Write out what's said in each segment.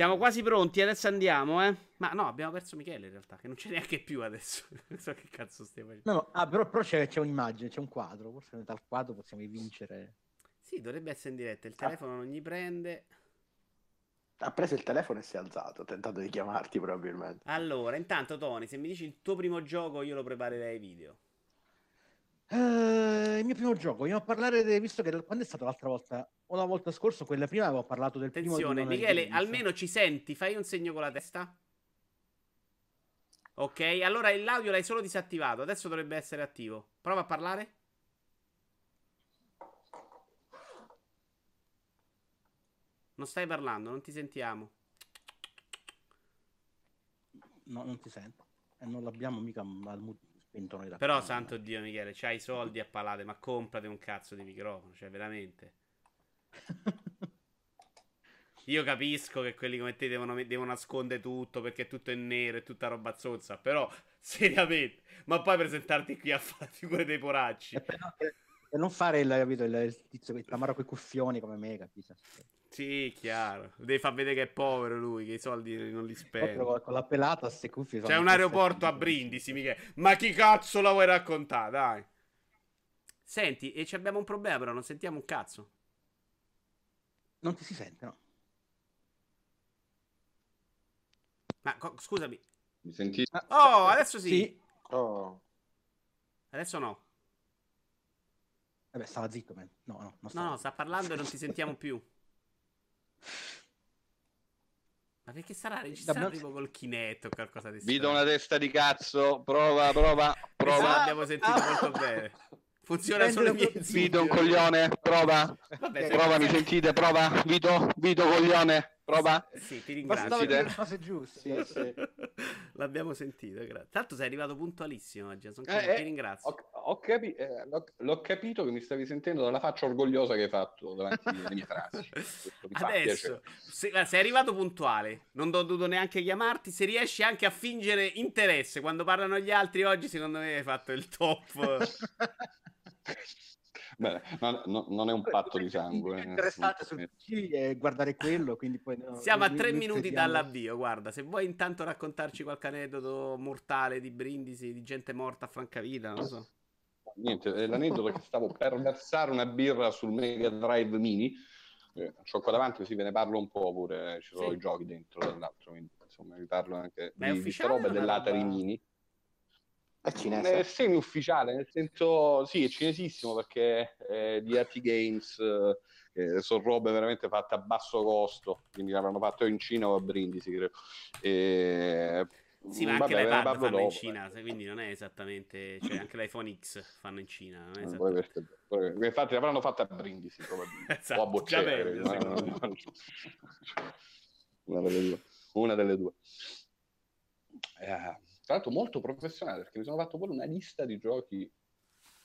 Siamo quasi pronti, adesso andiamo, eh. Ma no, abbiamo perso Michele in realtà, che non c'è neanche più adesso. non so che cazzo stiamo facendo. No, no, ah, però, però c'è, c'è, un'immagine, c'è un quadro. Forse dal quadro possiamo vincere. Sì, dovrebbe essere in diretta. Il telefono ah. non gli prende. Ha preso il telefono e si è alzato, tentando di chiamarti probabilmente. Allora, intanto Tony, se mi dici il tuo primo gioco, io lo preparerei video. Uh, il mio primo gioco, vogliamo parlare, de, visto che quando è stato l'altra volta, o la volta scorsa, quella prima avevo parlato del Attenzione, primo Michele, almeno ci senti, fai un segno con la testa. Ok, allora l'audio l'hai solo disattivato, adesso dovrebbe essere attivo. Prova a parlare. Non stai parlando, non ti sentiamo. No, non ti sento. E non l'abbiamo mica al mute spento noi da Però, santo no? Dio, Michele, c'hai i soldi a palate, ma comprate un cazzo di microfono, cioè, veramente. Io capisco che quelli come te devono, devono, nascondere tutto perché tutto è nero e tutta roba zozza, però, seriamente, ma poi presentarti qui a fare figure dei poracci. E non fare il, capito, il, il tizio che tamaro con i cuffioni come me, capito? Sì, chiaro. Devi far vedere che è povero lui, che i soldi non li spende. Con, con la pelata a ste cuffie. C'è un aeroporto a Brindisi, Michele. Ma chi cazzo la vuoi raccontare, dai? Senti, e abbiamo un problema però, non sentiamo un cazzo. Non ti si sente, no? Ma co- scusami. Mi sentite? Oh, adesso sì. sì. Oh. Adesso no. Vabbè, stava zitto, man. No, no, no, no, sta parlando e non ti sentiamo più. Ma perché sarà registrato tipo col chinetto o qualcosa di Vi do una testa di cazzo, prova, prova, prova. Esatto, abbiamo sentito ah. molto bene. Funziona solo i miei Vito un coglione, prova. Vabbè, prova, mi sentite, prova. Vito, Vito coglione. Prova? Sì, ti ringrazio. le cose giuste. Sì, sì. L'abbiamo sentito, grazie. Tanto sei arrivato puntualissimo oggi, sono eh, ti ringrazio. Ho, ho capi- eh, l'ho, l'ho, capito che mi stavi sentendo dalla faccia orgogliosa che hai fatto davanti alle mie frasi. Adesso, se, sei arrivato puntuale, non ho dovuto neanche chiamarti, se riesci anche a fingere interesse quando parlano gli altri oggi, secondo me hai fatto il top. Beh, non, non, non, è un patto di sangue. È interessante sul PC e guardare quello, quindi poi... No, Siamo a tre minuti crediamo. dall'avvio, guarda, se vuoi intanto raccontarci qualche aneddoto mortale di Brindisi, di gente morta a Francavita, non so. Niente, l'aneddoto è che stavo per versare una birra sul Mega Drive Mini, eh, ho qua davanti così ve ne parlo un po' pure, ci sono sì. i giochi dentro dall'altro, quindi insomma vi parlo anche Ma di questa roba dell'Atari Mini. È cinese? È semi-ufficiale, nel senso, sì, è cinesissimo perché è di Ati Games, eh, sono robe veramente fatte a basso costo, quindi l'avranno fatto in Cina o a Brindisi, credo. E... Sì, ma anche l'iPad fanno dopo, in Cina, eh. quindi non è esattamente, cioè anche l'iPhone X fanno in Cina. Non è esattamente... poi, poi, infatti l'avranno fatta a Brindisi, probabilmente. esatto, o a Boccere. Una delle due. Una delle due. Eh, tra l'altro molto professionale perché mi sono fatto pure una lista di giochi.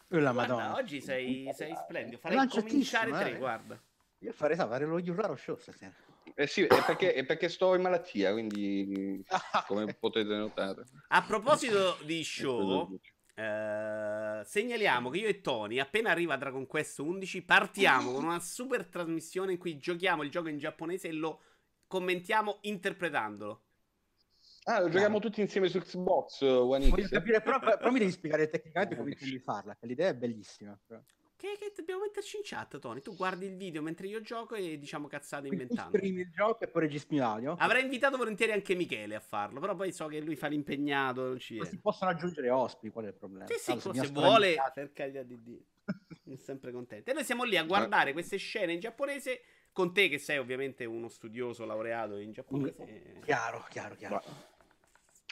Oh, la Madonna. oggi sei, sei splendido. Farei cominciare tre, eh. guarda. Io farei fare lo Juraro Show stasera. Eh sì, è perché, è perché, sto in malattia, quindi come potete notare. A proposito di show, eh, segnaliamo che io e Tony, appena arriva Dragon Quest 11, partiamo con una super trasmissione in cui giochiamo il gioco in giapponese e lo commentiamo interpretandolo. Ah, lo giochiamo no. tutti insieme su Xbox One X. Voglio capire, però, però mi devi spiegare tecnicamente come intendi farla, che l'idea è bellissima. Però. Che, che, dobbiamo metterci in chat, Tony. Tu guardi il video mentre io gioco e diciamo cazzate inventando. Streami il gioco e poi registri l'audio. Avrei invitato volentieri anche Michele a farlo, però poi so che lui fa l'impegnato. Non ci si possono aggiungere ospiti, qual è il problema? Sì, sì, allora, se, se vuole, per carità di Dio. Sono sempre contento. E noi siamo lì a guardare queste scene in giapponese con te che sei ovviamente uno studioso laureato in giapponese. Chiaro, chiaro, chiaro. Ma...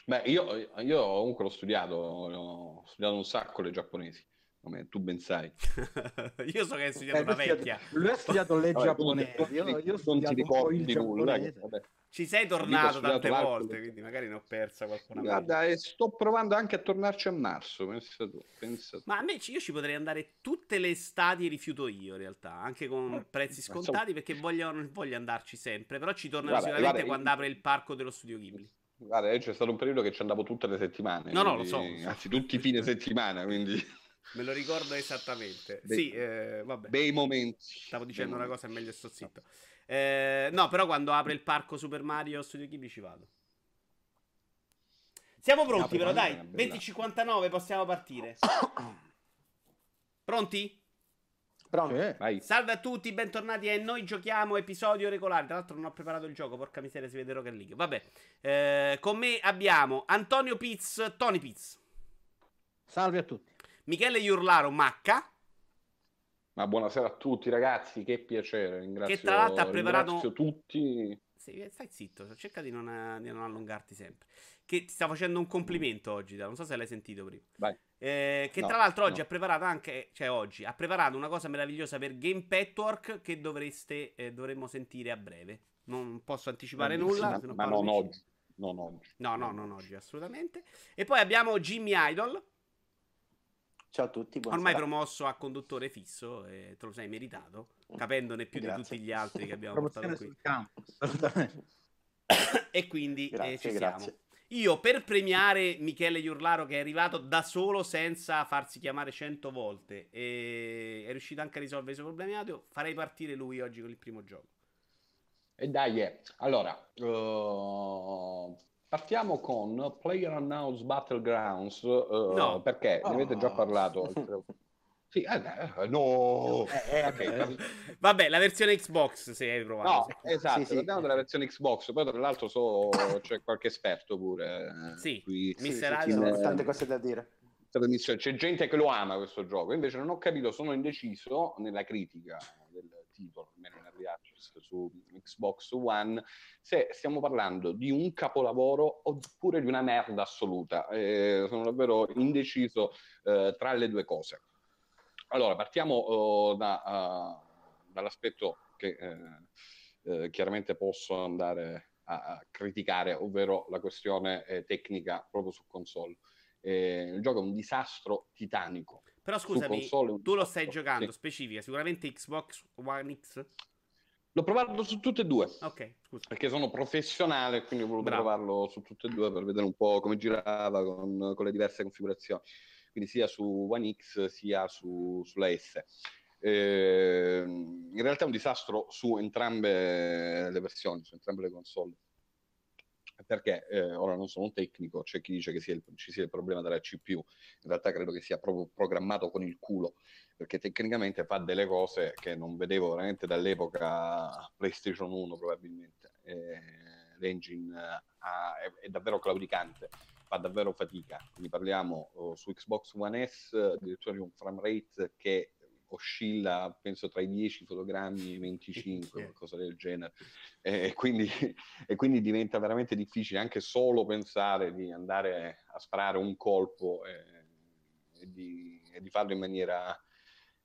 Beh, io, io comunque l'ho studiato, ho studiato un sacco le giapponesi, come tu ben sai. io so che hai studiato eh, una vecchia. Lui ha studiato le giapponesi, io, io ho studiato un po' il nulla, Ci sei tornato tante volte, quindi magari ne ho persa qualcuna. Guarda, e sto provando anche a tornarci a marzo, pensa tu, pensa tu. Ma a me io ci potrei andare tutte le estati rifiuto io in realtà, anche con eh, prezzi scontati, perché voglio, non voglio andarci sempre, però ci tornerò sicuramente guarda, quando apre il parco dello studio Ghibli. Guarda, c'è stato un periodo che ci andavo tutte le settimane. No, quindi, no, lo so. Anzi, tutti i fine settimana, quindi... Me lo ricordo esattamente. Be- sì, eh, vabbè. Bei momenti. Stavo dicendo una cosa, è meglio sto zitto. Eh, no, però quando apre il parco Super Mario Studio Ghibli ci vado. Siamo pronti, però dai. 20.59 possiamo partire. Pronti? Pronto? Sì. Salve a tutti, bentornati e noi giochiamo episodio regolare. Tra l'altro non ho preparato il gioco, porca miseria, si vede Rocket League. Vabbè, eh, con me abbiamo Antonio Piz, Tony Piz, Salve a tutti. Michele Iurlaro, Macca, Ma buonasera a tutti ragazzi, che piacere. Ringrazio, Che tra l'altro ha preparato- ringrazio tutti. Sì, stai zitto, cerca di non, di non allungarti sempre. Che ti sta facendo un complimento oggi, non so se l'hai sentito prima. Vai. Eh, che No, tra l'altro oggi no. ha preparato anche, cioè oggi, ha preparato una cosa meravigliosa per Game Petwork che dovreste, eh, dovremmo sentire a breve. Non posso anticipare nulla. Ma, se non ma parlo non oggi. Non oggi. No, no, non oggi, assolutamente. E poi abbiamo Jimmy Idol, Ciao a tutti, buonasera. ormai promosso a conduttore fisso, e te lo sei meritato, capendone più di Grazie. tutti gli altri che abbiamo portato qui. sul campo. E quindi eh, Grazie, ci siamo. grazie. Io per premiare Michele Iurlaro che è arrivato da solo senza farsi chiamare cento volte e è riuscito anche a risolvere i suoi problemi audio, farei partire lui oggi con il primo gioco. E dai, eh. allora, eh, partiamo con Player Announce Battlegrounds, eh, No. perché ne avete già Oh. parlato. sì, eh, eh, no. Eh, eh, Ok, eh. Vabbè, la versione Xbox se hai provato. No, esatto, Sì, sì. parliamo della versione Xbox, poi tra l'altro so, c'è qualche esperto pure. Sì, qui. mi- Sì, Mister tante cose da dire. C'è gente che lo ama questo gioco, invece non ho capito, sono indeciso nella critica del titolo, almeno nel reaction su Xbox One, se stiamo parlando di un capolavoro oppure di una merda assoluta. Eh, sono davvero indeciso eh, tra le due cose. Allora, partiamo eh, da, eh, dall'aspetto che eh, eh, chiaramente posso andare a, a criticare, ovvero la questione eh, tecnica proprio su console. Eh, il gioco è un disastro titanico. Però scusami, tu lo stai giocando, sì. specifica, sicuramente Xbox One X? L'ho provato su tutte e due. Ok, scusa. Perché sono professionale, quindi ho voluto Bravo. provarlo su tutte e due per vedere un po' come girava con, con le diverse configurazioni. Quindi sia su One X sia su, sulla S. Eh, in realtà è un disastro su entrambe le versioni, su entrambe le console. Perché eh, ora non sono un tecnico, c'è chi dice che sia il- ci sia il problema della CPU, in realtà credo che sia proprio programmato con il culo, perché tecnicamente fa delle cose che non vedevo veramente dall'epoca PlayStation 1 probabilmente. Eh, l'engine eh, è, è davvero claudicante, fa davvero fatica. Quindi parliamo oh, su Xbox One S addirittura di un frame rate che oscilla penso tra i 10 fotogrammi e i 25, Sì. qualcosa del genere. E quindi, e quindi diventa veramente difficile anche solo pensare di andare a sparare un colpo e, e di, e di farlo in maniera,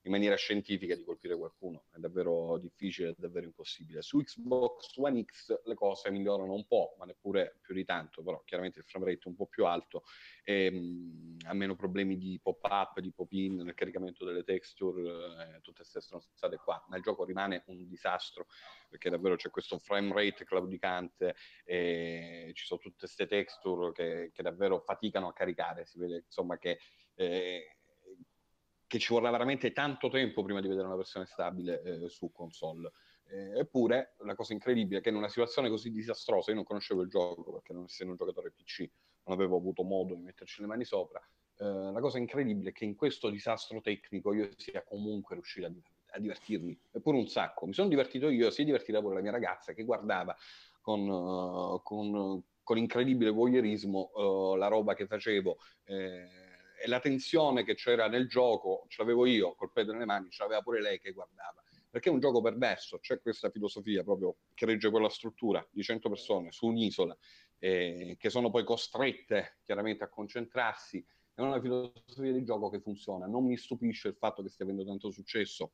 in maniera scientifica, di colpire qualcuno. È davvero difficile, è davvero impossibile. Su Xbox One X le cose migliorano un po', ma neppure più di tanto, però chiaramente il frame rate è un po' più alto e mh, ha meno problemi di pop-up, di pop-in nel caricamento delle texture, eh, tutte queste stronzate qua. Ma il gioco rimane un disastro perché davvero c'è questo frame rate claudicante e ci sono tutte queste texture che, che davvero faticano a caricare. Si vede insomma che, eh, che ci vorrà veramente tanto tempo prima di vedere una versione stabile eh, su console. Eh, eppure la cosa incredibile è che in una situazione così disastrosa, io non conoscevo il gioco perché non essendo un giocatore PC non avevo avuto modo di metterci le mani sopra, eh, la cosa incredibile è che in questo disastro tecnico io sia comunque riuscito a, a divertirmi, eppure un sacco. Mi sono divertito io, si è divertita pure la mia ragazza che guardava con, uh, con, con incredibile voyeurismo uh, la roba che facevo. Eh, e la tensione che c'era nel gioco ce l'avevo io col pedo nelle mani, ce l'aveva pure lei che guardava. Perché è un gioco perverso, c'è questa filosofia proprio che regge quella struttura di 100 persone su un'isola, eh, che sono poi costrette chiaramente a concentrarsi. È una filosofia di gioco che funziona. Non mi stupisce il fatto che stia avendo tanto successo.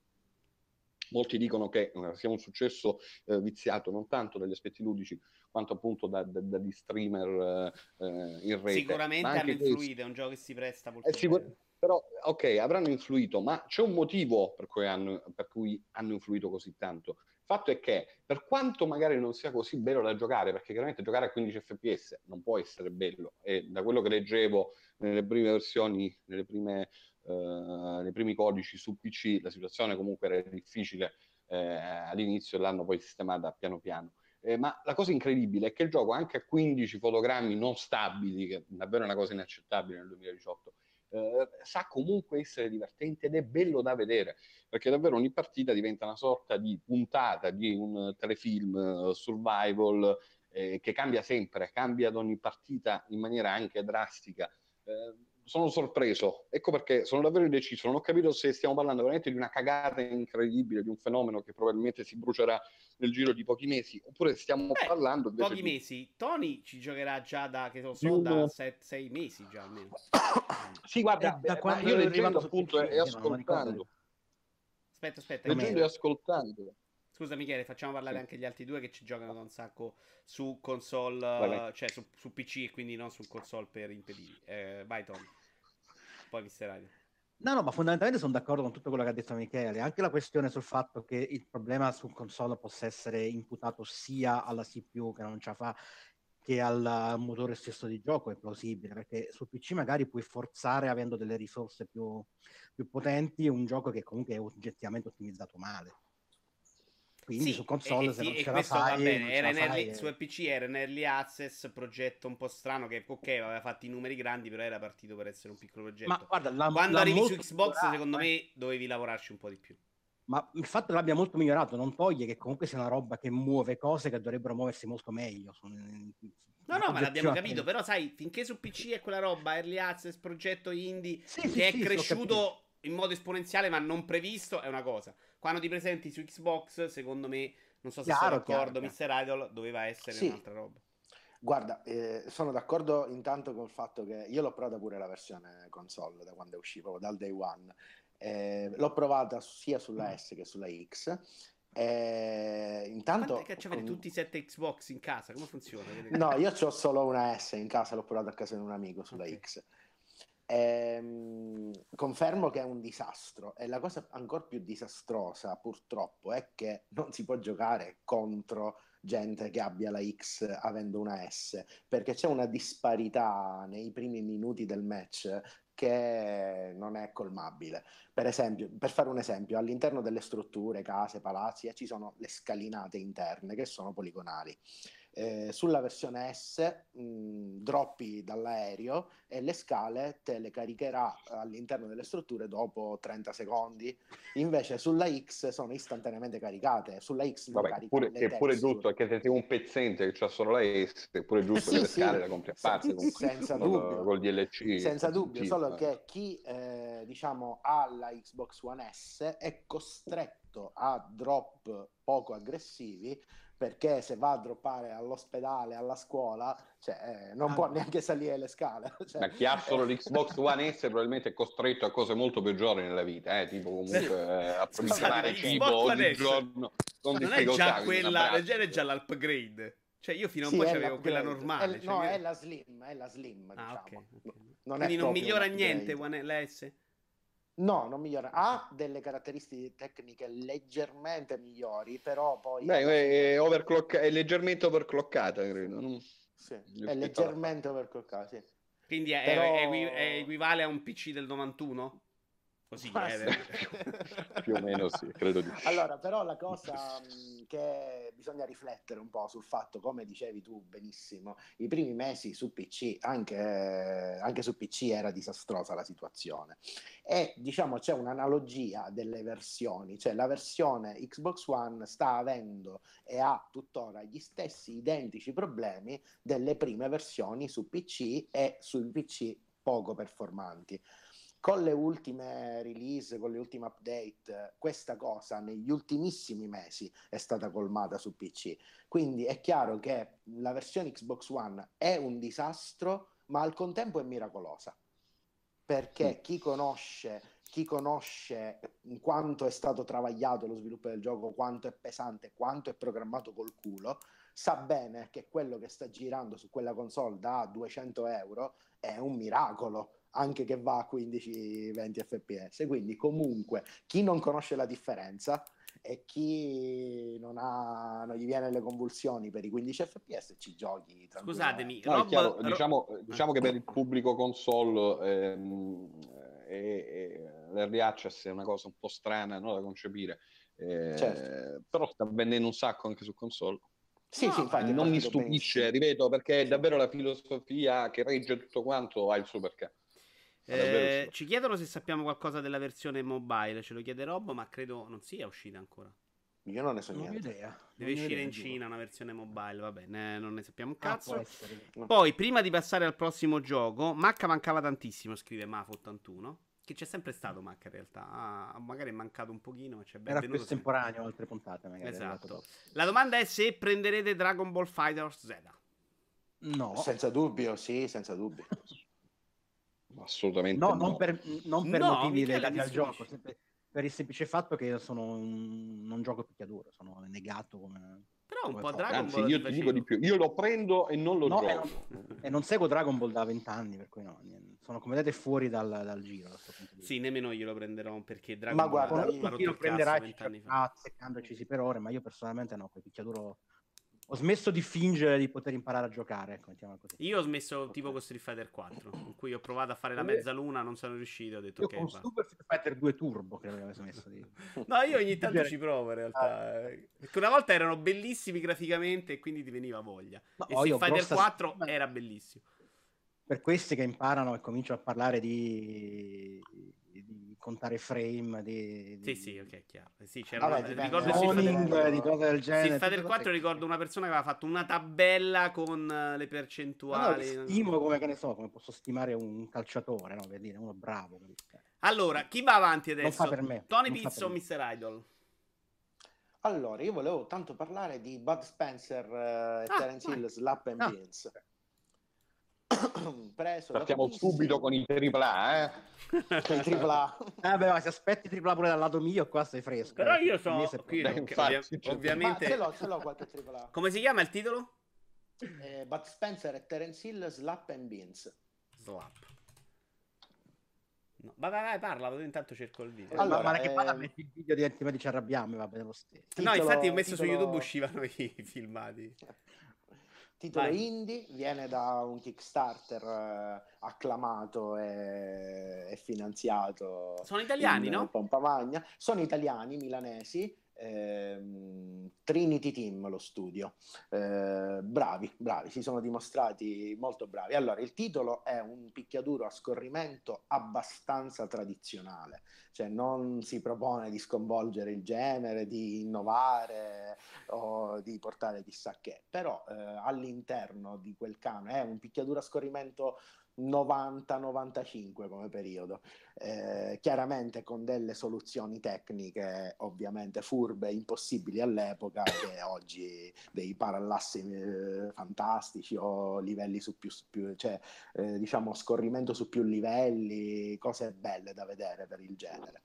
Molti dicono che eh, sia un successo eh, viziato non tanto dagli aspetti ludici quanto appunto da, da, dagli streamer eh, in rete. Sicuramente hanno influito, è un gioco che si presta molto eh, sicur- però, ok, avranno influito, ma c'è un motivo per cui, hanno, per cui hanno influito così tanto. Il fatto è che, per quanto magari non sia così bello da giocare, perché chiaramente giocare a 15 fps non può essere bello, e da quello che leggevo nelle prime versioni, nelle prime, uh, nei primi codici su PC, la situazione comunque era difficile eh, all'inizio e l'hanno poi sistemata piano piano. Eh, ma la cosa incredibile è che il gioco anche a 15 fotogrammi non stabili, che davvero è una cosa inaccettabile nel 2018, eh, sa comunque essere divertente ed è bello da vedere, perché davvero ogni partita diventa una sorta di puntata di un telefilm uh, survival eh, che cambia sempre, cambia ad ogni partita in maniera anche drastica. Eh, sono sorpreso, ecco perché sono davvero indeciso, non ho capito se stiamo parlando veramente di una cagata incredibile, di un fenomeno che probabilmente si brucerà nel giro di pochi mesi, oppure stiamo Beh, parlando... Pochi di... mesi, Tony ci giocherà già da, che so, so da 6 mesi già almeno. sì, guarda, da quando io leggendo appunto e ascoltando... Aspetta, aspetta. Leggendo e ascoltando Scusa Michele, facciamo parlare sì. anche gli altri due che ci giocano da un sacco su console, uh, cioè su, su, PC e quindi non su console per impedire. Eh, vai Tom. Poi Mister Radio. No, no, ma fondamentalmente sono d'accordo con tutto quello che ha detto Michele. Anche la questione sul fatto che il problema su console possa essere imputato sia alla CPU che non ce la fa che al motore stesso di gioco è plausibile perché su PC magari puoi forzare avendo delle risorse più, più potenti un gioco che comunque è oggettivamente ottimizzato male quindi sì, su console e, se non e ce la fai, bene, era in early, su PC era un early access progetto un po' strano che ok aveva fatto i numeri grandi però era partito per essere un piccolo progetto. ma guarda, la, quando la arrivi su Xbox secondo eh. me dovevi lavorarci un po' di più. Ma il fatto che l'abbia molto migliorato non toglie che comunque sia una roba che muove cose che dovrebbero muoversi molto meglio No, no, ma l'abbiamo capito, però sai, finché su PC è quella roba, early access, progetto indie, sì, che sì, è sì, cresciuto in modo esponenziale ma non previsto, è una cosa. Quando ti presenti su Xbox, secondo me, non so se sei d'accordo, Mr. Idol, doveva essere Sì. un'altra roba. Guarda, eh, sono d'accordo intanto col fatto che io l'ho provata pure la versione console da quando è uscita, dal day one. Eh, l'ho provata sia sulla S che sulla X. Eh, intanto Quanto è che avete con- tutti i sette Xbox in casa? Come funziona? No, io ho solo una S in casa, l'ho provato a casa di un amico sulla Ok. X. Ehm, confermo che è un disastro e la cosa ancora più disastrosa purtroppo è che non si può giocare contro gente che abbia la X avendo una S perché c'è una disparità nei primi minuti del match che non è colmabile. Per esempio, per fare un esempio, all'interno delle strutture, case, palazzi, eh, ci sono le scalinate interne che sono poligonali. Eh, sulla versione S mh, droppi dall'aereo e le scale te le caricherà all'interno delle strutture dopo 30 secondi. Invece sulla X sono istantaneamente caricate. Sulla X non Vabbè, pure, che è pure giusto, perché se sei un pezzente che c'ha solo la S, è pure giusto Sì, che le sì. scale le compri a parte comunque, senza dubbio. col DLC. Senza dubbio, Sì, solo eh. che chi eh, diciamo ha la Xbox One S è costretto a drop poco aggressivi perché se va a droppare all'ospedale, alla scuola, cioè, eh, non Ah. può neanche salire le scale. Cioè, Ma chi ha solo l'Xbox One S probabilmente è costretto a cose molto peggiori nella vita, eh, tipo comunque Sì. eh, approvvigionare cibo ogni giorno con non è già quella, è già l'upgrade. Cioè, io fino a un sì, po' è c'avevo quella normale. È- cioè no, che- è la slim, è la slim, Ah, diciamo. ok. Non Quindi è non migliora niente. One la S? No, non migliora. Ha delle caratteristiche tecniche leggermente migliori, però poi... Beh, è, è overclock- è leggermente overclockata, credo. non- Sì, è leggermente overclockata, sì. Quindi è, Però- è è equivale a un PC del 91? Così, eh. Più o meno sì, credo di sì. Allora, però la cosa mh, che bisogna riflettere un po' sul fatto, come dicevi tu benissimo, i primi mesi su PC, anche, anche su PC era disastrosa la situazione. E diciamo c'è un'analogia delle versioni, cioè la versione Xbox One sta avendo e ha tuttora gli stessi identici problemi delle prime versioni su PC e sui PC poco performanti con le ultime release, con le ultime update, questa cosa negli ultimissimi mesi è stata colmata su PC. Quindi è chiaro che la versione Xbox One è un disastro, ma al contempo è miracolosa. Perché chi conosce, chi conosce quanto è stato travagliato lo sviluppo del gioco, quanto è pesante, quanto è programmato col culo, sa bene che quello che sta girando su quella console da 200 euro è un miracolo anche che va a 15-20 fps. Quindi, comunque, chi non conosce la differenza e chi non, ha, non gli viene le convulsioni per i 15 fps ci giochi Scusatemi, No, è Rob- chiaro, Ro- diciamo, diciamo che per il pubblico console ehm, e- e l'early access è una cosa un po' strana no, da concepire. Eh, certo. Però sta vendendo un sacco anche su console. Sì, no, sì, infatti, non mi stupisce, benissimo. ripeto, perché è davvero la filosofia che regge tutto quanto ha il suo perché. Eh, ci chiedono se sappiamo qualcosa della versione mobile, ce lo chiede Rob, ma credo non sia uscita ancora. Io non ne so non niente. Idea. Deve non uscire in Cina una versione mobile, va bene, non ne sappiamo un ah, cazzo. Ah, Poi, prima di passare al prossimo gioco, Macca mancava tantissimo, scrive Mafo81. Che c'è sempre stato Mac in realtà. Ah, magari è mancato un pochino, ma c'è ben Era più estemporaneo altre puntate magari. Esatto. La domanda è se prenderete Dragon Ball Fighters Z. No. Senza dubbio, sì, senza dubbio. Assolutamente no. no. Non per, non per no, motivi legati al gioco, per il semplice fatto che io sono un, non gioco picchiaduro, sono negato come... Però un po' Dragon Anzi, Ball. Io ti dico di più, io lo prendo e non lo no, gioco. E non, e non seguo Dragon Ball da vent'anni, per cui no, sono come vedete fuori dal, dal giro. Sì, nemmeno io lo prenderò perché Dragon ma Ball guarda, io, lo prenderai seccandoci sì per ore, ma io personalmente no, quel picchiaduro ho smesso di fingere di poter imparare a giocare. Ecco, così. Io ho smesso tipo con Street Fighter 4, in cui ho provato a fare la mezzaluna, non sono riuscito. Ho detto io ok. Con Super Street Fighter 2 Turbo, credo che avessi smesso di. no, io ogni tanto ci provo in realtà. Eh. Perché una volta erano bellissimi graficamente e quindi ti veniva voglia. No, e Street Fighter 4 stima... era bellissimo. Per questi che imparano e cominciano a parlare di contare frame di, di... Sì, sì, ok, chiaro. Sì, c'era Vabbè, una... ricordo Street di cose del genere. Street Fighter 4 ricordo una persona che aveva fatto una tabella con eh, le percentuali. No, stimo come che ne so, come posso stimare un calciatore, no? Per dire, uno bravo. Allora, chi va avanti adesso? Non fa per me. Tony Pizzo o Mr. Idol? Allora, io volevo tanto parlare di Bud Spencer uh, e ah, Terence Hill, Slap and ah. Beans. Preso Partiamo subito con i AAA, eh? il tripla eh beh, ma se aspetti tripla pure dal lato mio qua sei fresco. Però io sono qui Dai, infatti, ovvia- ovviamente ce l'ho, ce l'ho qualche tripla come si chiama il titolo? Eh, Bud Spencer e Terence Hill Slap and Beans. Slap. No. vai vai vai parla intanto cerco il video. Allora, ma, ma che parla metti il video di di ci arrabbiamo va bene lo stesso. Titolo, no infatti ho messo titolo... su YouTube uscivano i filmati titolo Vai. indie, viene da un Kickstarter eh, acclamato e, e, finanziato. Sono italiani, no? Pompa Magna. Sono italiani, milanesi. Ehm, Trinity Team lo studio. Eh, bravi bravi si sono dimostrati molto bravi. Allora il titolo è un picchiaduro a scorrimento abbastanza tradizionale. Cioè non si propone di sconvolgere il genere di innovare o di portare chissà che. Però eh, all'interno di quel cane è un picchiaduro a scorrimento 90-95 come periodo, eh, chiaramente con delle soluzioni tecniche ovviamente furbe, impossibili all'epoca, che oggi dei parallassi eh, fantastici o livelli su più, più cioè eh, diciamo scorrimento su più livelli, cose belle da vedere per il genere.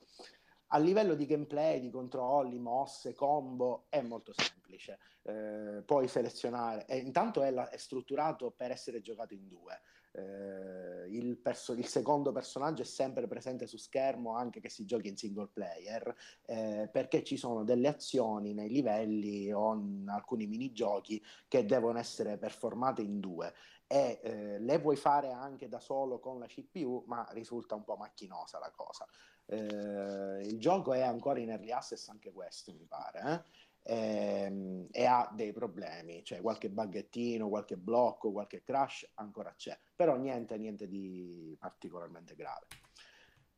A livello di gameplay, di controlli, mosse, combo, è molto semplice. Eh, puoi selezionare, e intanto è, la, è strutturato per essere giocato in due eh, il, perso- il, secondo personaggio è sempre presente su schermo anche che si giochi in single player eh, perché ci sono delle azioni nei livelli o in alcuni minigiochi che devono essere performate in due e eh, le puoi fare anche da solo con la CPU ma risulta un po' macchinosa la cosa eh, il gioco è ancora in early access anche questo mi pare eh? Ehm, e, ha dei problemi, cioè qualche baghettino, qualche blocco, qualche crash ancora c'è, però niente, niente di particolarmente grave.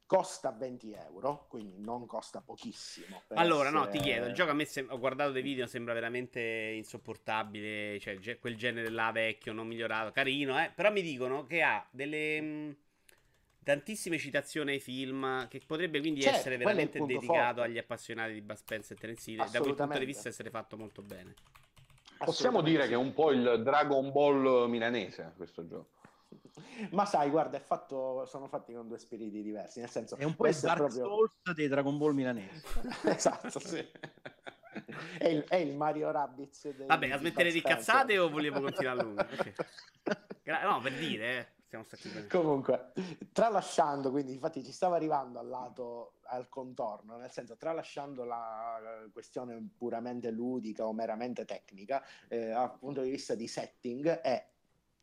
Costa 20 euro, quindi non costa pochissimo. Allora, essere... no, ti chiedo, il gioco a me sem- ho guardato dei video, sembra veramente insopportabile, cioè ge- quel genere là vecchio, non migliorato, carino, eh? però mi dicono che ha delle... Mh, tantissime citazioni ai film che potrebbe quindi certo, essere veramente dedicato forte. agli appassionati di Bud Spencer e Terence Hill da quel punto di vista essere fatto molto bene possiamo dire che è un po' il Dragon Ball milanese questo gioco ma sai, guarda, fatto, sono fatti con due spiriti diversi. Nel senso, è un po' il Dark proprio... Souls dei Dragon Ball milanesi. esatto, sì. è, il, è, il, Mario Rabbids. Dei, Vabbè, a smettere di cazzate o volevo continuare a lungo? Okay. No, per dire, Siamo stati bene. Comunque, tralasciando, quindi infatti ci stava arrivando al lato, al contorno, nel senso tralasciando la questione puramente ludica o meramente tecnica, eh, dal punto di vista di setting è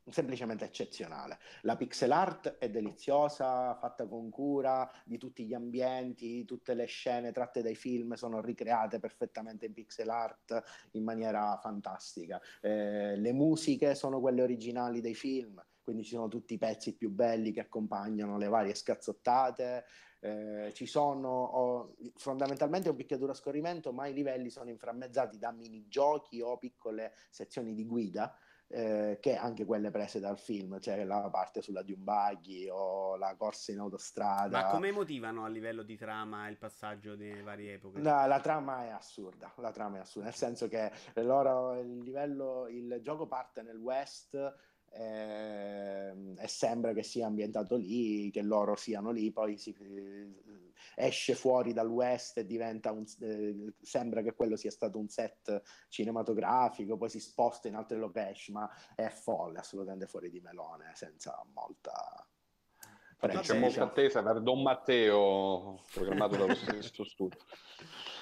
semplicemente eccezionale. La pixel art è deliziosa, fatta con cura, di tutti gli ambienti, tutte le scene tratte dai film sono ricreate perfettamente in pixel art in maniera fantastica. Eh, le musiche sono quelle originali dei film, quindi ci sono tutti i pezzi più belli che accompagnano le varie scazzottate. Eh, ci sono oh, fondamentalmente un picchiaduro a scorrimento, ma i livelli sono inframmezzati da minigiochi o piccole sezioni di guida eh, che anche quelle prese dal film, cioè la parte sulla Buggy o la corsa in autostrada. Ma come motivano a livello di trama il passaggio delle varie epoche? No, la trama è assurda, la trama è assurda, nel senso che loro il livello, il gioco parte nel West eh, e sembra che sia ambientato lì, che loro siano lì, poi si, eh, esce fuori dal West e diventa un, eh, sembra che quello sia stato un set cinematografico, poi si sposta in altre location, ma è folle, assolutamente fuori di melone, senza molta... C'è molta attesa per Don Matteo programmato dallo stesso studio.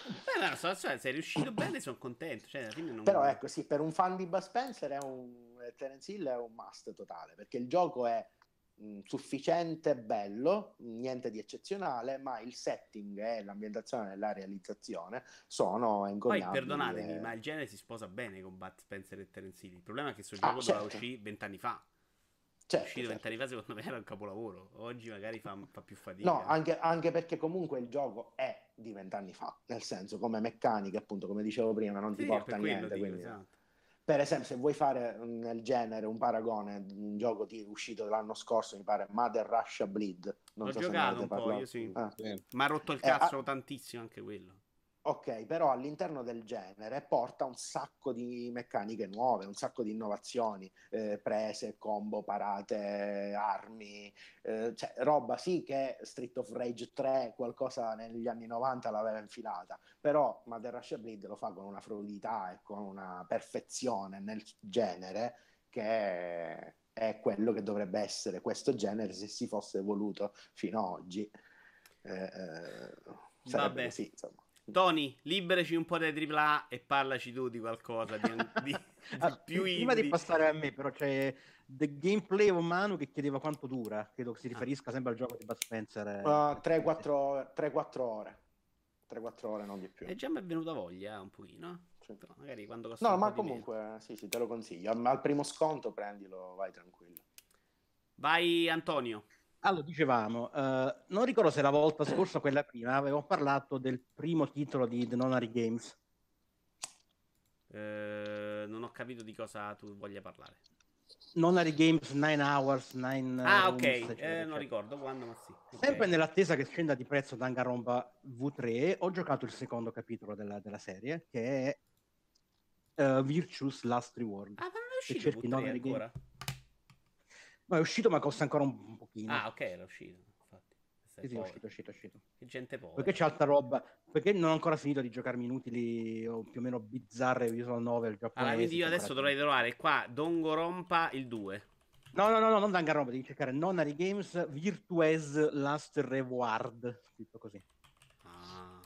Beh, no, so, cioè, sei riuscito bene, sono contento. Cioè, non... Però ecco, sì, per un fan di Bud Spencer è un Terence Hill è un must totale, perché il gioco è mh, sufficiente, bello, niente di eccezionale, ma il setting e l'ambientazione e la realizzazione sono incognabili. Poi perdonatemi, e... ma il genere si sposa bene con Bud Spencer e Terence Hill. Il problema è che questo ah, gioco certo. uscire vent'anni fa. Certo, uscito certo. vent'anni fa secondo me era un capolavoro oggi magari fa, fa più fatica no anche, anche, perché comunque il gioco è di vent'anni fa nel senso come meccanica appunto come dicevo prima non sì, ti porta a niente dico, quindi... esatto per esempio, se vuoi fare nel genere un paragone, un gioco di, uscito l'anno scorso, mi pare Mother Russia Bleed. Non L'ho so giocato un po', io sì. Ah. Ma ha rotto il cazzo eh, tantissimo anche quello. Ok, però all'interno del genere porta un sacco di meccaniche nuove, un sacco di innovazioni, eh, prese, combo, parate, armi, eh, cioè roba sì che Street of Rage 3 qualcosa negli anni 90 l'aveva infilata, però Mother Russia Bleed lo fa con una fluidità e con una perfezione nel genere che è quello che dovrebbe essere questo genere se si fosse evoluto fino ad oggi. Eh, eh Vabbè. così, insomma. Tony, liberaci un po' dai AAA e parlaci tu di qualcosa di, di, ah, più Prima indie. di passare a me, però, c'è The Gameplay of Manu che chiedeva quanto dura. Credo che si ah. riferisca ah. sempre al gioco di Bud Spencer. Uh, 3-4 ore. 3-4 ore, non di più. E già mi è venuta voglia eh, un pochino. Però magari quando costa No, ma comunque, sì, sì, te lo consiglio. Al primo sconto prendilo, vai tranquillo. Vai Antonio. Allora, dicevamo, uh, non ricordo se la volta scorsa o quella prima avevamo parlato del primo titolo di The Nonary Games. Uh, non ho capito di cosa tu voglia parlare. Nonary Games 9 Hours, 9 Ah, ok, eh, non ricordo quando, ma sì. Okay. Sempre nell'attesa che scenda di prezzo Danganronpa V3, ho giocato il secondo capitolo della, della serie, che è uh, Virtuous Last Reward. Ah, ma non è uscito V3 ancora? Games. No, è uscito, ma costa ancora un, un pochino. Ah, ok, era uscito. Infatti. Sì, sì, è uscito, è uscito, è uscito. Che gente povera. Perché c'è altra roba. Perché non ho ancora finito di giocarmi inutili o più o meno bizzarre visual novel giapponesi. Allora, quindi io adesso dovrei trovare qua Dongorompa il 2. No, no, no, no non Danganronpa, devi cercare Nonary Games Virtues Last Reward, scritto così. Ah.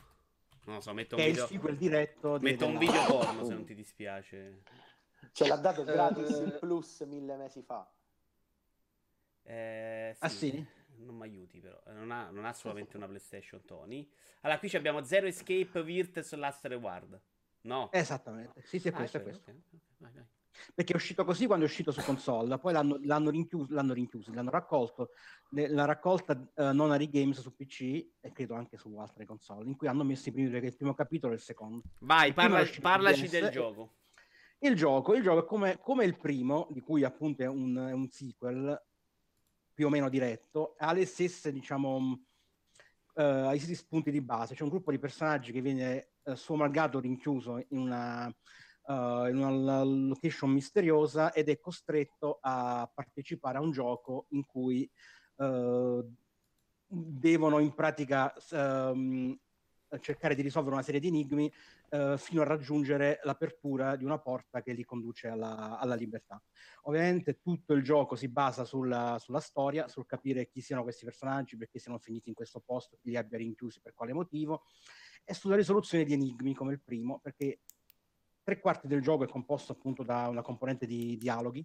Non lo so, metto un che video... è il sequel diretto. Metto un video porno se non ti dispiace. Ce l'ha dato gratis il Plus mille mesi fa. Eh, sì, ah sì? Non mi aiuti però, eh, non ha, non ha solamente una PlayStation Tony. Allora qui abbiamo Zero Escape Virtus Last Reward. No. Esattamente, sì sì è ah, questo. È questo. Okay. Vai, vai. Perché è uscito così quando è uscito su console, poi l'hanno, l'hanno, rinchiuso, l'hanno rinchiuso, l'hanno raccolto, la raccolta uh, non a Games su PC e credo anche su altre console, in cui hanno messo i primi, il primo capitolo e il secondo. Vai, parla, parlaci del gioco. Il gioco, il gioco è come, come, il primo, di cui appunto è un, è un sequel, più o meno diretto, ha le stesse, diciamo, uh, ai stessi punti di base. C'è un gruppo di personaggi che viene uh, suo malgrado rinchiuso in una, uh, in una location misteriosa ed è costretto a partecipare a un gioco in cui uh, devono in pratica um, cercare di risolvere una serie di enigmi eh, fino a raggiungere l'apertura di una porta che li conduce alla, alla libertà. Ovviamente tutto il gioco si basa sulla, sulla, storia, sul capire chi siano questi personaggi, perché siano finiti in questo posto, chi li abbia rinchiusi, per quale motivo, e sulla risoluzione di enigmi come il primo, perché tre quarti del gioco è composto appunto da una componente di dialoghi,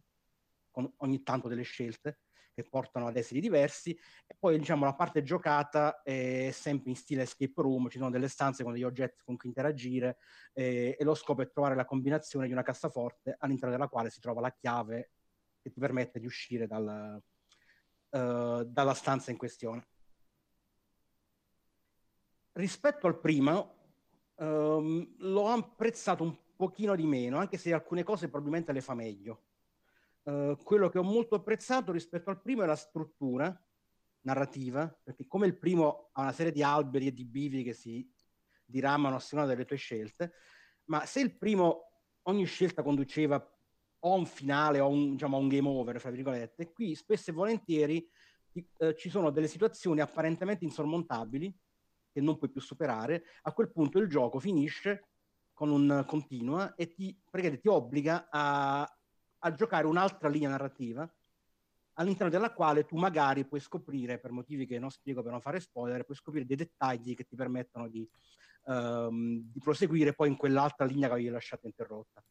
con ogni tanto delle scelte che portano ad esiti diversi e poi diciamo la parte giocata è sempre in stile escape room, ci sono delle stanze con degli oggetti con cui interagire eh, e lo scopo è trovare la combinazione di una cassaforte all'interno della quale si trova la chiave che ti permette di uscire dal, uh, dalla stanza in questione. Rispetto al primo, um, l'ho apprezzato un pochino di meno, anche se alcune cose probabilmente le fa meglio. Uh, quello che ho molto apprezzato rispetto al primo è la struttura narrativa, perché come il primo ha una serie di alberi e di bivi che si diramano a seconda delle tue scelte, ma se il primo ogni scelta conduceva o a un finale o un, diciamo, a un game over, fra virgolette, qui spesso e volentieri eh, ci sono delle situazioni apparentemente insormontabili che non puoi più superare, a quel punto il gioco finisce con un continua e ti, ti obbliga a, a giocare un'altra linea narrativa all'interno della quale tu magari puoi scoprire, per motivi che non spiego per non fare spoiler, puoi scoprire dei dettagli che ti permettono di, um, di proseguire poi in quell'altra linea che avevi lasciato interrotta.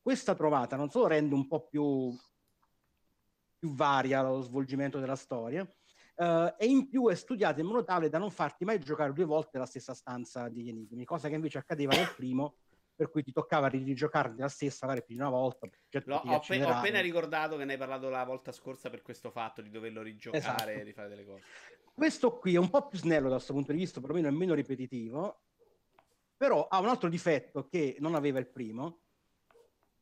Questa trovata non solo rende un po' più, più varia lo svolgimento della storia, Uh, e in più è studiata in modo tale da non farti mai giocare due volte la stessa stanza degli enigmi, cosa che invece accadeva nel primo, per cui ti toccava rigiocarti la stessa magari più di una volta. Lo, ho, pe- ho, appena ricordato che ne hai parlato la volta scorsa per questo fatto di doverlo rigiocare esatto. e rifare delle cose. Questo qui è un po' più snello da questo punto di vista, perlomeno è meno ripetitivo, però ha un altro difetto che non aveva il primo,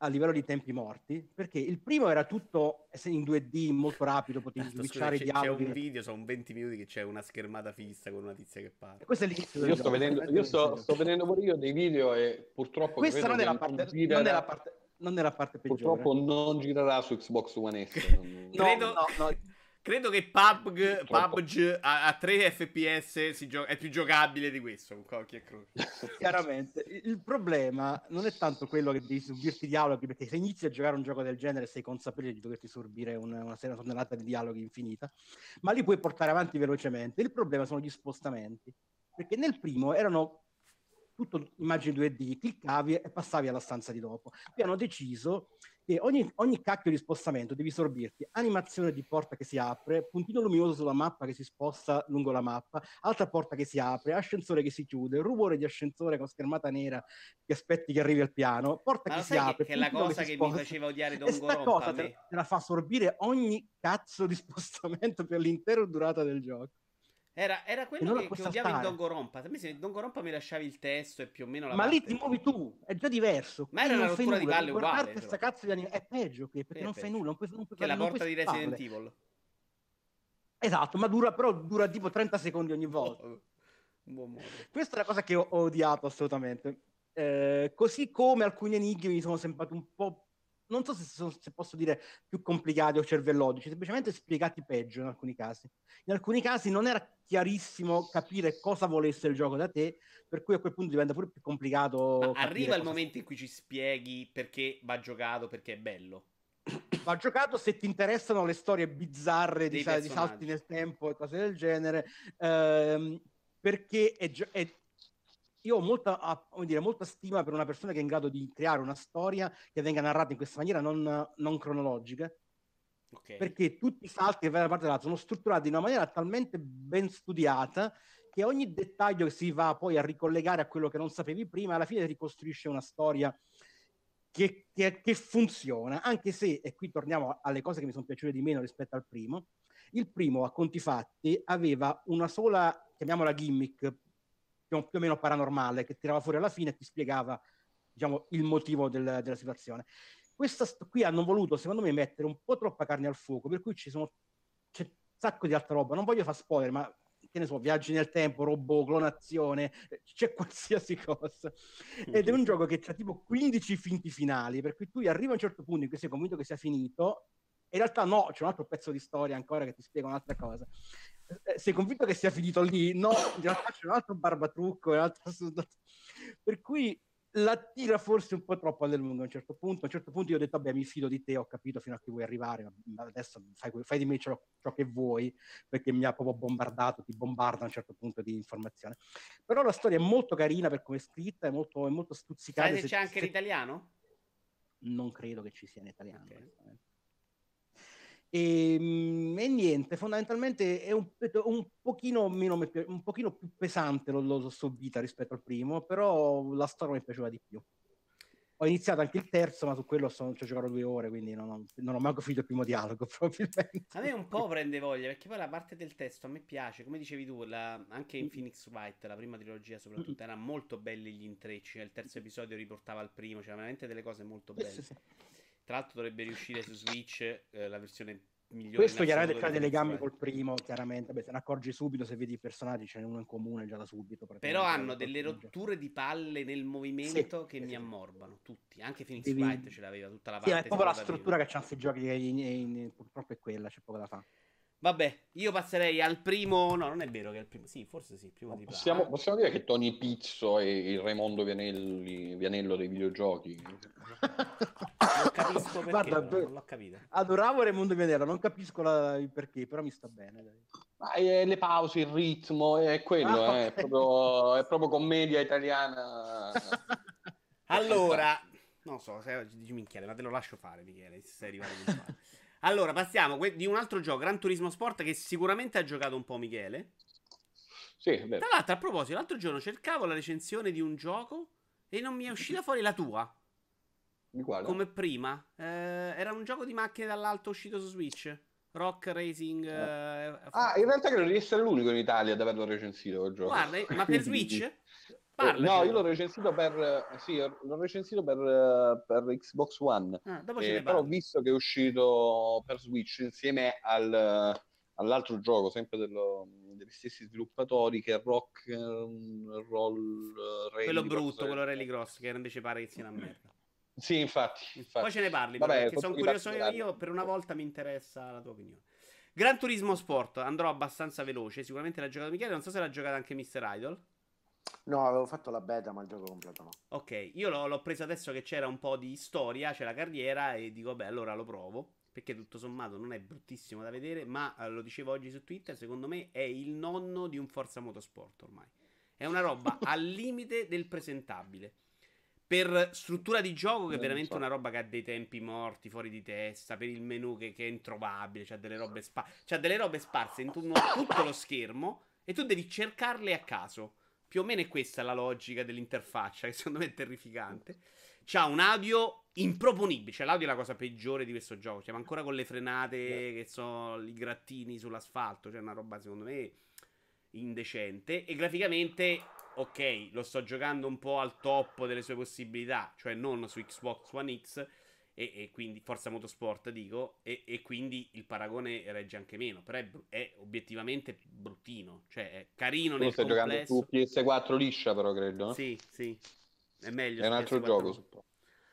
a livello di tempi morti, perché il primo era tutto in 2D molto rapido, potevi switchare i dialoghi. C'è un video, sono 20 minuti che c'è una schermata fissa con una tizia che parla. questo è l'inizio Io, sto vedendo, io sto, sto, vedendo pure io dei video e purtroppo... Questa non è, la parte, girerà, non, è la parte, non è la parte peggiore. Purtroppo non girerà su Xbox One S. Non... Credo... no, no, no. Credo che PUBG, PUBG a, a 3 FPS gio- è più giocabile di questo con qualche croce. Chiaramente. Il problema non è tanto quello che devi subirti dialoghi, perché se inizi a giocare un gioco del genere sei consapevole di doverti sorbire una, una serie tonnellata di dialoghi infinita, ma li puoi portare avanti velocemente. Il problema sono gli spostamenti, perché nel primo erano tutto immagini 2D, cliccavi e passavi alla stanza di dopo. Qui hanno deciso che ogni, ogni cacchio di spostamento devi sorbirti animazione di porta che si apre, puntino luminoso sulla mappa che si sposta lungo la mappa, altra porta che si apre, ascensore che si chiude, rumore di ascensore con schermata nera che aspetti che arrivi al piano, porta Ma che si apre. Che è la cosa che, che mi faceva odiare Don Gorompa. cosa te, te la fa sorbire ogni cazzo di spostamento per l'intera durata del gioco. Era, era quello che, che odiavo in Dongorompa. A me se in Dongorompa mi lasciavi il testo e più o meno la Ma lì ti muovi tu, è già diverso. Ma era una rottura di palle uguale. Questa cazzo di anim- è peggio che perché è non peggio. fai nulla, non puoi, non puoi Che la porta di Resident palle. Evil. Esatto, ma dura però dura tipo 30 secondi ogni volta. Oh. Questa è la cosa che ho odiato assolutamente. Eh, così come alcuni enigmi mi sono sembrati un po' non so se, se, posso dire più complicati o cervellotici, semplicemente spiegati peggio in alcuni casi. In alcuni casi non era chiarissimo capire cosa volesse il gioco da te, per cui a quel punto diventa pure più complicato. arriva il momento in cui ci spieghi perché va giocato, perché è bello. Va giocato se ti interessano le storie bizzarre di, di, salti nel tempo e cose del genere, ehm, perché è, è io ho molta, dire, molta, stima per una persona che è in grado di creare una storia che venga narrata in questa maniera non, non cronologica. Okay. Perché tutti i salti che vengono da parte dell'altra sono strutturati in una maniera talmente ben studiata che ogni dettaglio che si va poi a ricollegare a quello che non sapevi prima, alla fine ricostruisce una storia che, che, che funziona, anche se, e qui torniamo alle cose che mi sono piaciute di meno rispetto al primo, il primo a conti fatti aveva una sola, chiamiamola gimmick, più, più o meno paranormale che tirava fuori alla fine e ti spiegava diciamo, il motivo del, della situazione. Questa qui hanno voluto, secondo me, mettere un po' troppa carne al fuoco, per cui ci sono, c'è un sacco di altra roba. Non voglio fare spoiler, ma che ne so, viaggi nel tempo, robot, clonazione, c'è qualsiasi cosa. Ed è un gioco che ha tipo 15 finti finali, per cui tu arrivi a un certo punto in cui sei convinto che sia finito, e in realtà no, c'è un altro pezzo di storia ancora che ti spiega un'altra cosa. Eh, sei convinto che sia finito lì? No, in realtà c'è un altro barbatrucco, un altro... per cui la tira forse un po' troppo alle lunghe a un certo punto. A un certo punto io ho detto, vabbè, mi fido di te, ho capito fino a che vuoi arrivare, ma adesso fai, fai di me ciò, ciò, che vuoi, perché mi ha proprio bombardato, ti bombarda a un certo punto di informazione. Però la storia è molto carina per come è scritta, è molto, è molto stuzzicata. Sai se c'è anche se... l'italiano? Non credo che ci sia in italiano. Okay. E, mm, e, niente, fondamentalmente è un, un, pochino, meno, un pochino più pesante l'ho, l'ho subita rispetto al primo, però la storia mi piaceva di più. Ho iniziato anche il terzo, ma su quello sono, ci ho giocato due ore, quindi non ho, non ho manco finito il primo dialogo, probabilmente. A me un po' prende voglia, perché poi la parte del testo a me piace, come dicevi tu, la, anche in Phoenix White, la prima trilogia soprattutto, erano molto belli gli intrecci, il terzo episodio riportava al primo, c'erano veramente delle cose molto belle. Sì, sì, sì. Tra l'altro dovrebbe riuscire su Switch eh, la versione migliore. Questo chiaramente crea dei legami col primo, chiaramente. Beh, se ne accorgi subito se vedi i personaggi, ce n'è uno in comune già da subito. Però hanno delle rotture di palle nel movimento sì, che sì, mi ammorbano, tutti. Anche Phoenix Devi... White ce l'aveva tutta la parte. Sì, è proprio la struttura che c'hanno questi giochi, in, in, in, purtroppo è quella, c'è poco da fare. Vabbè, io passerei al primo. No, non è vero che è il primo. Sì, forse sì. Primo di possiamo, possiamo dire che Tony Pizzo è il Raimondo Vianelli, Vianello dei videogiochi. non capisco perché. Guarda, non l'ho capito. Adoravo Raimondo Vianello, non capisco la, il perché, però mi sta bene. Ma è le pause, il ritmo, è quello, ah, eh, okay. è, proprio, è, proprio, commedia italiana. allora, non so, se dici minchiale, ma te lo lascio fare, Michele, se sei arrivato a fare. Allora, passiamo di un altro gioco, Gran Turismo Sport, che sicuramente ha giocato un po' Michele. Sì, vero. Tra l'altro, a proposito, l'altro giorno cercavo la recensione di un gioco e non mi è uscita fuori la tua. Di quale? Come prima. Eh, era un gioco di macchine dall'alto uscito su Switch. Rock Racing. Eh. Eh, ah, in realtà credo di essere l'unico in Italia ad averlo recensito quel gioco. Guarda, ma per Switch? Parla, no, io l'ho recensito per, sì, l'ho recensito per, per Xbox One. Ah, eh, però ho visto che è uscito per Switch insieme al, all'altro gioco, sempre dello, degli stessi sviluppatori, che è Rock um, Roll Rally. Quello brutto, quello Rally Cross, che invece pare che sia una merda. Sì, infatti, infatti. Poi ce ne parli, Vabbè, perché sono curioso io, per una volta mi interessa la tua opinione. Gran Turismo Sport, andrò abbastanza veloce, sicuramente l'ha giocato Michele, non so se l'ha giocato anche Mr. Idol. No, avevo fatto la beta, ma il gioco completo no. Ok, io l'ho, l'ho preso adesso che c'era un po' di storia, c'è la carriera e dico, beh, allora lo provo. Perché tutto sommato non è bruttissimo da vedere, ma eh, lo dicevo oggi su Twitter, secondo me è il nonno di un Forza Motorsport ormai. È una roba al limite del presentabile. Per struttura di gioco, che è veramente so. una roba che ha dei tempi morti, fuori di testa, per il menu che, che è introvabile, c'ha delle robe, spa- c'ha delle robe sparse in tutto lo schermo e tu devi cercarle a caso. Più o meno è questa la logica dell'interfaccia, che secondo me è terrificante. C'ha un audio improponibile. Cioè, l'audio è la cosa peggiore di questo gioco. Ma ancora con le frenate, che sono i grattini sull'asfalto. Cioè, una roba, secondo me, indecente. E graficamente, ok, lo sto giocando un po' al top delle sue possibilità. Cioè, non su Xbox One X e, e, quindi Forza Motorsport dico e, e, quindi il paragone regge anche meno però è, è obiettivamente bruttino cioè è carino tu nel stai complesso. giocando su PS4 liscia però credo no? sì sì è meglio è un altro PS4 gioco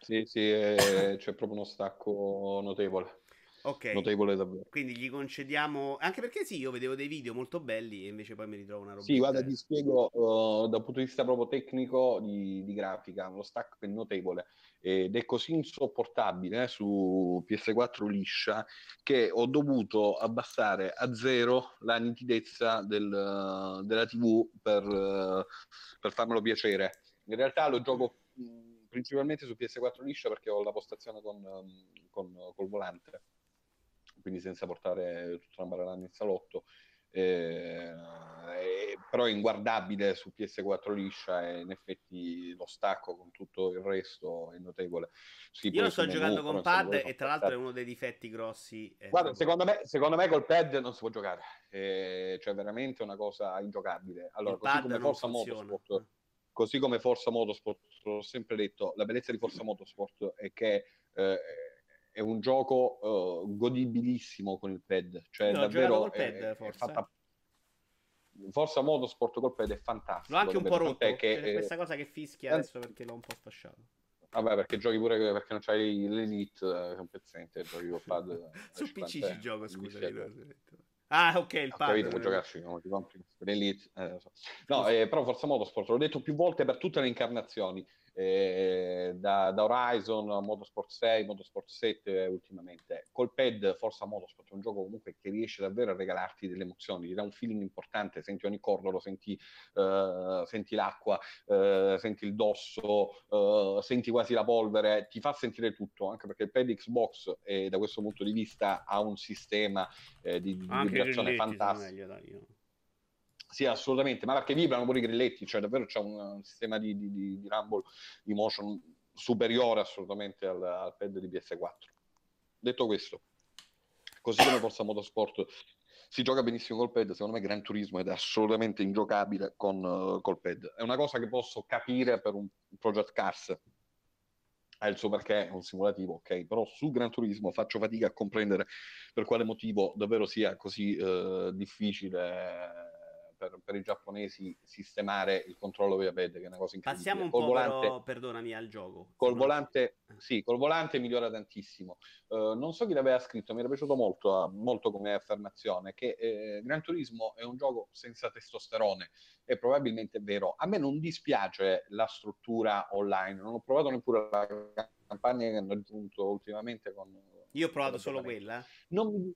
sì sì è, c'è proprio uno stacco notevole Ok. Notevole davvero. Quindi gli concediamo. Anche perché sì, io vedevo dei video molto belli e invece poi mi ritrovo una roba. Sì, guarda, ti spiego uh, dal punto di vista proprio tecnico di, di grafica. Lo stack è notevole ed è così insopportabile eh, su PS4 liscia che ho dovuto abbassare a zero la nitidezza del, della TV per, per farmelo piacere. In realtà lo gioco principalmente su PS4 liscia perché ho la postazione con, con, col volante quindi senza portare tutta una barella in salotto. Eh, eh, però è inguardabile su PS4 liscia e in effetti lo stacco con tutto il resto è notevole. Sì, Io lo sto giocando con pad e tra l'altro è uno dei difetti grossi. Guarda, secondo me, secondo me col pad non si può giocare, eh, cioè veramente una cosa ingiocabile. Allora, così come Forza Motorsport, così come Forza Motorsport, l'ho sempre detto, la bellezza di Forza Motorsport è che eh, è un gioco uh, godibilissimo con il pad. Cioè, no, davvero col pad, è, forse. È fatta... Forza Motorsport col pad è fantastico. L'ho anche un po' rotto. Che, è questa cosa che fischia adesso perché l'ho un po' sfasciato. Vabbè, perché giochi pure perché non c'hai l'Elite, è eh, un pezzente, giochi col pad. Su PC ci gioco, scusa. Ah, ok, il pad. Capito, puoi giocarci come ti compri l'Elite. Eh, so. No, eh, però Forza Motorsport, l'ho detto più volte per tutte le incarnazioni, eh, da, da, Horizon, Motorsport 6, Motorsport 7 ultimamente. Col pad Forza Motorsport è un gioco comunque che riesce davvero a regalarti delle emozioni, ti dà un feeling importante, senti ogni cordolo, senti, uh, senti l'acqua, uh, senti il dosso, uh, senti quasi la polvere, ti fa sentire tutto, anche perché il pad Xbox eh, da questo punto di vista ha un sistema eh, di, di vibrazione fantastico. Sì, assolutamente, ma perché vibrano pure i grilletti, cioè davvero c'è un, un sistema di, di, di, di, rumble, di motion superiore assolutamente al, al pad di PS4. Detto questo, così come Forza Motorsport si gioca benissimo col pad, secondo me Gran Turismo ed è assolutamente ingiocabile con, uh, col pad. È una cosa che posso capire per un Project Cars, ha il suo perché, è un simulativo, ok, però su Gran Turismo faccio fatica a comprendere per quale motivo davvero sia così uh, difficile per, per, i giapponesi sistemare il controllo via pad, che è una cosa incredibile. Passiamo un col po' volante, però, perdonami, al gioco. Col volante, sì, col volante migliora tantissimo. Uh, non so chi l'aveva scritto, mi era piaciuto molto, molto come affermazione, che eh, Gran Turismo è un gioco senza testosterone, e probabilmente è vero. A me non dispiace la struttura online, non ho provato neppure la campagna che hanno aggiunto ultimamente con... Io ho provato solo quella. Non mi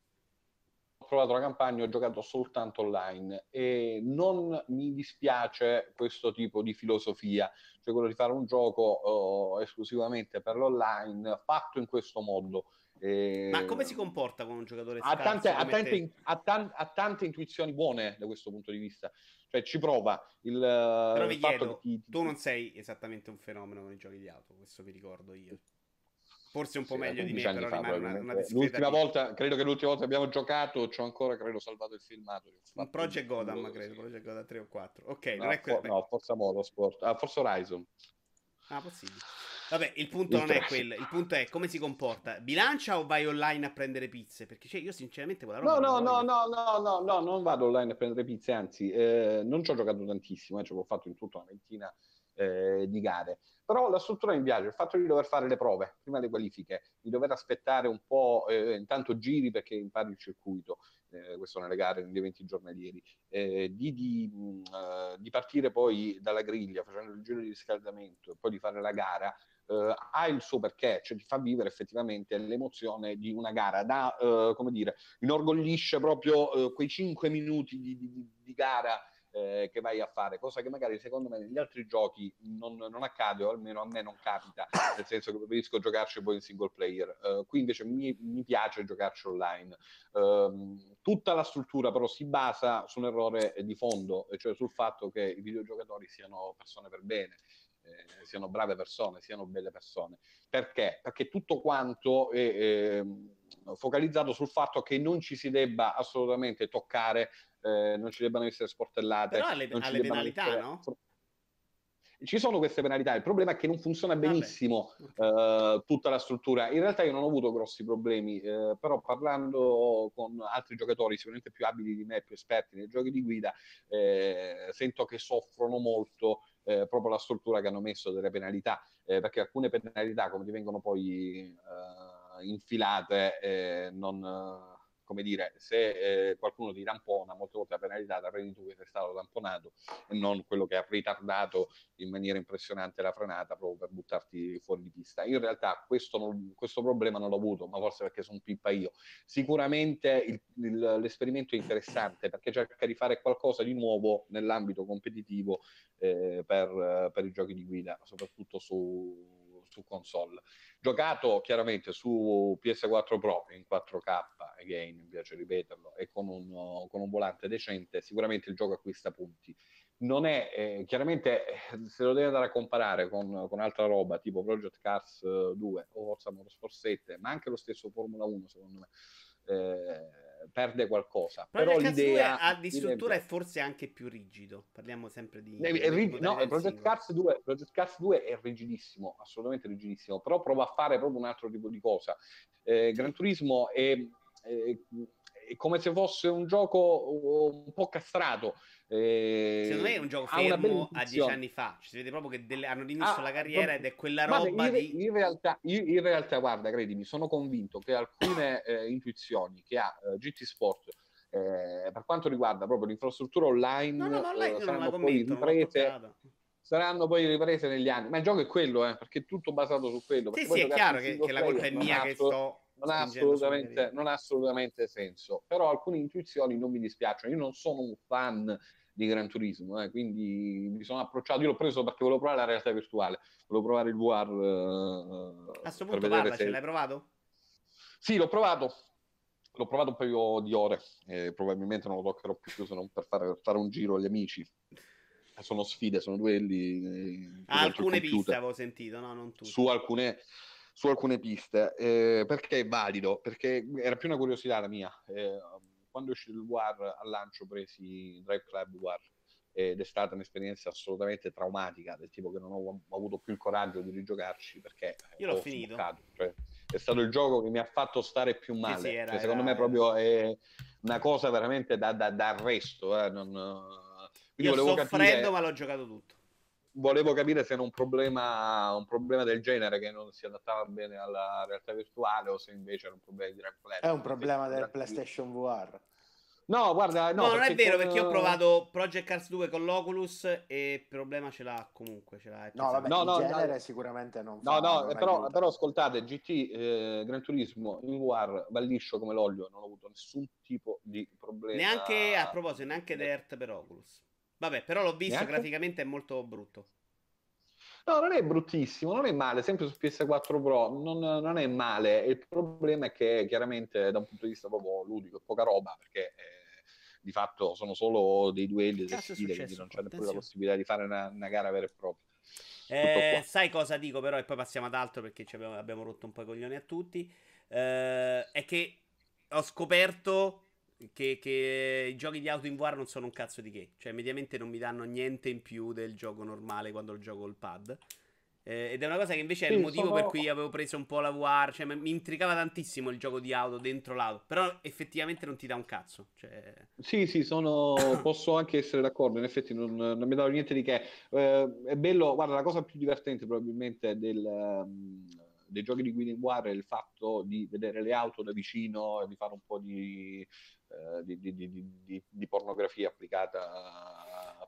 provato la campagna, ho giocato soltanto online e non mi dispiace questo tipo di filosofia, cioè quello di fare un gioco uh, esclusivamente per l'online fatto in questo modo. E... Ma come si comporta con un giocatore ha tante, ha, tante, ha, tan- ha tante, intuizioni buone da questo punto di vista. Cioè ci prova il, Però vi chiedo, ti, ti... tu non sei esattamente un fenomeno con i giochi di auto, questo vi ricordo io. Forse un po' sì, meglio di me, però fa, rimane una, una L'ultima volta, credo che l'ultima volta abbiamo giocato, ci ho ancora, credo, salvato il filmato. Un Project Gotham, credo, Project Gotham 3 o 4. Ok, no, non è for- no, Forza Motorsport, ah, Forza Horizon. Ah, possibile. Vabbè, il punto il non è quello, il punto è come si comporta. Bilancia o vai online a prendere pizze? Perché cioè, io sinceramente quella roba No, no, no, no, no, no, no, non vado online a prendere pizze, anzi, eh, non ci ho giocato tantissimo, eh, ci ho fatto in tutto una ventina eh, di gare. Però la struttura mi piace, il fatto di dover fare le prove, prima le qualifiche, di dover aspettare un po', eh, intanto giri perché impari il circuito, eh, questo nelle gare, negli eventi giornalieri, eh, di, di, mh, uh, di, partire poi dalla griglia facendo il giro di riscaldamento e poi di fare la gara, Uh, ha il suo perché, cioè ti fa vivere effettivamente l'emozione di una gara, da, uh, come dire, inorgoglisce proprio quei 5 minuti di, di gara eh, che vai a fare, cosa che magari secondo me negli altri giochi non, non, accade, o almeno a me non capita, nel senso che preferisco giocarci poi in single player. Uh, qui invece mi, mi, piace giocarci online. Uh, tutta la struttura però si basa su un errore di fondo, cioè sul fatto che i videogiocatori siano persone per bene. Eh, siano brave persone, siano belle persone. Perché? Perché tutto quanto è, è focalizzato sul fatto che non ci si debba assolutamente toccare eh, non ci debbano essere sportellate. Però alle, alle penalità, essere... no? Ci sono queste penalità, il problema è che non funziona benissimo uh, tutta la struttura. In realtà io non ho avuto grossi problemi, uh, però parlando con altri giocatori sicuramente più abili di me, più esperti nei giochi di guida, eh, sento che soffrono molto eh, proprio la struttura che hanno messo delle penalità, eh, perché alcune penalità, come ti vengono poi infilate, non come dire, se eh, qualcuno ti tampona, molte volte la penalità la prendi tu che sei stato tamponato e non quello che ha ritardato in maniera impressionante la frenata proprio per buttarti fuori di pista. Io in realtà questo, non, questo problema non l'ho avuto, ma forse perché sono pippa io. Sicuramente il, il, l'esperimento è interessante perché cerca di fare qualcosa di nuovo nell'ambito competitivo eh, per, per i giochi di guida, soprattutto su su console. Giocato chiaramente su PS4 Pro in 4K, again, mi piace ripeterlo, e con un, con un volante decente, sicuramente il gioco acquista punti. Non è, eh, chiaramente, eh, se lo deve andare a comparare con, con altra roba, tipo Project Cars 2 o Forza Motorsport 7, ma anche lo stesso Formula 1, secondo me, eh, perde qualcosa. Project Però l'idea ha di struttura è forse anche più rigido. Parliamo sempre di. È rig- no, Project Cars, 2, Project Cars 2 è rigidissimo, assolutamente rigidissimo. Però prova a fare proprio un altro tipo di cosa. Eh, Gran Turismo è, è, è come se fosse un gioco un po' castrato. Eh, Secondo me è un gioco fermo a dieci anni fa. Ci si vede proprio che delle, hanno iniziato ah, la carriera ed è quella roba in, di... in, realtà, in, in, realtà, guarda, credimi, sono convinto che alcune eh, intuizioni che ha eh, GT Sport eh, per quanto riguarda proprio l'infrastruttura online no, no, online eh, saranno poi riprese saranno poi riprese negli anni. Ma il gioco è quello, eh, perché è tutto basato su quello. Sì, sì, è chiaro che, che la colpa è mia che sto non ha, assolutamente, non ha assolutamente senso. Però alcune intuizioni non mi dispiacciono. Io non sono un fan di Gran Turismo, eh, quindi mi sono approcciato, io l'ho preso perché volevo provare la realtà virtuale, volevo provare il VR. Uh, A questo punto parla, se... ce l'hai provato? Sì, l'ho provato, l'ho provato un paio di ore, e probabilmente non lo toccherò più se non per fare, fare un giro agli amici. Sono sfide, sono duelli. Eh, ah, alcune piste avevo sentito, no? Non tutte. Su alcune, su alcune piste. Eh, perché è valido? Perché era più una curiosità la mia. Eh, quando è uscito il War al lancio presi Drive Club War ed è stata un'esperienza assolutamente traumatica del tipo che non ho, avuto più il coraggio di rigiocarci perché io l'ho finito. cioè, è stato il gioco che mi ha fatto stare più male. sì, sì, era, cioè, secondo era, me proprio è una cosa veramente da, da, da arresto eh, non, io sto capire... ma l'ho giocato tutto volevo capire se era un problema, un problema del genere che non si adattava bene alla realtà virtuale o se invece era un problema di Play. È un problema del PlayStation VR. No, guarda, no, no non è vero con... perché io ho provato Project Cars 2 con l'Oculus e il problema ce l'ha comunque. Ce l'ha, no, vabbè, no, no, genere no, sicuramente non No, fa, no, però, però, ascoltate, GT eh, Gran Turismo in VR va liscio come l'olio, non ho avuto nessun tipo di problema. Neanche, a proposito, neanche Dirt per Oculus. Vabbè, però l'ho visto, Neanche? graficamente è molto brutto. No, non è bruttissimo, non è male, sempre su PS4 Pro, non, non, è male. Il problema è che chiaramente da un punto di vista proprio ludico è poca roba, perché eh, di fatto sono solo dei duelli, delle sfide, quindi non c'è neppure la possibilità di fare una, una gara vera e propria. Eh, sai cosa dico però, e poi passiamo ad altro perché abbiamo, abbiamo, rotto un po' i coglioni a tutti, eh, è che ho scoperto che, che, i giochi di auto in VR non sono un cazzo di che. Cioè, mediamente non mi danno niente in più del gioco normale quando lo gioco col pad. Eh, ed è una cosa che invece sì, è il motivo sono... per cui avevo preso un po' la VR. Cioè, mi intrigava tantissimo il gioco di auto dentro l'auto. Però effettivamente non ti dà un cazzo. Cioè... Sì, sì, sono... posso anche essere d'accordo. In effetti non, non mi dà niente di che. Eh, è bello, guarda, la cosa più divertente probabilmente del. Um dei giochi di guida in VR è il fatto di vedere le auto da vicino e di fare un po' di, di, di, di, di pornografia applicata,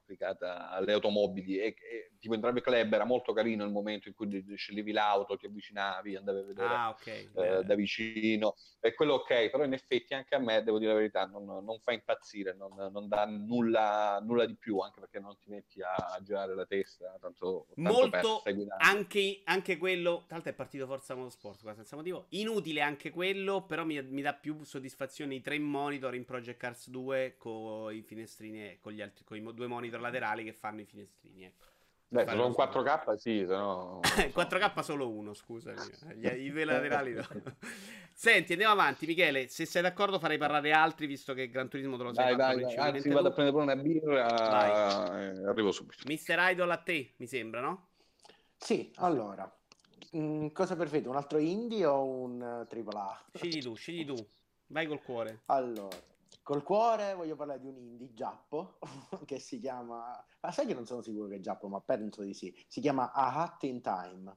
applicata, alle automobili e, e tipo in Drive Club era molto carino il momento in cui sceglievi l'auto, ti avvicinavi, andavi a vedere ah, okay. eh, da vicino. E quello ok, però in effetti anche a me, devo dire la verità, non, non fa impazzire, non, non dà nulla, nulla, di più, anche perché non ti metti a girare la testa, tanto, tanto molto anche, anche, quello, tra l'altro è partito Forza Motorsport qua senza motivo, inutile anche quello, però mi, mi dà più soddisfazione i tre monitor monitor in Project Cars 2 con i finestrini, con, gli altri, con i due monitor laterali che fanno i finestrini. Ecco. Beh, se sono 4K sì, se no... 4K solo uno, scusami. Gli, I laterali no. Senti, andiamo avanti, Michele. Se sei d'accordo farei parlare altri, visto che Gran Turismo te lo sai dai, dai, Anzi, vado a prendere pure una birra e arrivo subito. Mister Idol a te, mi sembra, no? Sì, allora. Mh, mm, cosa preferite, un altro indie o un AAA? Scegli tu, scegli tu. Vai col cuore. Allora, col cuore voglio parlare di un indie giappo che si chiama... Ma sai che non sono sicuro che è giappo, ma penso di sì. Si chiama A Hat in Time.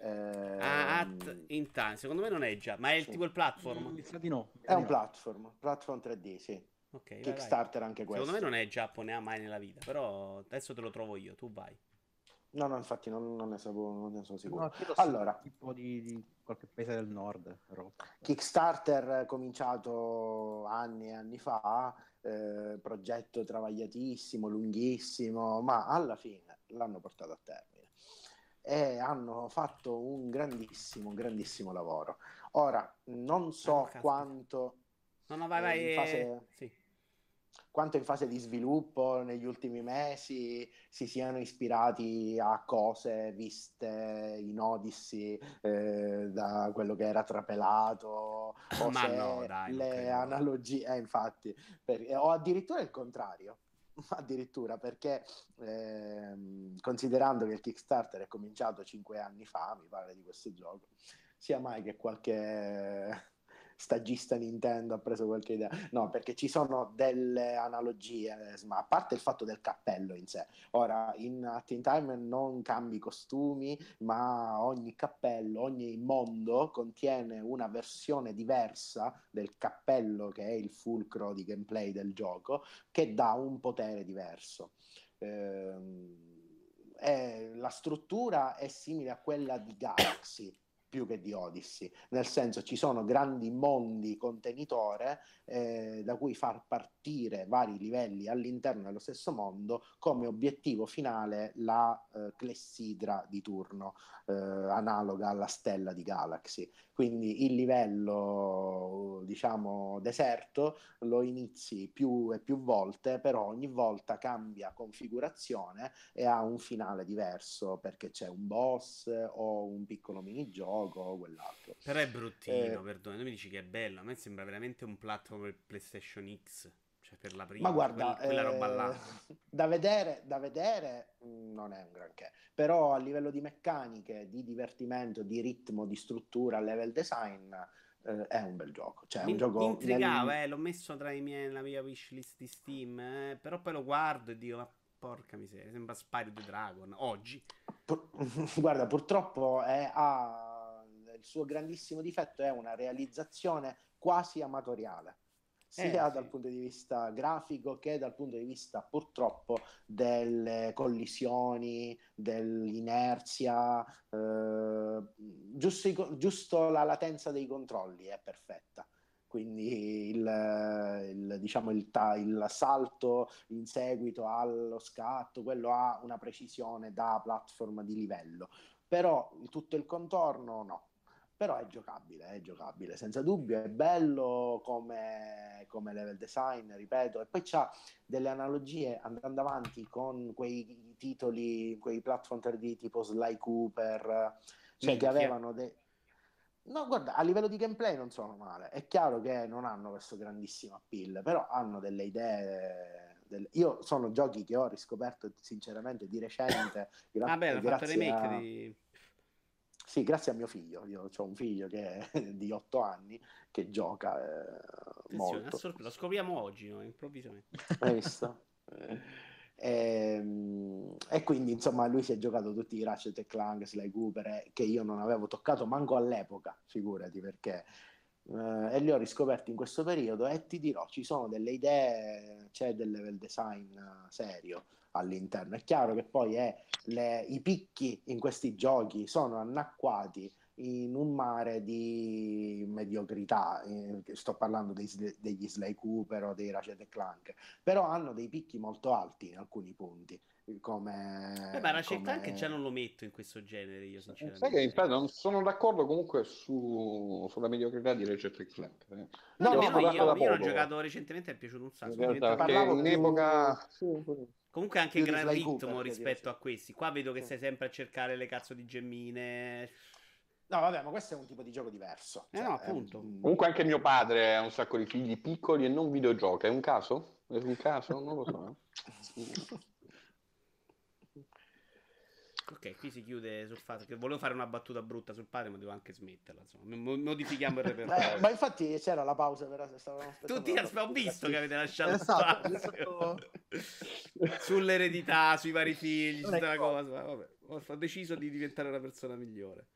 Eh... A Hat in Time, secondo me non è già, ma è sì. tipo il platform? Mi di no. È un platform, platform 3D, sì. Ok. Kickstarter vai. anche questo. Secondo me non è giappo, ne ha mai nella vita, però adesso te lo trovo io, tu vai. No, no, infatti non, non, ne, so, non ne sono sicuro. No, allora, tipo di, di, qualche paese del nord. Però. Kickstarter cominciato anni e anni fa, eh, progetto travagliatissimo, lunghissimo, ma alla fine l'hanno portato a termine e hanno fatto un grandissimo, grandissimo lavoro. Ora, non so ah, quanto... No, no, vai, vai. Fase... Eh, sì quanto in fase di sviluppo negli ultimi mesi si siano ispirati a cose viste in Odyssey eh, da quello che era trapelato o Ma no, dai, le analogie, eh, infatti, per, o addirittura il contrario. Addirittura perché eh, considerando che il Kickstarter è cominciato cinque anni fa, mi pare di questo gioco, sia mai che qualche stagista Nintendo ha preso qualche idea. No, perché ci sono delle analogie, ma a parte il fatto del cappello in sé. Ora, in At in Time non cambi costumi, ma ogni cappello, ogni mondo contiene una versione diversa del cappello che è il fulcro di gameplay del gioco, che dà un potere diverso. Ehm è, la struttura è simile a quella di Galaxy più che di Odyssey, nel senso ci sono grandi mondi contenitore eh, da cui far partire vari livelli all'interno dello stesso mondo come obiettivo finale la eh, clessidra di turno, eh, analoga alla stella di Galaxy. Quindi il livello, diciamo, deserto lo inizi più e più volte, però ogni volta cambia configurazione e ha un finale diverso perché c'è un boss o un piccolo minigioco o quell'altro. Però è bruttino, eh, perdone, tu mi dici che è bello, a me sembra veramente un platform per PlayStation X. Cioè per la prima, ma guarda, quella, quella roba là. Eh, da vedere, da vedere mm, non è un granché, però a livello di meccaniche, di divertimento, di ritmo, di struttura, level design, eh, è un bel gioco. Cioè, mi, un gioco mi intrigava, nel... eh, l'ho messo tra i miei, la mia wishlist di Steam, eh, però poi lo guardo e dico, ma porca miseria, sembra Spyro the Dragon, oggi. Pur... guarda, purtroppo è, ha... il suo grandissimo difetto è una realizzazione quasi amatoriale sia eh, dal punto di vista grafico che dal punto di vista purtroppo delle collisioni, dell'inerzia, eh, giusto, giusto, la latenza dei controlli è perfetta. Quindi il, il, diciamo il, il salto in seguito allo scatto, quello ha una precisione da platform di livello, però tutto il contorno no, però è giocabile, è giocabile, senza dubbio, è bello come, come level design, ripeto, e poi c'ha delle analogie andando avanti con quei titoli, quei platform 3D tipo Sly Cooper, cioè Minchia. che avevano dei... No, guarda, a livello di gameplay non sono male, è chiaro che non hanno questo grandissimo appeal, però hanno delle idee... Del... Io sono giochi che ho riscoperto sinceramente di recente. Gra- Vabbè, hanno fatto remake a... di sì, grazie a mio figlio. Io ho un figlio che è di 8 anni che gioca eh, molto. Lo scopriamo oggi, no? improvvisamente. Hai visto? e, ehm, e, quindi insomma lui si è giocato tutti i Ratchet e Clank, Sly Cooper eh, che io non avevo toccato manco all'epoca, figurati perché eh, e li ho riscoperti in questo periodo e ti dirò ci sono delle idee, c'è del level design serio all'interno. È chiaro che poi è le, i picchi in questi giochi sono annacquati in un mare di mediocrità, eh, sto parlando dei, degli Sly Cooper o dei Ratchet Clank, però hanno dei picchi molto alti in alcuni punti. Come, eh, ma Ratchet come... Clank già non lo metto in questo genere, io sinceramente. Sai che infatti non sono d'accordo comunque su, sulla mediocrità di Ratchet Clank. Eh. No, no, no io, io, io l'ho giocato recentemente e è piaciuto un sacco. In realtà, in epoca... Sì, Comunque anche gran ritmo Cooper, rispetto a questi. Qua vedo che sì. sei sempre a cercare le cazzo di gemmine. No, vabbè, ma questo è un tipo di gioco diverso. Eh, cioè, no, appunto. Un... Comunque anche mio padre ha un sacco di figli piccoli e non videogioca. È un caso? È un caso? Non lo so. Ok, qui si chiude sul fatto che volevo fare una battuta brutta sul padre, ma devo anche smetterla. Insomma, modifichiamo il repertorio. Eh, ma infatti c'era la pausa, però se stavamo Tutti aspettano, ho visto che avete lasciato esatto, esatto. sull'eredità, sui vari figli, tutta la cosa. Vabbè, ho deciso di diventare una persona migliore.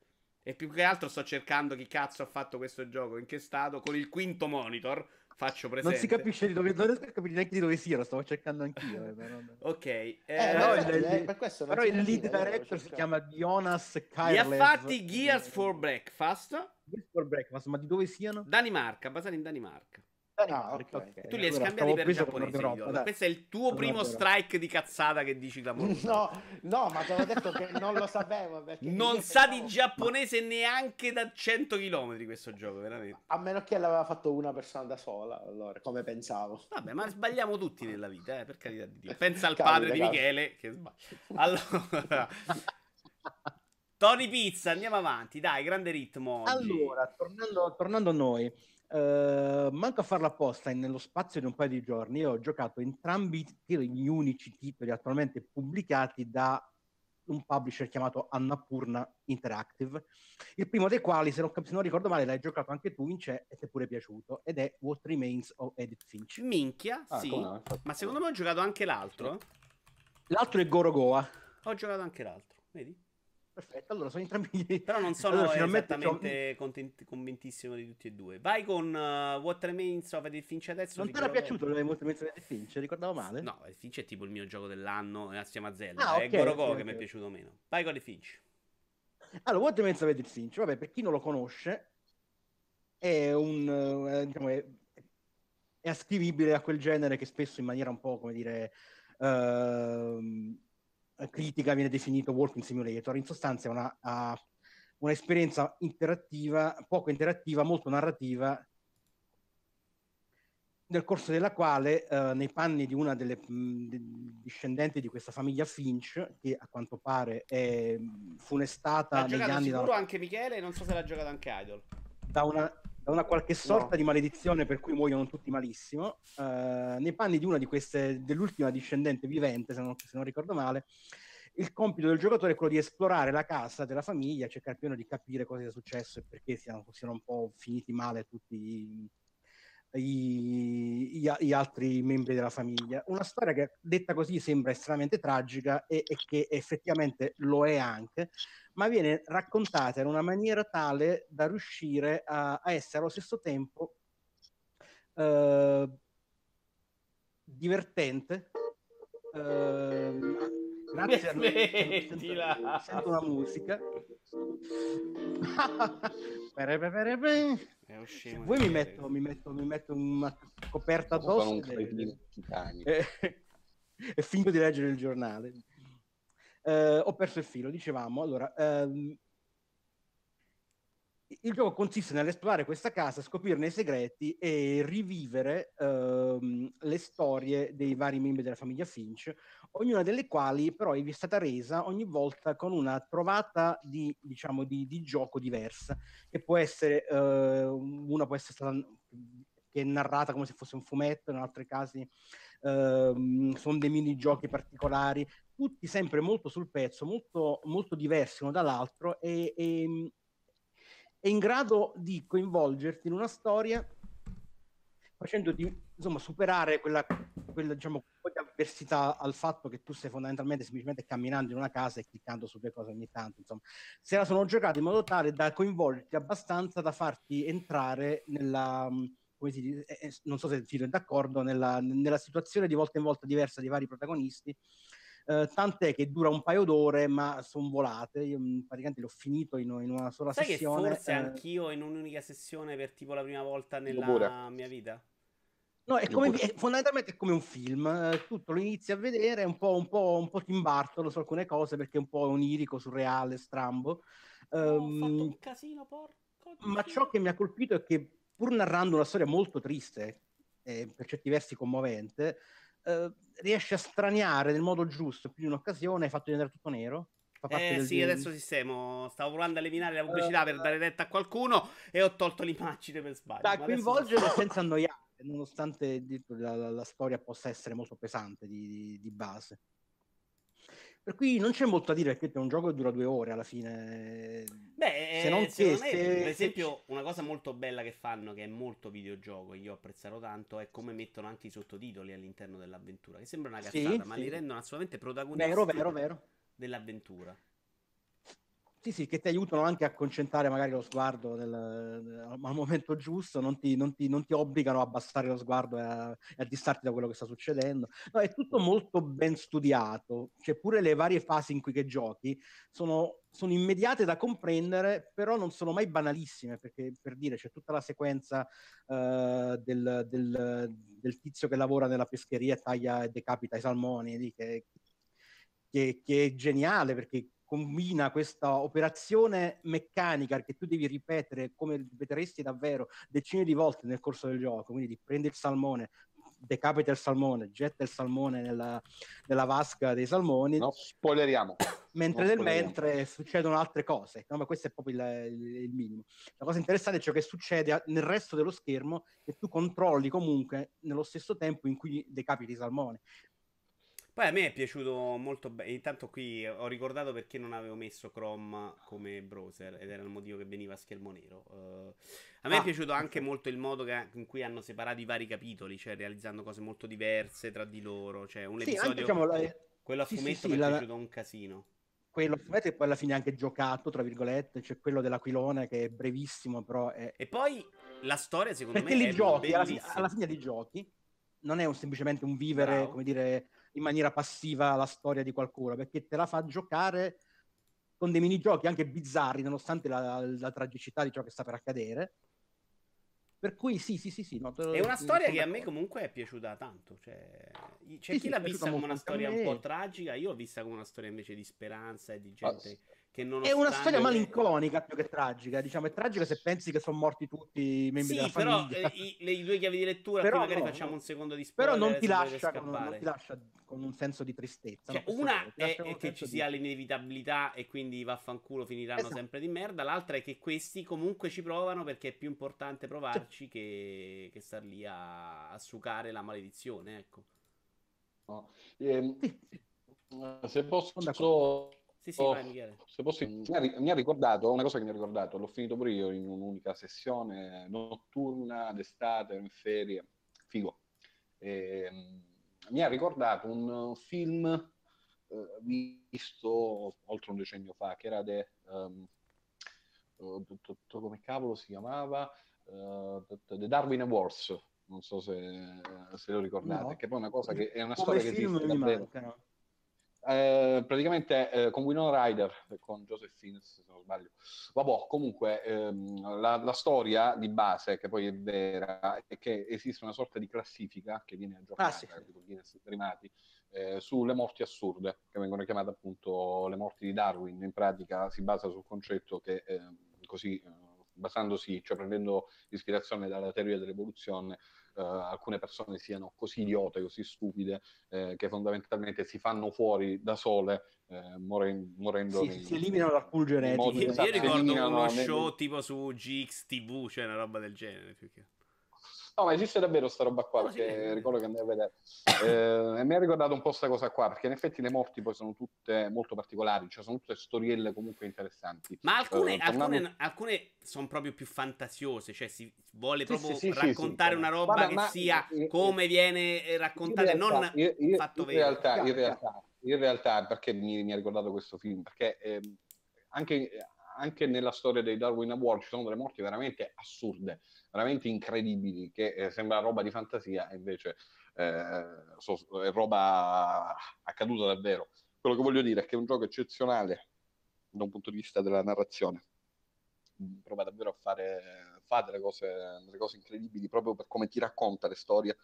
E più che altro sto cercando chi cazzo ha fatto questo gioco, in che stato, con il quinto monitor faccio presente. Non si capisce di dove, non riesco a capire neanche di dove sia, lo stavo cercando anch'io. Eh, ok, eh, eh, no, il, il, per questo però il lead director si chiama Jonas Kairlev. Li ha fatti Gears for Breakfast. Gears for Breakfast, ma di dove siano? Danimarca, basati in Danimarca. Ah, okay. Okay. Tu li hai allora, scambiati per giapponesi. Questo è il tuo primo strike di cazzata che dici clamoroso. No, no, ma ti avevo detto che non lo sapevo. Non sa di giapponese neanche da 100 km questo gioco, veramente. A meno che l'aveva fatto una persona da sola, allora, come pensavo. Vabbè, ma sbagliamo tutti nella vita, eh, per carità di Dio. Pensa al padre di Michele che sbaglia. Allora... Tony Pizza, andiamo avanti, dai, grande ritmo. Oggi. Allora, tornando, tornando a noi. Uh, manco a farla apposta, nello spazio di un paio di giorni ho giocato entrambi gli unici titoli attualmente pubblicati da un publisher chiamato Annapurna Interactive, il primo dei quali, se non, se non ricordo male, l'hai giocato anche tu, Vince, e ti è pure piaciuto, ed è What Remains of Edith Finch. Minchia, ah, sì, ma secondo me ho giocato anche l'altro. L'altro è Gorogoa. Ho giocato anche l'altro, vedi? Perfetto, allora sono entrambi. Però non sono allora, esattamente contenti, convintissimo di tutti e due. Vai con uh, What Remains of Edith Finch adesso. Non ti era piaciuto il What Remains of Edith Finch? Ricordavo male? No, Edith Finch è tipo il mio gioco dell'anno assieme a Zelda. Ah, okay, è Gorogo okay, che okay. mi è piaciuto meno. Vai con Edith Finch. Allora, What Remains of Edith Finch, vabbè, per chi non lo conosce, è un... Uh, diciamo, è, è ascrivibile a quel genere che spesso in maniera un po', come dire... Uh, critica viene definito walking simulator, in sostanza è una, uh, un'esperienza interattiva, poco interattiva, molto narrativa, nel corso della quale, uh, nei panni di una delle mh, discendenti di questa famiglia Finch, che a quanto pare è funestata l'ha negli anni... sicuro da... anche Michele, non so se l'ha giocato anche Idol. Da una, da una qualche sorta no. di maledizione per cui muoiono tutti malissimo, uh, nei panni di una di queste, dell'ultima discendente vivente, se non, se non, ricordo male, il compito del giocatore è quello di esplorare la casa della famiglia, cercare più o meno di capire cosa sia successo e perché siano, siano un po' finiti male tutti i, i, i, altri membri della famiglia. Una storia che detta così sembra estremamente tragica e, e che effettivamente lo è anche, ma viene raccontata in una maniera tale da riuscire a, a essere allo stesso tempo eh, divertente. Eh, grazie a noi sento, sento una musica. Voi mi metto, mi, metto, mi metto una coperta addosso e, e, e fingo di leggere il giornale. Uh, ho perso il filo, dicevamo. Allora, um, il gioco consiste nell'esplorare questa casa, scoprirne i segreti e rivivere um, le storie dei vari membri della famiglia Finch, ognuna delle quali però è stata resa ogni volta con una trovata di, diciamo, di, di gioco diversa, che può essere, uh, una può essere stata che è narrata come se fosse un fumetto, in altri casi uh, sono dei minigiochi particolari, tutti sempre molto sul pezzo, molto, molto diversi uno dall'altro e, e è in grado di coinvolgerti in una storia facendoti insomma superare quella, quella diciamo di avversità al fatto che tu stai fondamentalmente semplicemente camminando in una casa e cliccando su due cose ogni tanto insomma. Se la sono giocata in modo tale da coinvolgerti abbastanza da farti entrare nella si dice, eh, non so se Filo è d'accordo nella, nella situazione di volta in volta diversa dei vari protagonisti eh, tant'è che dura un paio d'ore, ma sono volate. Io mm, praticamente l'ho finito in, in una sola Sai sessione. Sai che forse eh... anch'io in un'unica sessione per tipo la prima volta nella mia vita? No, è, come, è fondamentalmente è come un film, eh, tutto lo inizi a vedere, è un po', un po', un po' Tim su alcune cose perché è un po' onirico, surreale, strambo. Oh, um, un casino, porco. Ma ciò che mi ha colpito è che pur narrando una storia molto triste, e per certi versi commovente, eh, riesce a straniare nel modo giusto più di un'occasione, hai fatto diventare tutto nero. Eh sì, del... adesso sistemo. Stavo provando a eliminare la pubblicità uh, per dare retta a qualcuno e ho tolto l'immagine per sbaglio. Da coinvolgere adesso... senza annoiare, nonostante la, la, la, storia possa essere molto pesante di, di, di base. Per cui non c'è molto da dire perché è un gioco che dura due ore alla fine. Beh, se non che, se, per esempio, una cosa molto bella che fanno, che è molto videogioco, e io apprezzerò tanto, è come mettono anche i sottotitoli all'interno dell'avventura, che sembra una cazzata, sì, ma sì. li rendono assolutamente protagonisti vero, vero, vero. dell'avventura. Sì, sì, che ti aiutano anche a concentrare magari lo sguardo nel, al momento giusto, non ti, non, ti, non ti, obbligano a abbassare lo sguardo e a, a, distarti da quello che sta succedendo. No, è tutto molto ben studiato, cioè pure le varie fasi in cui che giochi sono, sono immediate da comprendere, però non sono mai banalissime, perché per dire c'è tutta la sequenza uh, del, del, del, tizio che lavora nella pescheria e taglia e decapita i salmoni, che, che, che è geniale perché combina questa operazione meccanica che tu devi ripetere come ripeteresti davvero decine di volte nel corso del gioco, quindi di prendere il salmone, decapita il salmone, getta il salmone nella, nella vasca dei salmoni. No, spoileriamo. Mentre nel mentre succedono altre cose, no, ma questo è proprio il, il, il, minimo. La cosa interessante è ciò che succede nel resto dello schermo che tu controlli comunque nello stesso tempo in cui decapiti i salmoni. Poi a me è piaciuto molto bene. Intanto qui ho ricordato perché non avevo messo Chrome come browser ed era il motivo che veniva a schermo nero. Uh, a me ah, è piaciuto anche molto il modo che, in cui hanno separato i vari capitoli, cioè realizzando cose molto diverse tra di loro. Cioè un sì, episodio. Anche, diciamo, la... Quello a fumetto sì, sì, mi è la... piaciuto un casino quello fumetto e poi alla fine anche giocato, tra virgolette, c'è quello dell'aquilone che è brevissimo, però è... E poi la storia secondo Perché me li è giochi, alla, fi- bellissima. alla fine di giochi, non è un- semplicemente un vivere, Bravo. come dire, in maniera passiva la storia di qualcuno, perché te la fa giocare con dei minigiochi anche bizzarri, nonostante la, la tragicità di ciò che sta per accadere. Per cui sì, sì, sì, sì. no, È una storia che a me comunque è piaciuta tanto. Cioè, c'è Sì, chi l'ha vista come una storia un po' tragica, io l'ho vista come una storia invece di speranza e di gente che non È una storia malinconica più che tragica, diciamo, è tragica se pensi che sono morti tutti i membri Sì, della però famiglia. eh, i, le due chiavi di lettura, Però qui magari no, facciamo no. un secondo di Però spoiler non ti, se volete lascia con, non ti lascia con un senso di tristezza. Cioè, una ti è, è un che ci di- sia l'inevitabilità e quindi vaffanculo finiranno Esatto. sempre di merda. L'altra è che questi comunque ci provano perché è più importante provarci che, che star lì a, a sucare la maledizione. Ecco. No. Eh, se posso. Sì, sì, Oh. vai Michele. se posso- mi, ha, mi ha ricordato una cosa che mi ha ricordato, l'ho finito pure io in un'unica sessione notturna d'estate, in ferie, figo. Ehm, mi ha ricordato un film eh, visto oltre un decennio fa, che era de, t- t- come cavolo si chiamava? T- The Darwin Awards, non so se, se lo ricordate, No. che poi è una cosa che è una Come storia che esiste mi davvero. mancano. Eh, praticamente eh, con Winona Ryder con Joseph Fiennes se non sbaglio vabbè comunque ehm, la, la storia di base che poi è vera è che esiste una sorta di classifica che viene aggiornata Ah, sì, sì. Guinness primati eh, sulle morti assurde che vengono chiamate appunto le morti di Darwin in pratica si basa sul concetto che ehm, così eh, basandosi cioè prendendo ispirazione dalla teoria dell'evoluzione alcune persone siano così idiote così stupide eh, che fondamentalmente si fanno fuori da sole eh, moren- morendo Sì, nei- si eliminano dal pool genetico. Io, esatto, io ricordo uno nel- show tipo su GX TV, cioè una roba del genere. Più che... No, ma esiste davvero sta roba qua, sì. perché ricordo che andai a vedere. Eh, e mi ha ricordato un po' questa cosa qua, perché in effetti le morti poi sono tutte molto particolari, cioè sono tutte storielle comunque interessanti. Ma alcune, Eh, tornando- alcune, alcune sono proprio più fantasiose, cioè si vuole proprio sì, sì, raccontare sì, una roba Guarda, che sia eh, eh, come viene eh, raccontata, realtà, non in- in- fatto in vero. realtà, in realtà, in realtà, perché mi, mi ha ricordato questo film? Perché ehm, anche, anche nella storia dei Darwin Award ci sono delle morti veramente assurde, veramente incredibili, che eh, sembra roba di fantasia e invece eh, so- è roba accaduta davvero. Quello che voglio dire è che è un gioco eccezionale da un punto di vista della narrazione. Mm, Prova davvero a fare, fa delle cose, delle cose incredibili proprio per come ti racconta le storie,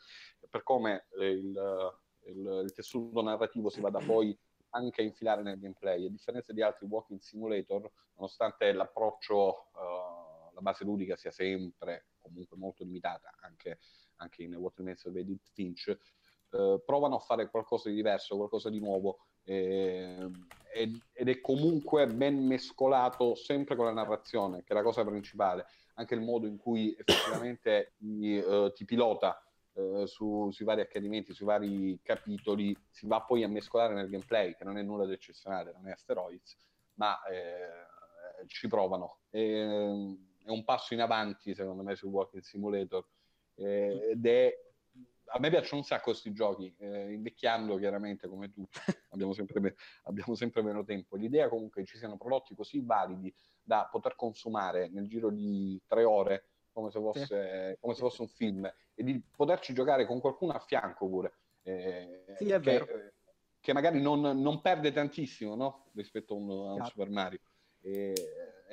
per come eh, il, il- il tessuto narrativo si vada poi anche a infilare nel gameplay. A differenza di altri walking simulator, nonostante l'approccio, eh, la base ludica sia sempre comunque molto limitata, anche, anche in What Remains of Edith Finch, eh, provano a fare qualcosa di diverso, qualcosa di nuovo, eh, ed, ed è comunque ben mescolato sempre con la narrazione, che è la cosa principale, anche il modo in cui effettivamente ti, eh, ti pilota eh, su- sui vari accadimenti, sui vari capitoli, si va poi a mescolare nel gameplay, che non è nulla di eccezionale, non è Asteroids, ma eh, ci provano. E, è un passo in avanti, secondo me, su Walking Simulator. Eh, ed è a me piacciono un sacco questi giochi, eh, invecchiando chiaramente come tutti, abbiamo sempre, me- abbiamo sempre meno tempo. L'idea comunque che ci siano prodotti così validi da poter consumare nel giro di tre ore come se fosse, come se fosse un film e di poterci giocare con qualcuno a fianco pure. eh, Sì, è che, vero. eh, che magari non, non perde tantissimo no? rispetto a un, a un. Super Mario. E,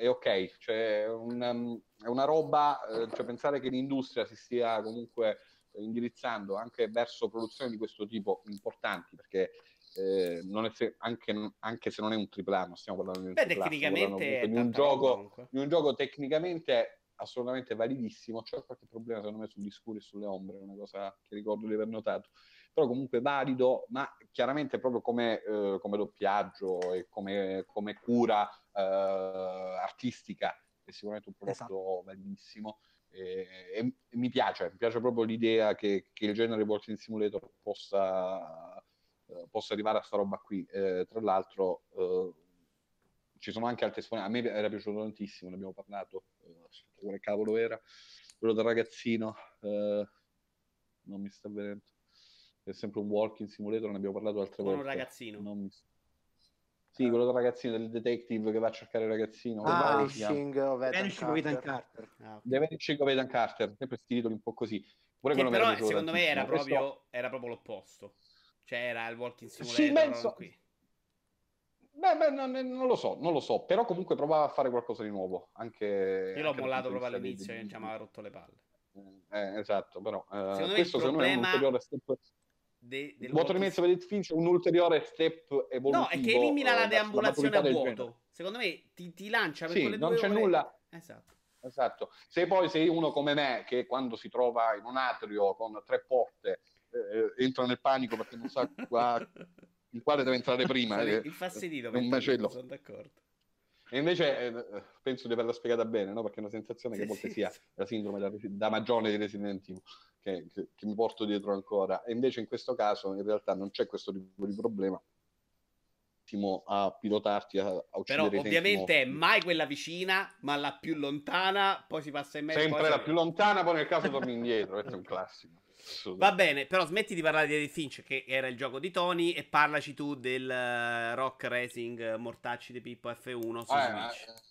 è ok, cioè, è una, è una roba, eh, cioè pensare che l'industria si stia comunque indirizzando anche verso produzioni di questo tipo importanti, perché eh, non è se- anche, anche se non è un non stiamo parlando di un Beh, tecnicamente di un gioco di un gioco tecnicamente assolutamente validissimo. C'è qualche problema, secondo me, sugli scuri e sulle ombre, è una cosa che ricordo di aver notato. Però comunque valido, ma chiaramente proprio come, eh, come doppiaggio e come, come cura eh, artistica è sicuramente un prodotto Esatto. bellissimo. E, e- e mi piace, mi piace proprio l'idea che, che il genere Walking Simulator possa, eh, possa arrivare a sta roba qui. Eh, tra l'altro, eh, ci sono anche altre esponenti. A me era piaciuto tantissimo, ne abbiamo parlato. Eh, quale cavolo era? Quello del ragazzino, eh, non mi sta venendo. È sempre un walking simulator, ne abbiamo parlato altre Con un volte. ragazzino. Non mi- Sì, quello del ragazzino, del detective che va a cercare il ragazzino. Ah, Vanishing of Ethan Vanishing of Ethan Carter. Carter. Ah. The Vanishing of Ethan Carter, sempre sti titoli un po' così. Pure Che però secondo me era proprio, era proprio l'opposto. Cioè era il walking Sì, simulator. penso- roba qui. Beh, beh, non, non lo so, non lo so, però comunque provava a fare qualcosa di nuovo. Anche, Io l'ho anche mollato proprio all'inizio che ci aveva rotto le palle. Eh, esatto, però eh, Secondo me questo il secondo me è un problema ulteriore step. De- del walking- Mezzo per Finch un ulteriore step evolutivo. No, è che elimina eh, la verso deambulazione a vuoto. Secondo me ti, ti lancia per Sì, quelle non c'è ore- nulla. Esatto. Esatto. Se poi sei uno come me che quando si trova in un atrio con tre porte eh, entra nel panico perché non sa qua- in quale deve entrare prima. Sarei eh, infastidito un macello. sono d'accordo. E invece eh, penso di averla spiegata bene, no? perché è una sensazione che a Sì, volte sì, sia sì. la sindrome da, da magione di Resident Evil, che, che- che mi porto dietro ancora. E invece in questo caso in realtà non c'è questo tipo di problema. A pilotarti a, a Però uccidere tempi ovviamente mai quella vicina, ma la più lontana, poi si passa in mezzo. sempre poi la più lontana, poi nel caso torni indietro. Questo è un classico. Va bene, però smetti di parlare di Edith Finch, che era il gioco di Tony, e parlaci tu del eh, Rock Racing eh, Mortacci di Pippo F1 su Ah, Switch. eh, eh,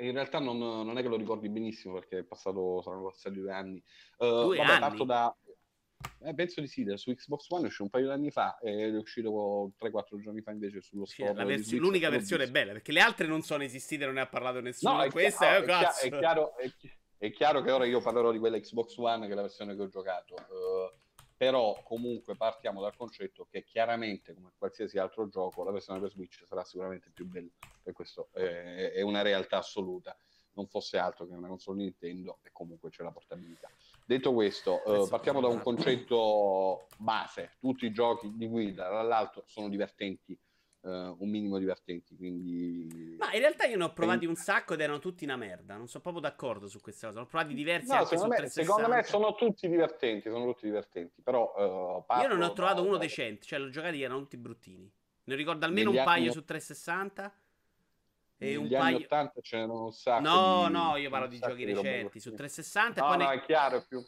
in realtà non, non è che lo ricordi benissimo perché è passato, saranno passati due anni. Eh, Due vabbè, anni? parto da. eh, penso di sì, su Xbox One è uscito un paio di anni fa e è uscito 3-4 giorni fa invece sullo Sì, store. la di vers- Switch, l'unica versione è bella, perché le altre non sono esistite, non ne ha parlato nessuno. No, è, Questa chiaro, è, cazzo. è chiaro, è chi- è chiaro che ora io parlerò di quella Xbox One che è la versione che ho giocato. eh, però comunque partiamo dal concetto che chiaramente come qualsiasi altro gioco la versione per Switch sarà sicuramente più bella e questo è, è una realtà assoluta. Non fosse altro che una console Nintendo e comunque c'è la portabilità. Detto questo eh, partiamo da un concetto base. Tutti i giochi di guida dall'alto sono divertenti eh, un minimo divertenti quindi Ma in realtà io ne ho provati un sacco ed erano tutti una merda. Non sono proprio d'accordo su questa cosa. Ne ho provati diversi No, secondo me, 360. secondo me sono tutti divertenti, sono tutti divertenti, però eh, Io non ne ho trovato da- uno decente, cioè l'ho giocati erano tutti bruttini. Ne ricordo almeno Negli un paio anni- su 360 e Negli un anni paio 80 c'erano un sacco No, di- no, io parlo di giochi recenti su 360 No, e poi no, ne... è chiaro, più,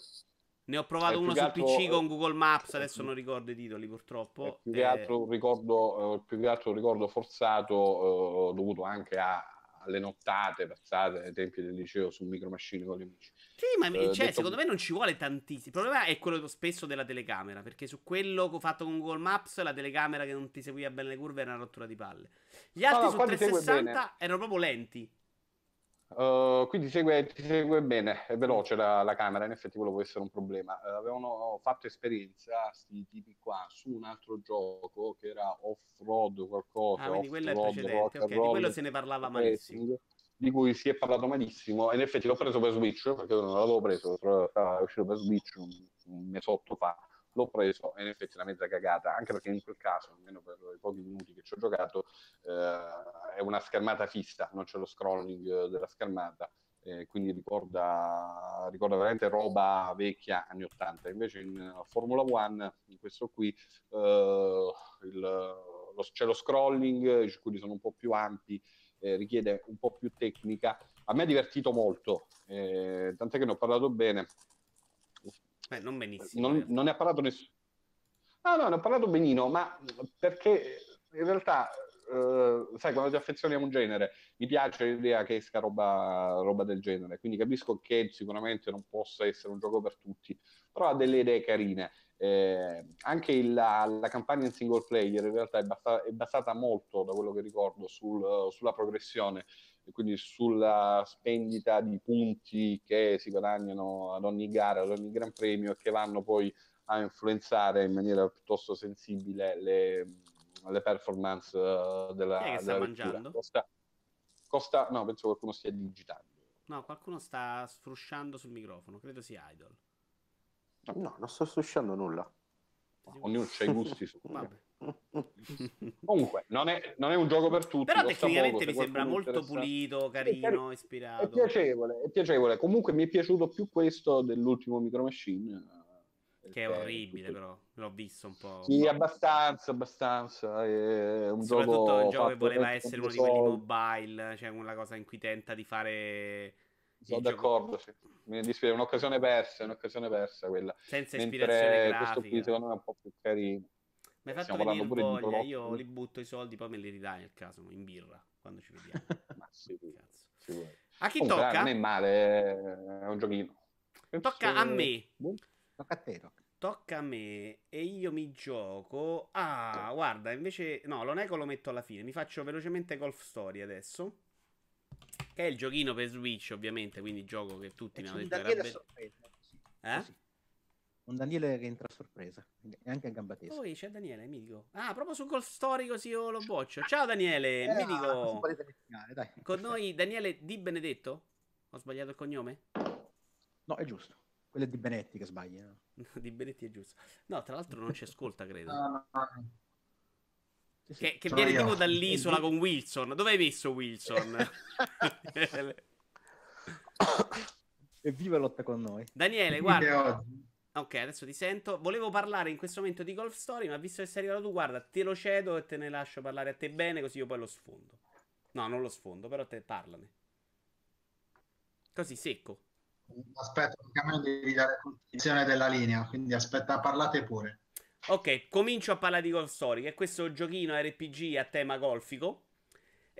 ne ho provato è uno su che PC altro- con Google Maps, è adesso non ricordo i titoli purtroppo. più che eh, altro un ricordo, eh, più che altro un ricordo forzato eh, dovuto anche a- alle nottate passate ai tempi del liceo su micro machine con gli amici. Sì, ma Eh, cioè, detto- secondo me non ci vuole tantissimo. Il problema è quello spesso della telecamera. Perché su quello che ho fatto con Google Maps, la telecamera che non ti seguiva bene le curve era una rottura di palle. Gli altri no, su ti segue 360 erano proprio lenti. Uh, quindi segue, ti segue bene, è veloce la, la camera, in effetti quello può essere un problema. Uh, avevano fatto esperienza, sti tipi qua, su un altro gioco che era off-road qualcosa, Ah, quindi quello è precedente. rock Ok, and di quello se ne parlava malissimo. Di cui si è parlato malissimo, e in effetti l'ho preso per Switch, perché non l'avevo preso, stava uscito per Switch un, un mesotto fa, l'ho preso e in effetti è una mezza cagata, anche perché in quel caso, almeno per i pochi minuti che ci ho giocato, eh, è una schermata fissa, non c'è lo scrolling della schermata, eh, quindi ricorda, ricorda veramente roba vecchia anni 80. Invece in uh, Formula One, in questo qui, eh, il, lo, c'è lo scrolling, i circuiti sono un po' più ampi, eh, richiede un po' più tecnica. A me ha divertito molto, eh, tant'è che ne ho parlato bene. Beh, non benissimo. Non, realtà. non ne ha parlato nessuno. No, no, ne ho parlato benino, ma perché in realtà, eh, sai, quando ti affezioni a un genere, mi piace l'idea che esca roba, roba del genere, quindi capisco che sicuramente non possa essere un gioco per tutti, però ha delle idee carine. Eh, anche il- la, la campagna in single player in realtà è, basa- è basata molto, da quello che ricordo, sul- sulla progressione e quindi sulla spendita di punti che si guadagnano ad ogni gara, ad ogni gran premio e che vanno poi a influenzare in maniera piuttosto sensibile le, le performance eh, della, Chi è che sta mangiando? Costa, costa- no, penso qualcuno stia digitando. No, qualcuno sta sfrusciando sul microfono. Credo sia Idol. No, non sto susciando nulla. Ognuno ha i gusti su. Vabbè. Comunque, non è, non è un gioco per tutti. Però tecnicamente poco, mi se sembra molto pulito, cari- carino, È ispirato. piacevole, è piacevole. Comunque mi è piaciuto più questo dell'ultimo Micro Machine. eh, Che è perché orribile, però. L'ho visto un po'. Sì, abbastanza, abbastanza. È un Soprattutto gioco un gioco che voleva essere uno di quelli mobile, cioè una cosa in cui tenta di fare Sono gioco d'accordo, sì. mi dispiace, è un'occasione persa, è un'occasione persa quella. senza ispirazione Mentre questo qui grafica. secondo me è un po' più carino. Mi hai fatto Stiamo venire voglia. Io li butto i soldi, poi me li ridai nel caso, in birra, quando ci vediamo. Ma sì, Cazzo. A chi Comunque, tocca? non è male, è un giochino. Tocca a me. Boh. Tocca a te, tocca. Tocca a me e io mi gioco. Ah, guarda, invece no, l'Oneco lo metto alla fine. Mi faccio velocemente Golf Story adesso. Che è il giochino per Switch, ovviamente. Quindi gioco che tutti mi E hanno un detto che era bello. Eh? così. Un Daniele che entra a sorpresa, quindi anche a gamba tesa. Poi c'è Daniele, mi dico. Ah, proprio su Golf Story così io lo boccio. Ciao Daniele, Eh, mi dico. dai. Con noi Daniele Di Benedetto? Ho sbagliato il cognome? No, è giusto. Quello è di Benetti che sbaglia. no? Di Benetti è giusto. No, tra l'altro non ci ascolta, credo. No. Sì, sì. Che, che viene io. tipo dall'isola con Wilson. Dove hai messo Wilson? E vive lotta con noi. Daniele, Che guarda. Ok, adesso ti sento. Volevo parlare in questo momento di Golf Story, ma visto che sei arrivato tu, guarda, te lo cedo e te ne lascio parlare a te bene, così io poi lo sfondo. No, non lo sfondo, però te parlane. Così secco. Aspetta, me devi dare condizione della linea, quindi aspetta, parlate pure. Ok, comincio a parlare di Golf Story, che è questo giochino RPG a tema golfico.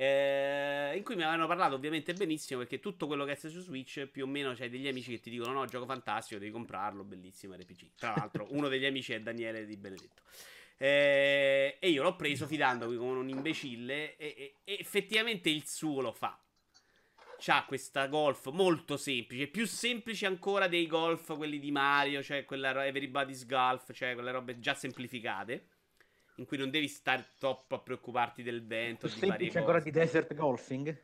Eh, in cui mi avevano parlato ovviamente benissimo perché tutto quello che esce su Switch più o meno c'hai degli amici che ti dicono no gioco fantastico devi comprarlo bellissimo RPG tra l'altro uno degli amici è Daniele Di Benedetto. Eh, e io l'ho preso fidandomi come un imbecille e, e- effettivamente il suo lo fa. C'ha questa golf molto semplice, più semplice ancora dei golf quelli di Mario, cioè quella Everybody's Golf, cioè quelle robe già semplificate, in cui non devi stare troppo a preoccuparti del vento, Più di varie ancora di Desert Golfing?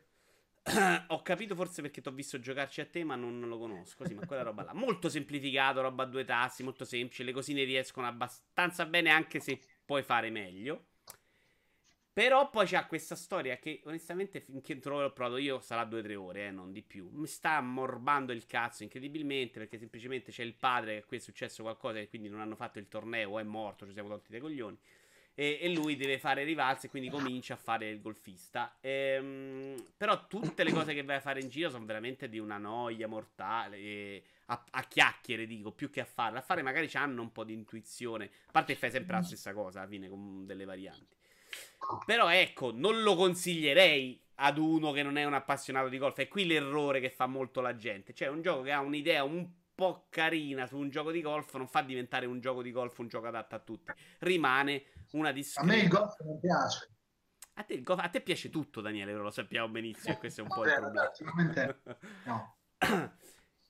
Ho capito forse perché ti ho visto giocarci a te, ma non lo conosco. Sì, ma quella roba là. Molto semplificato, roba a due tassi, molto semplice. Le cosine riescono abbastanza bene, anche se puoi fare meglio. Però poi c'ha questa storia che onestamente finché non l'ho provato io sarà 2-3 ore, eh, non di più. Mi sta ammorbando il cazzo incredibilmente perché semplicemente c'è il padre che qui è successo qualcosa e quindi non hanno fatto il torneo o è morto, ci siamo tolti dei coglioni. E, e lui deve fare rivalse quindi comincia a fare il golfista. Ehm, però tutte le cose che vai a fare in giro sono veramente di una noia mortale. a, a chiacchiere, dico, più che a fare. A fare magari hanno un po' di intuizione. A parte che fai sempre la stessa cosa alla fine con delle varianti. Però ecco, non lo consiglierei ad uno che non è un appassionato di golf. È qui l'errore che fa molto la gente. Cioè, un gioco che ha un'idea un po' carina su un gioco di golf non fa diventare un gioco di golf un gioco adatto a tutti. Rimane una A discreta. me il golf non piace. A te, golf- a te piace tutto, Daniele, lo sappiamo benissimo. Questo è un po' il problema. No.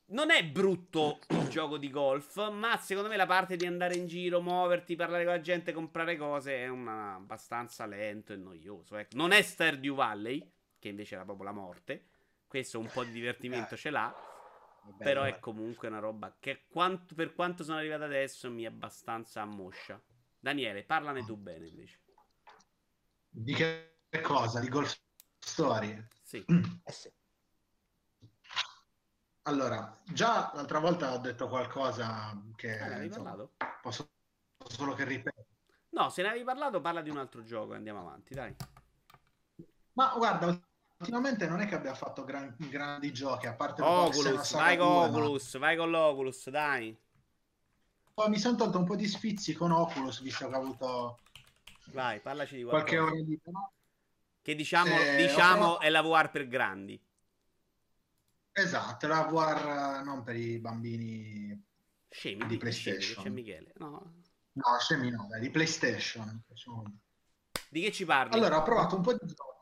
Non è brutto il gioco di golf, ma secondo me la parte di andare in giro, muoverti, parlare con la gente, comprare cose è una- abbastanza lento e noioso. ecco. Non è Stardew Valley, che invece era proprio la morte. Questo un po' di divertimento Eh. ce l'ha. Però è comunque una roba che quanto- per quanto sono arrivato adesso mi è abbastanza ammoscia. Daniele, parlane tu bene invece. Di che cosa? Di golf story? Sì. Eh sì. Allora, già l'altra volta ho detto qualcosa che Ah, ne insomma, parlato? posso posso solo che ripeto. No, se ne avevi parlato, parla di un altro gioco e andiamo avanti, dai. Ma guarda, ultimamente non è che abbia fatto gran- grandi giochi, a parte Oculus, vai con 2, ma- Oculus, vai con l'Oculus, dai. Poi mi sono tolto un po' di sfizi con Oculus, visto che ho avuto Vai, parlaci di qualche ora di no? Che diciamo, Eh, diciamo è la VR per grandi. Esatto, la VR non per i bambini, Scemi, Di scemi, PlayStation. c'è Michele. No. no, scemi no, dai, di PlayStation. Di che ci parli? Allora, ho provato un po' di giochi.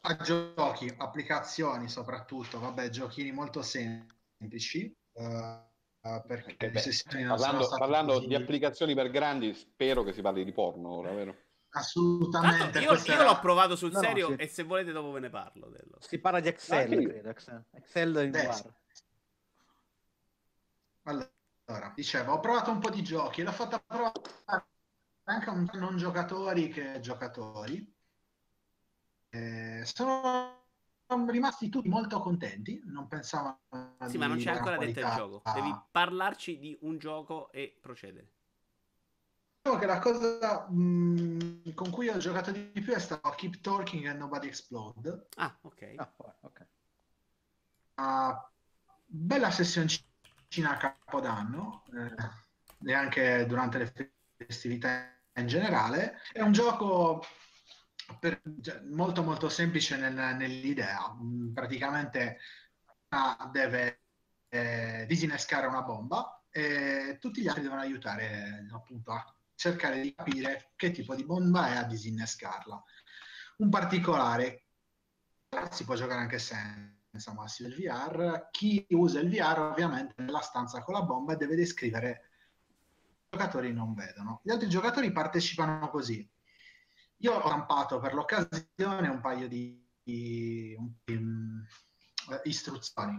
A giochi, applicazioni soprattutto, vabbè, giochini molto semplici. eh, perché Eh beh, Parlando, parlando così- di applicazioni per grandi, spero che si parli di porno ora, vero? Assolutamente. Tanto io, io era- l'ho provato sul No, no, serio sì. e se volete dopo ve ne parlo. Dello. Si parla di Excel, Ah, sì. credo. Excel, Excel in. Allora, dicevo, ho provato un po' di giochi, l'ho fatta provare anche a un non giocatori che giocatori. Eh, sono rimasti tutti molto contenti, non pensavano Sì, di ma non c'è ancora detto il qualità. gioco. Devi parlarci di un gioco e procedere. Diciamo che la cosa mh, con cui ho giocato di più è stato Keep Talking and Nobody Explode. Ah, ok. Ah, ok. Ah, bella sessioncina a Capodanno, eh, e anche durante le festività in generale. È un gioco per, cioè, molto molto semplice nel, nell'idea. Mm, praticamente deve eh, disinnescare una bomba e tutti gli altri devono aiutare appunto a cercare di capire che tipo di bomba è a disinnescarla. Un particolare, si può giocare anche senza massi del VR, chi usa il VR ovviamente nella stanza con la bomba deve descrivere i giocatori non vedono. Gli altri giocatori partecipano così. Io ho stampato per l'occasione un paio di, di, um, istruzioni.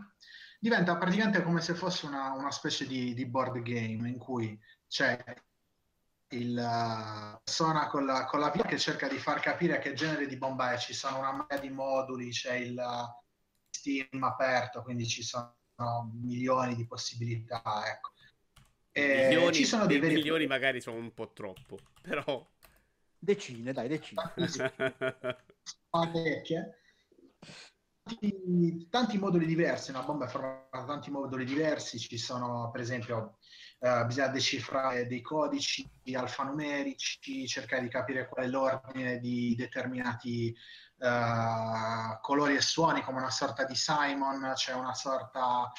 Diventa praticamente come se fosse una, una specie di, di, board game in cui c'è la persona con la, con la via che cerca di far capire che genere di bomba è. Ci sono una marea di moduli, c'è il Steam aperto, quindi ci sono milioni di possibilità. Ecco. E milioni, ci sono dei veri... milioni magari sono un po' troppo, però... Decine, dai, decine. Parecchie. Tanti, tanti moduli diversi, una bomba è formata da tanti moduli diversi, ci sono per esempio Uh, bisogna decifrare dei codici alfanumerici, cercare di capire qual è l'ordine di determinati uh, colori e suoni, come una sorta di Simon, c'è cioè una sorta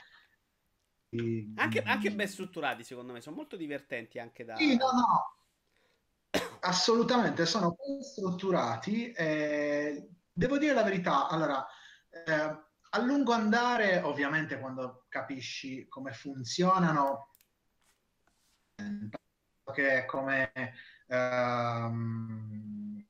di... Anche, anche, ben strutturati, secondo me, sono molto divertenti anche da... Sì, no, no, assolutamente, sono ben strutturati. Eh, devo dire la verità, allora... Eh, a lungo andare, ovviamente, quando capisci come funzionano, che come, ehm,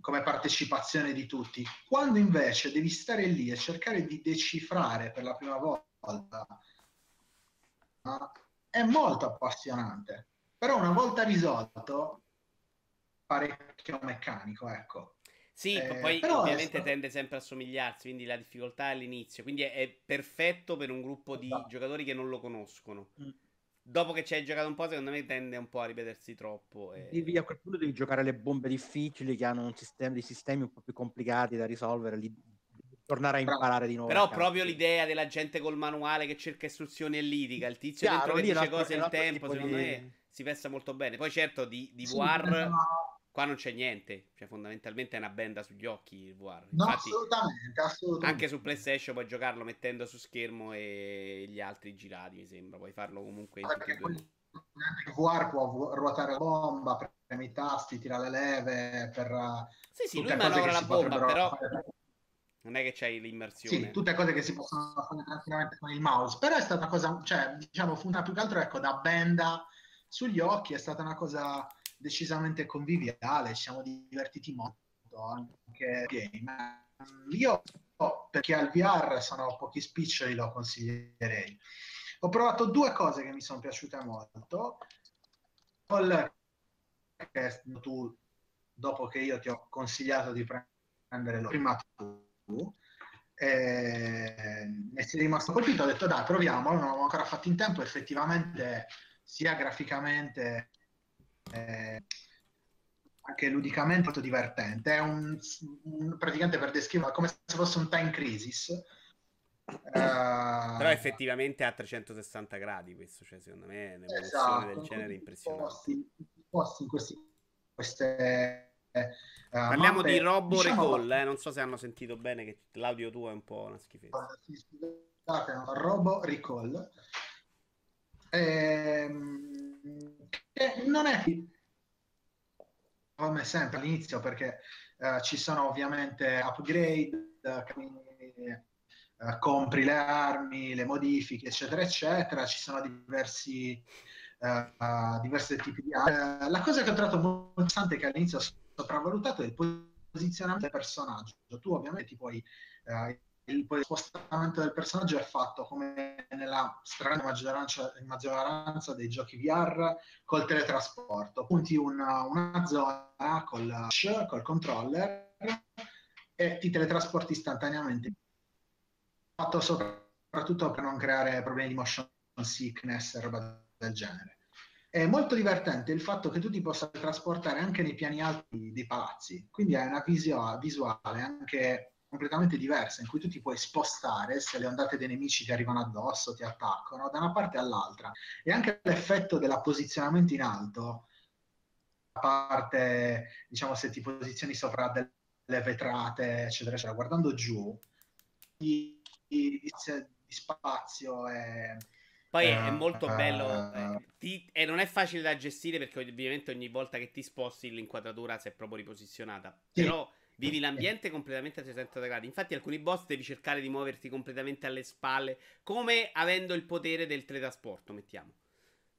come partecipazione di tutti. Quando invece devi stare lì e cercare di decifrare per la prima volta, è molto appassionante. Però una volta risolto, parecchio meccanico, ecco. Sì, eh, poi ovviamente stato... tende sempre a somigliarsi, quindi la difficoltà è all'inizio. Quindi è, è perfetto per un gruppo di esatto. giocatori che non lo conoscono. Mm dopo che ci hai giocato un po', secondo me tende un po' a ripetersi troppo. E... Devi, a quel punto devi giocare le bombe difficili che hanno un sistema, dei sistemi un po' più complicati da risolvere. Li, tornare a imparare di nuovo. Però proprio l'idea della gente col manuale che cerca istruzioni e litiga, il tizio Chiaro, dentro che dice cose in tempo, secondo di... me si pensa molto bene. Poi certo di, di sì, VR... No Qua non c'è niente, cioè fondamentalmente è una benda sugli occhi il VR. No, Infatti, assolutamente, assolutamente. Anche su PlayStation puoi giocarlo mettendo su schermo e gli altri girati, mi sembra. Puoi farlo comunque in tutti e due. Il VR può ruotare la bomba, preme i tasti, tira le leve per... Sì, sì, lui manovra la bomba, però... Fare... Non è che c'hai l'immersione. Sì, tutte cose che si possono fare tranquillamente con il mouse. Però è stata una cosa, cioè, diciamo, funziona più che altro, ecco, da benda sugli occhi, è stata una cosa decisamente conviviale, ci siamo divertiti molto anche game. Io, perché al VR sono pochi spiccioli, lo consiglierei. Ho provato due cose che mi sono piaciute molto. Che tu, dopo che io ti ho consigliato di prendere lo prima tu, eh, ne sei rimasto colpito, ho detto dai proviamo, non l'ho ancora fatto in tempo, effettivamente sia graficamente eh, anche ludicamente molto divertente. È un, un, praticamente per descriverlo come se fosse un time crisis. Uh, Però effettivamente a 360 gradi questo, cioè secondo me è un'evoluzione esatto, del genere impressionante. Posti, posti in questi, queste uh, Parliamo mappe, di Robo diciamo, Recall, eh? non so se hanno sentito bene che l'audio tuo è un po' una schifezza. Scusate, Robo Recall. Ehm, che non è come sempre all'inizio perché uh, ci sono ovviamente upgrade, uh, compri le armi, le modifiche, eccetera, eccetera. Ci sono diversi, uh, diversi tipi di armi. la cosa che ho trovato molto interessante che all'inizio ho sopravvalutato è il posizionamento del personaggio. Tu ovviamente ti puoi il spostamento del personaggio è fatto come nella strana maggioranza, maggioranza dei giochi VR col teletrasporto. Punti una, una zona col, col controller e ti teletrasporti istantaneamente. Fatto soprattutto per non creare problemi di motion sickness e roba del genere. È molto divertente il fatto che tu ti possa trasportare anche nei piani alti dei palazzi, quindi hai una visio- visuale anche completamente diversa in cui tu ti puoi spostare se le ondate dei nemici ti arrivano addosso, ti attaccano da una parte all'altra e anche l'effetto del posizionamento in alto parte, diciamo, se ti posizioni sopra delle vetrate, eccetera, eccetera, guardando giù, di, di, di spazio e... Poi è molto bello eh, ti, e non è facile da gestire perché ovviamente ogni volta che ti sposti l'inquadratura si è proprio riposizionata. Sì. Però vivi l'ambiente completamente a 360 gradi. Infatti alcuni boss devi cercare di muoverti completamente alle spalle, come avendo il potere del teletrasporto, mettiamo.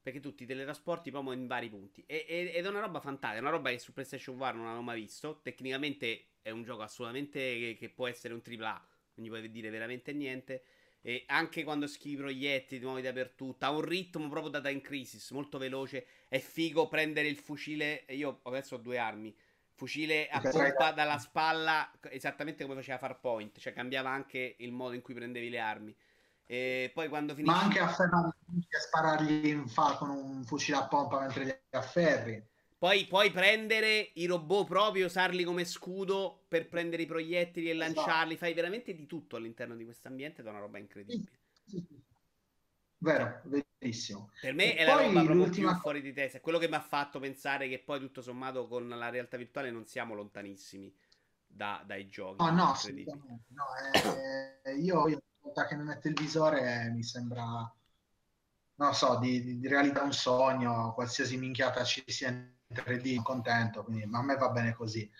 Perché tu ti teletrasporti proprio in vari punti. E, e, ed è una roba fantastica, è una roba che su PlayStation 4 non avevo mai visto. Tecnicamente è un gioco assolutamente che, che può essere un AAA, non gli potete dire veramente niente. E anche quando schivi proiettili, ti muovi dappertutto. Ha un ritmo proprio da Time Crisis, molto veloce. È figo prendere il fucile. Io adesso ho due armi. Fucile a pompa dalla spalla, esattamente come faceva Farpoint. Cioè cambiava anche il modo in cui prendevi le armi. E poi quando finisci... Ma anche afferrarli, sparargli in fa con un fucile a pompa mentre li afferri. Poi puoi prendere i robot proprio, usarli come scudo per prendere i proiettili e esatto. lanciarli. Fai veramente di tutto all'interno di questo ambiente ed è una roba incredibile. Sì, sì, Vero, verissimo. Per me e è la roba l'ultima... più fuori di testa. È quello che mi ha fatto pensare che poi tutto sommato con la realtà virtuale non siamo lontanissimi da, dai giochi. Oh, no, no eh, io, io volta che mi metto il visore mi sembra non so, di, di realizzare un sogno, qualsiasi minchiata ci sia in 3D, contento, quindi a me va bene così.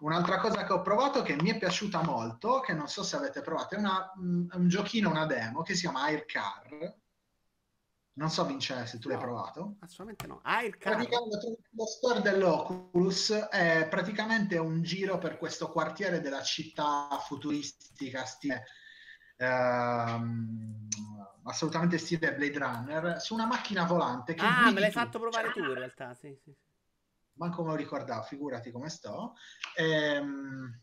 Un'altra cosa che ho provato che mi è piaciuta molto, che non so se avete provato, è una, un giochino, una demo che si chiama Aircar. Non so, Vincenzo, se tu no, l'hai provato. Assolutamente no. Aircar. Praticamente lo store dell'Oculus è praticamente un giro per questo quartiere della città futuristica, stile ehm, assolutamente stile Blade Runner, su una macchina volante. Ah, me l'hai tu. fatto provare tu in realtà, sì, sì. Manco me lo ricordavo, figurati come sto. Ehm...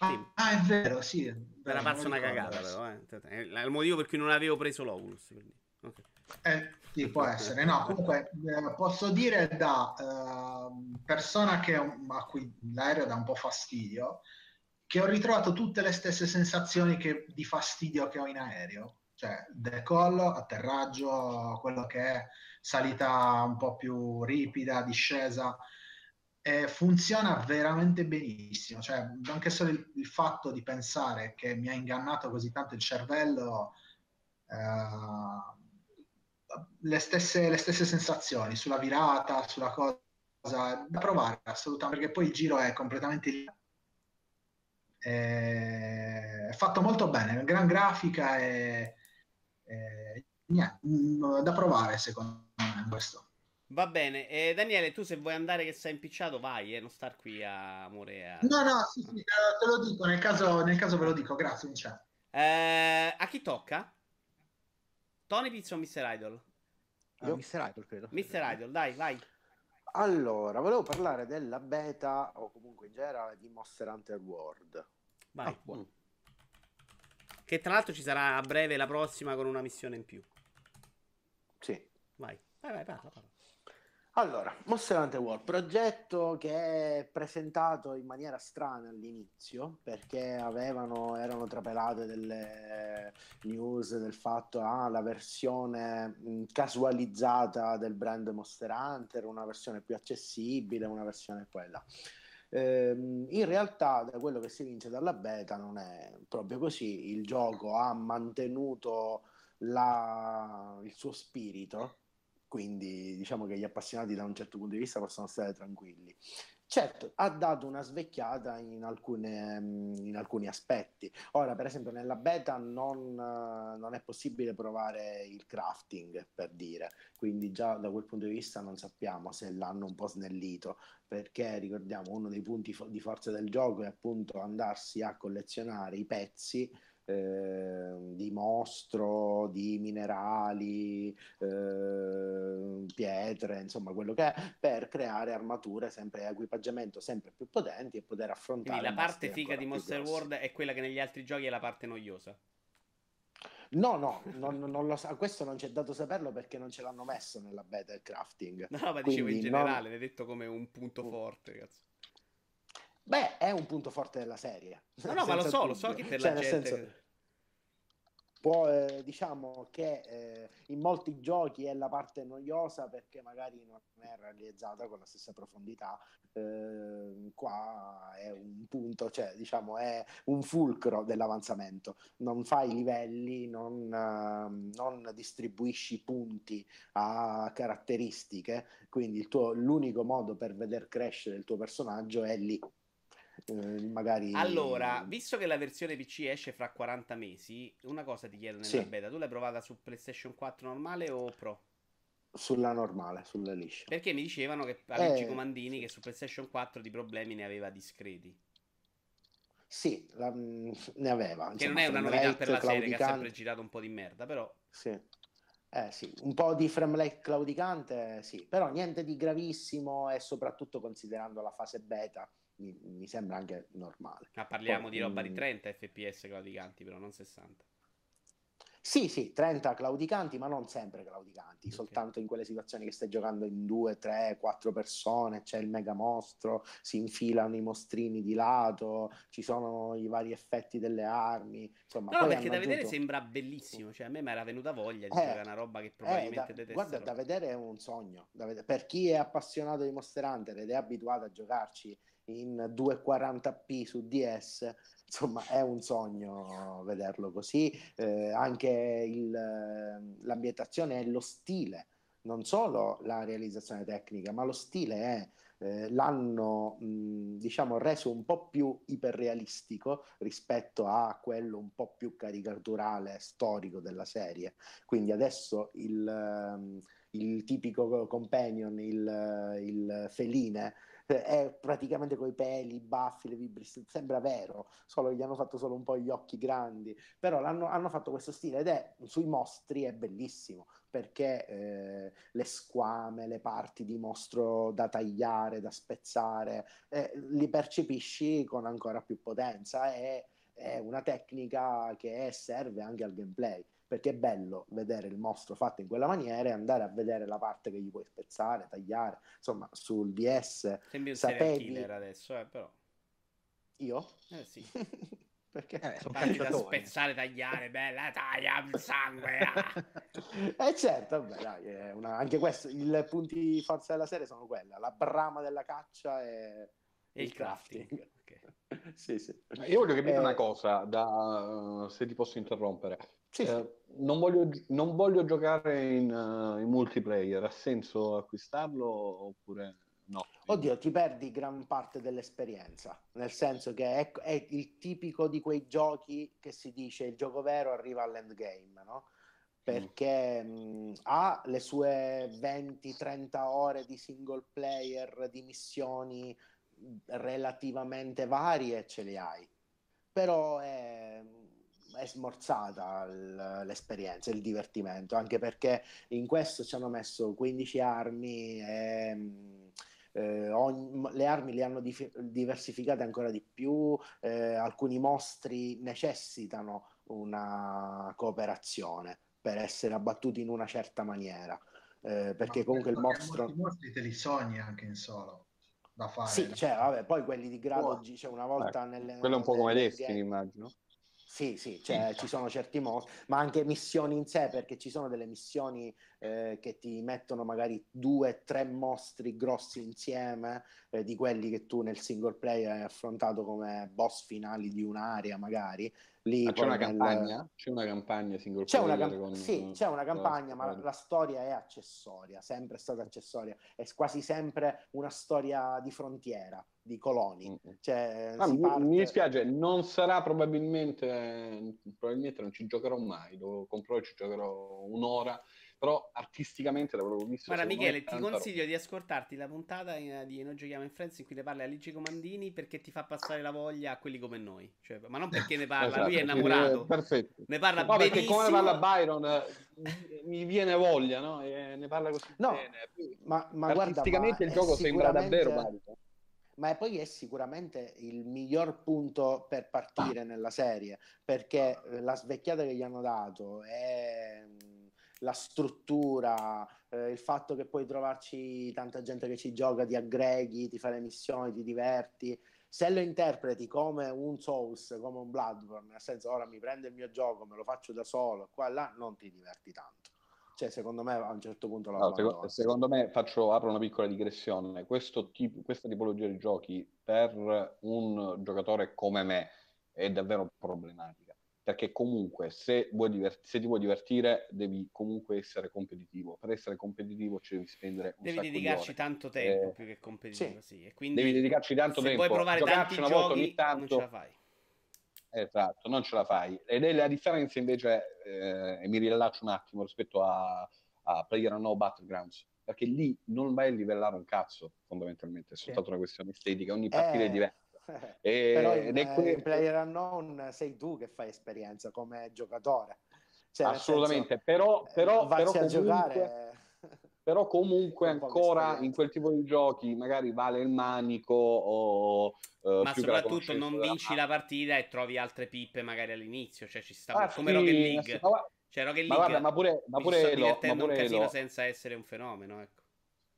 Ah, ah, è vero, sì. Era una cagata, però. Eh. È il motivo per cui non avevo preso l'Oculus. Quindi. Okay. Eh, sì, può essere. No, comunque eh, posso dire da eh, persona che, a cui l'aereo dà un po' fastidio, che ho ritrovato tutte le stesse sensazioni che, di fastidio che ho in aereo, cioè decollo, atterraggio, quello che è salita un po' più ripida, discesa, e funziona veramente benissimo, cioè anche solo il, il, fatto di pensare che mi ha ingannato così tanto il cervello, eh, le, stesse, le stesse sensazioni sulla virata, sulla cosa, da provare assolutamente, perché poi il giro è completamente è fatto molto bene, gran grafica e, e niente, mm, da provare secondo me questo. Va bene, eh, Daniele, tu se vuoi andare che sei impicciato, vai, eh, non star qui a Morea. No, no, sì, sì, te lo dico, nel caso, nel caso ve lo dico, grazie. Eh, a chi tocca? Tony Pizzo o Mr. Idol? Uh, Mr. Idol, credo. Mr. Idol, dai, vai. Allora, volevo parlare della beta o comunque in generale di Monster Hunter World. Vai, ah, buono. Che tra l'altro ci sarà a breve la prossima con una missione in più. Sì. Vai, vai, vai, parla, parla. Allora, Monster Hunter World, progetto che è presentato in maniera strana all'inizio perché avevano, erano trapelate delle news del fatto ah, la versione casualizzata del brand Monster Hunter, una versione più accessibile, una versione quella. Ehm, in realtà, da quello che si vince dalla beta, non è proprio così. Il gioco ha mantenuto la, il suo spirito, quindi diciamo che gli appassionati da un certo punto di vista possono stare tranquilli. Certo, ha dato una svecchiata in, alcune, in alcuni aspetti. Ora, per esempio, nella beta non, non, è possibile provare il crafting, per dire, quindi già da quel punto di vista non sappiamo se l'hanno un po' snellito, perché ricordiamo uno dei punti di forza del gioco è appunto andarsi a collezionare i pezzi eh, di mostro, di minerali, eh, pietre, insomma quello che è, per creare armature sempre, equipaggiamento sempre più potenti e poter affrontare. Quindi la parte figa di Monster World è quella che negli altri giochi è la parte noiosa. No, no, non, non lo sa- questo non c'è dato saperlo perché non ce l'hanno messo nella beta il crafting. No, ma dicevo in generale, non... l'hai detto come un punto forte, cazzo. Beh, è un punto forte della serie. No, no, ma lo so, lo so che per cioè, la gente... Senso... può, eh, diciamo che eh, in molti giochi è la parte noiosa perché magari non è realizzata con la stessa profondità. Eh, qua è un punto, cioè diciamo è un fulcro dell'avanzamento. Non fai livelli, non, uh, non distribuisci punti a caratteristiche, quindi tuo, l'unico modo per veder crescere il tuo personaggio è lì eh, magari... Allora, visto che la versione PC esce fra 40 mesi, una cosa ti chiedo nella sì. beta, tu l'hai provata su PlayStation 4 normale o Pro? Sulla normale, sulla liscia. Perché mi dicevano che Luigi eh... Comandini che su PlayStation 4 di problemi ne aveva discreti. Sì, la, ne aveva. Che non è una novità per la serie che ha sempre girato un po' di merda, però... Sì. Eh sì, un po' di framerate claudicante, sì, però niente di gravissimo e soprattutto considerando la fase beta mi, mi sembra anche normale. Ma parliamo Poi, di roba di 30 fps claudicanti, però non 60. Sì, sì, 30 claudicanti, ma non sempre claudicanti, okay. soltanto in quelle situazioni che stai giocando in 2, 3, 4 persone, c'è il mega mostro, si infilano i mostrini di lato, ci sono i vari effetti delle armi. Insomma, no, perché da aggiunto... vedere sembra bellissimo, cioè a me mi era venuta voglia di eh, giocare una roba che probabilmente eh, da, Guarda, da vedere è un sogno, vedere... per chi è appassionato di Monster Hunter ed è abituato a giocarci in 240p su DS, insomma è un sogno vederlo così, eh, anche il, l'ambientazione e lo stile, non solo la realizzazione tecnica, ma lo stile è... Eh, l'hanno mh, diciamo reso un po' più iperrealistico rispetto a quello un po' più caricaturale storico della serie. Quindi adesso il, il tipico companion il, il feline è praticamente coi peli, i baffi, le vibris, sembra vero, solo gli hanno fatto solo un po' gli occhi grandi, però hanno fatto questo stile ed è sui mostri è bellissimo perché eh, le squame, le parti di mostro da tagliare, da spezzare, eh, li percepisci con ancora più potenza. E è una tecnica che serve anche al gameplay perché è bello vedere il mostro fatto in quella maniera e andare a vedere la parte che gli puoi spezzare, tagliare, insomma sul DS sembri un sapevi... killer adesso, eh, però io? Eh sì perché eh, sono da spezzare, tagliare, bella, taglia il sangue. Ah. eh certo, vabbè, dai, una... anche questo, i punti di forza della serie sono quella, la brama della caccia e, e il crafting. crafting. Okay. sì, sì. Io voglio capire eh... una cosa, da, se ti posso interrompere. Sì, eh, non, voglio, non, voglio, giocare in, uh, in, multiplayer, ha senso acquistarlo oppure no? Oddio, ti perdi gran parte dell'esperienza, nel senso che è, è il tipico di quei giochi che si dice il gioco vero arriva all'endgame, no? perché mm. mh, ha le sue 20-30 ore di single player, di missioni relativamente varie, ce le hai. Però è, è smorzata l'esperienza, il divertimento, anche perché in questo ci hanno messo 15 armi e eh, ogni, le armi le hanno dif- diversificate ancora di più, eh, alcuni mostri necessitano una cooperazione per essere abbattuti in una certa maniera. Eh, perché Ma comunque il mostro. I mostri te li sogni anche in solo da fare. Sì, cioè, vabbè, poi quelli di grado G, cioè una volta eh, nelle. Quello è un po' come Destiny, immagino. Sì, sì, cioè, ci sono certi mostri, ma anche missioni in sé, perché ci sono delle missioni eh, che ti mettono magari due, tre mostri grossi insieme, eh, di quelli che tu nel single player hai affrontato come boss finali di un'area, magari. Lì c'è una nel... campagna? C'è una campagna single c'è player? Una con... Sì, c'è una campagna, ma la storia è accessoria, sempre stata accessoria, è quasi sempre una storia di frontiera di coloni. Cioè, ah, mi, parte... mi, dispiace, non sarà probabilmente, probabilmente non ci giocherò mai, lo comprerò e ci giocherò un'ora, però artisticamente l'avrò visto. Guarda Michele, ti consiglio roba. di ascoltarti la puntata di Noi giochiamo in Friends in cui ne parla Luigi Comandini perché ti fa passare la voglia a quelli come noi, cioè, ma non perché ne parla, esatto, lui è innamorato. Perfetto. Ne parla no, benissimo. perché come parla Byron mi viene voglia, no? E ne parla così no, bene. Ma, ma artisticamente guarda, il gioco sembra davvero valido ma poi è sicuramente il miglior punto per partire nella serie, perché la svecchiata che gli hanno dato è la struttura, eh, il fatto che puoi trovarci tanta gente che ci gioca, ti aggreghi, ti fai le missioni, ti diverti, Se lo interpreti come un Souls, come un Bloodborne, nel senso ora mi prendo il mio gioco, me lo faccio da solo, qua e là, non ti diverti tanto. Cioè, secondo me a un certo punto la no, secondo, secondo me faccio, apro una piccola digressione. Tipo, questa tipologia di giochi per un giocatore come me è davvero problematica perché comunque se, divert- se, ti vuoi divertire devi comunque essere competitivo. Per essere competitivo ci devi spendere un devi dedicarci tanto tempo eh, più che competitivo, sì. sì. Quindi, devi dedicarci tanto se tempo. Se vuoi provare tanti una giochi, volta ogni tanto, non ce la fai. Esatto, non ce la fai. Ed è la differenza invece, eh, e mi rilascio un attimo rispetto a, a Player No Battlegrounds, perché lì non vai a livellare un cazzo, fondamentalmente, è soltanto sì. una questione estetica, ogni partita eh... è diversa e, Però in, ed è que- in Player Unknown sei tu che fai esperienza come giocatore. Cioè, Assolutamente, senso, però, eh, però, però comunque, giocare... però comunque ancora in quel tipo di giochi magari vale il manico o... Uh, Ma soprattutto non vinci la partita e trovi altre pippe magari all'inizio, cioè ci sta ah, come sì, Rocket League. Ma, cioè Rocket League ma, guarda, ma pure, ma pure Elo, ma pure un casino Elo. senza essere un fenomeno, ecco.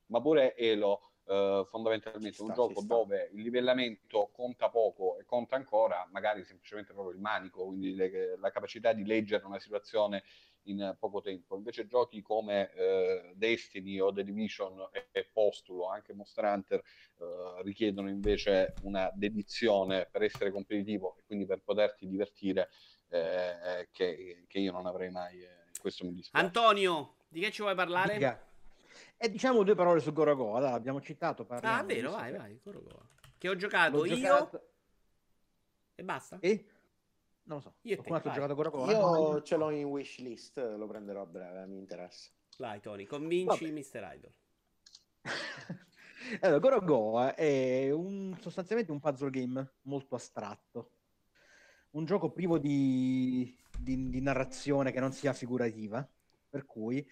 Ma pure Elo Uh, fondamentalmente un gioco dove il livellamento conta poco e conta ancora magari semplicemente proprio il manico, quindi le, la capacità di leggere una situazione in poco tempo. Invece giochi come uh, Destiny o The Division e, e Postulo, anche Monster Hunter, uh, richiedono invece una dedizione per essere competitivo e quindi per poterti divertire eh, che, che, io non avrei mai. Eh, questo mi dispiace. Antonio, di che ci vuoi parlare? Dica. E diciamo due parole su Gorogoa, dai, l'abbiamo citato. Ah, vero, vai, vai, Gorogoa. Che ho giocato L'ho io giocato... e basta? E? Non lo so. Io te, ha giocato Gorogoa? Io ce l'ho in wishlist, lo prenderò a breve, mi interessa. Vai, Tony, convinci Vabbè. Mr. Idol. allora, Gorogoa è un, sostanzialmente un puzzle game molto astratto. Un gioco privo di, di, di narrazione che non sia figurativa, per cui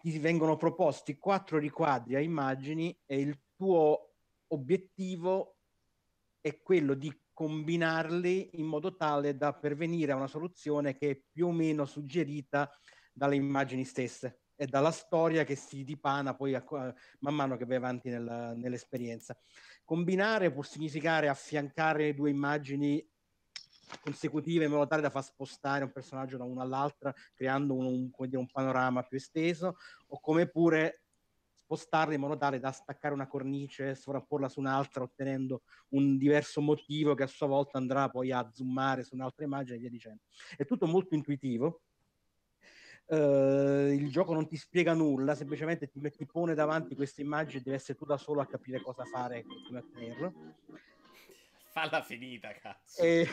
ti vengono proposti quattro riquadri a immagini e il tuo obiettivo è quello di combinarli in modo tale da pervenire a una soluzione che è più o meno suggerita dalle immagini stesse e dalla storia che si dipana poi a, man mano che vai avanti nel, nell'esperienza. Combinare può significare affiancare due immagini consecutive in modo tale da far spostare un personaggio da una all'altra creando un, un, dire, un panorama più esteso o come pure spostarli in modo tale da staccare una cornice, sovrapporla su un'altra ottenendo un diverso motivo che a sua volta andrà poi a zoomare su un'altra immagine e via dicendo. È tutto molto intuitivo. Uh, il gioco non ti spiega nulla, semplicemente ti, ti pone davanti queste immagini e devi essere tu da solo a capire cosa fare e come ottenerlo. Falla finita, cazzo. E...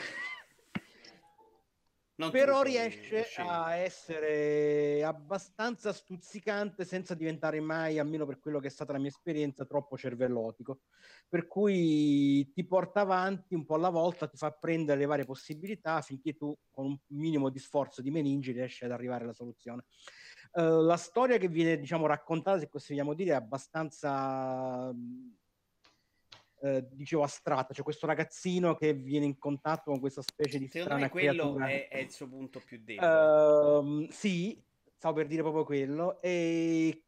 Non però riesce a essere abbastanza stuzzicante senza diventare mai, almeno per quello che è stata la mia esperienza, troppo cervellotico. Per cui ti porta avanti un po' alla volta, ti fa prendere le varie possibilità finché tu con un minimo di sforzo di meningi riesci ad arrivare alla soluzione. Uh, la storia che viene diciamo raccontata, se così vogliamo dire, è abbastanza eh, dicevo astratta, cioè questo ragazzino che viene in contatto con questa specie di Secondo strana me quello è, è, il suo punto più debole. Uh, sì, stavo per dire proprio quello, e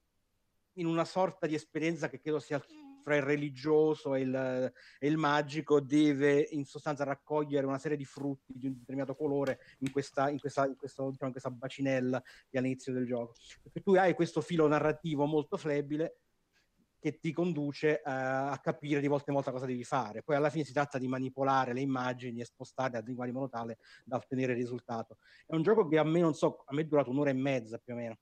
in una sorta di esperienza che credo sia fra il religioso e il, e il, magico deve in sostanza raccogliere una serie di frutti di un determinato colore in questa, in questa, in questo, diciamo, in questa bacinella che all'inizio del gioco. Perché tu hai questo filo narrativo molto flebile che ti conduce uh, a capire di volta in volta cosa devi fare. Poi alla fine si tratta di manipolare le immagini e spostarle ad in modo tale da ottenere il risultato. È un gioco che a me non so, a me è durato un'ora e mezza più o meno.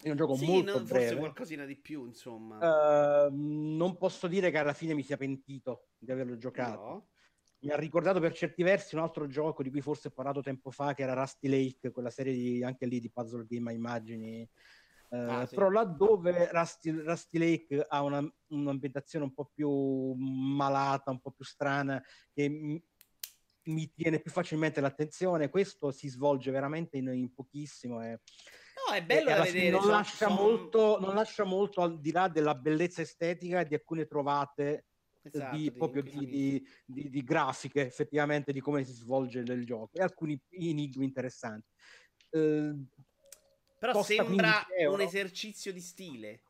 È un gioco sì, molto non, breve. Forse qualcosina di più, insomma. Uh, non posso dire che alla fine mi sia pentito di averlo giocato. No. Mi ha ricordato per certi versi un altro gioco di cui forse ho parlato tempo fa, che era Rusty Lake, quella serie di, anche lì di puzzle game a immagini ah, sì. Però laddove Rusty, Rusty Lake ha una, un'ambientazione un po' più malata, un po' più strana, che mi, mi tiene più facilmente l'attenzione, questo si svolge veramente in, in pochissimo. E, No, è bello da vedere. Non, lascia sono... molto, non lascia molto al di là della bellezza estetica di alcune trovate esatto, di, proprio di, di, di, grafiche effettivamente di come si svolge il gioco e alcuni enigmi interessanti. Eh, però sembra un esercizio di stile.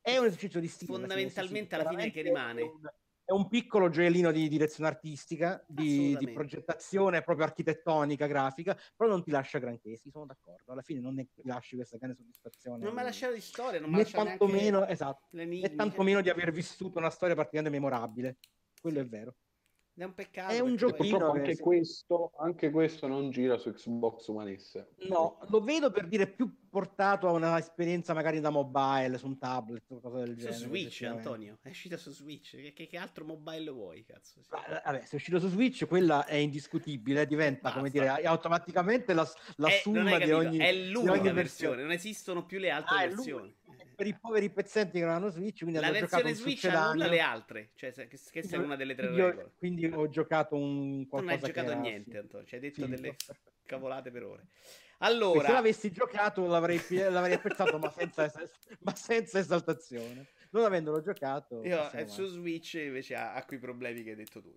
È un esercizio di stile. Fondamentalmente alla fine che rimane. Un, è un piccolo gioiellino di direzione artistica, di, di, progettazione proprio architettonica, grafica, però non ti lascia granché, sì, sono d'accordo. Alla fine non ne lasci questa grande soddisfazione. Non mi ha lasciato di storia, non mi né tantomeno, esatto, né tantomeno di aver vissuto una storia particolarmente memorabile. Quello sì. è vero. È un peccato. È un giochino. Anche, questo, anche questo non gira su Xbox One S. No, lo vedo per dire più portato a una esperienza magari da mobile, su un tablet o cosa del su genere. Su Switch, Antonio. È uscita su Switch. Che, che, che altro mobile vuoi, cazzo? Sì. Vabbè, se è uscito su Switch, quella è indiscutibile. Diventa, Basta. come dire, automaticamente la, la è, summa di ogni... È l'unica versione. versione. Non esistono più le altre ah, versioni per i poveri pezzenti che non hanno Switch. Quindi la versione Switch annulla le altre, cioè questa è una delle tre regole. Quindi ho giocato un qualcosa Non hai giocato era, niente, sì. Antonio, ci hai detto sì, delle cavolate per ore. Allora, se l'avessi giocato l'avrei, l'avrei apprezzato, ma, senza, ma senza esaltazione. Non avendolo giocato, io eh, su Switch invece ha, ha quei problemi che hai detto tu.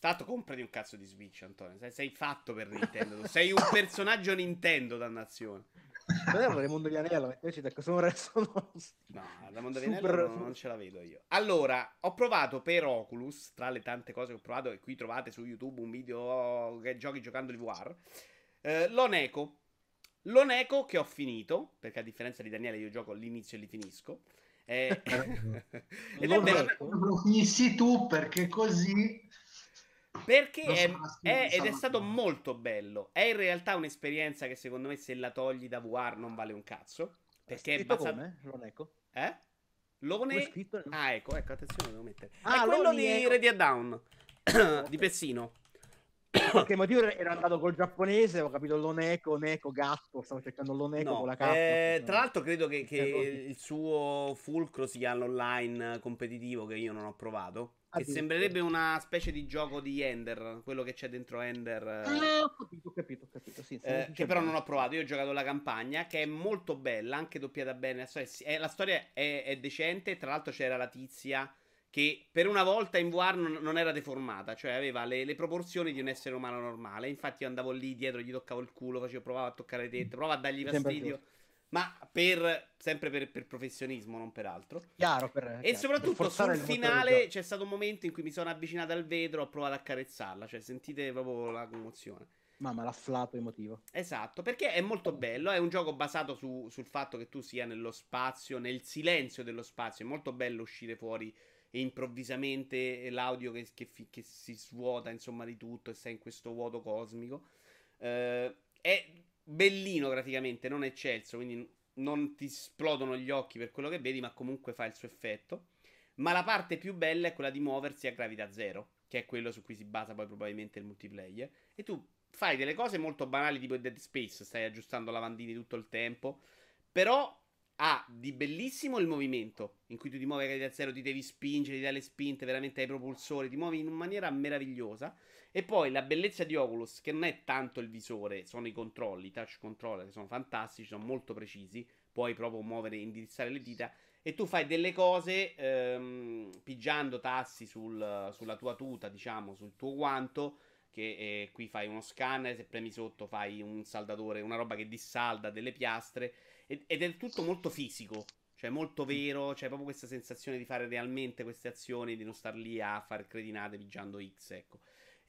Tanto comprati un cazzo di Switch, Antonio. Sei, sei fatto per Nintendo. sei un personaggio Nintendo, dannazione. Non era Raimondo Vianello, invece da sono, sono... No, Raimondo Vianello super... non, non, ce la vedo io. Allora, ho provato per Oculus, tra le tante cose che ho provato, e qui trovate su YouTube un video che giochi giocando il VR, eh, l'Oneco. L'Oneco che ho finito, perché a differenza di Daniele io gioco all'inizio e li finisco. Eh... ed è bello... Lo finissi tu perché così perché è, è, ed è stato molto bello. È in realtà un'esperienza che secondo me se la togli da VR non vale un cazzo. Perché è basato... Come? L'Oneco? Eh? Lone... Scritto... Ah, ecco, ecco, attenzione, devo mettere. Ah, è quello di ecco. Ready Down. di Pessino. Perché motivo era andato col giapponese, ho capito l'Oneco, Oneco, gatto, stavo cercando l'Oneco no, con la K. Eh, tra l'altro credo che, che il suo fulcro sia l'online competitivo che io non ho provato. Che sembrerebbe una specie di gioco di Ender, quello che c'è dentro Ender. Ah, ho capito, ho capito, ho capito. Sì, eh, che però non ho provato. Io ho giocato la campagna, che è molto bella, anche doppiata bene. La storia, è, la storia è, è decente. Tra l'altro c'era la tizia che per una volta in VR non, non era deformata, cioè aveva le, le, proporzioni di un essere umano normale. Infatti io andavo lì dietro, gli toccavo il culo, facevo, provavo a toccare le tette, provavo a dargli fastidio. Ma per, sempre per, per, professionismo, non per altro. Chiaro, per, e soprattutto sul finale c'è stato un momento in cui mi sono avvicinato al vetro, ho provato a carezzarla, cioè sentite proprio la commozione. Mamma, l'afflato emotivo. Esatto, perché è molto bello, è un gioco basato su, sul fatto che tu sia nello spazio, nel silenzio dello spazio, è molto bello uscire fuori e improvvisamente l'audio che, che, che si svuota, insomma, di tutto e sei in questo vuoto cosmico. Uh, è bellino graficamente, non eccelso, quindi non ti esplodono gli occhi per quello che vedi, ma comunque fa il suo effetto. Ma la parte più bella è quella di muoversi a gravità zero, che è quello su cui si basa poi probabilmente il multiplayer. E tu fai delle cose molto banali tipo Dead Space, stai aggiustando lavandini tutto il tempo, però ha di bellissimo il movimento, in cui tu ti muovi a gravità zero, ti devi spingere, ti dai le spinte, veramente ai propulsori, ti muovi in maniera meravigliosa. E poi la bellezza di Oculus, che non è tanto il visore, sono i controlli, i touch controller, che sono fantastici, sono molto precisi, puoi proprio muovere e indirizzare le dita, e tu fai delle cose ehm, pigiando tassi sul, sulla tua tuta, diciamo, sul tuo guanto, che eh, qui fai uno scanner, se premi sotto fai un saldatore, una roba che dissalda delle piastre, ed, ed è tutto molto fisico, cioè molto vero, c'è proprio questa sensazione di fare realmente queste azioni, di non star lì a fare cretinate pigiando X, ecco.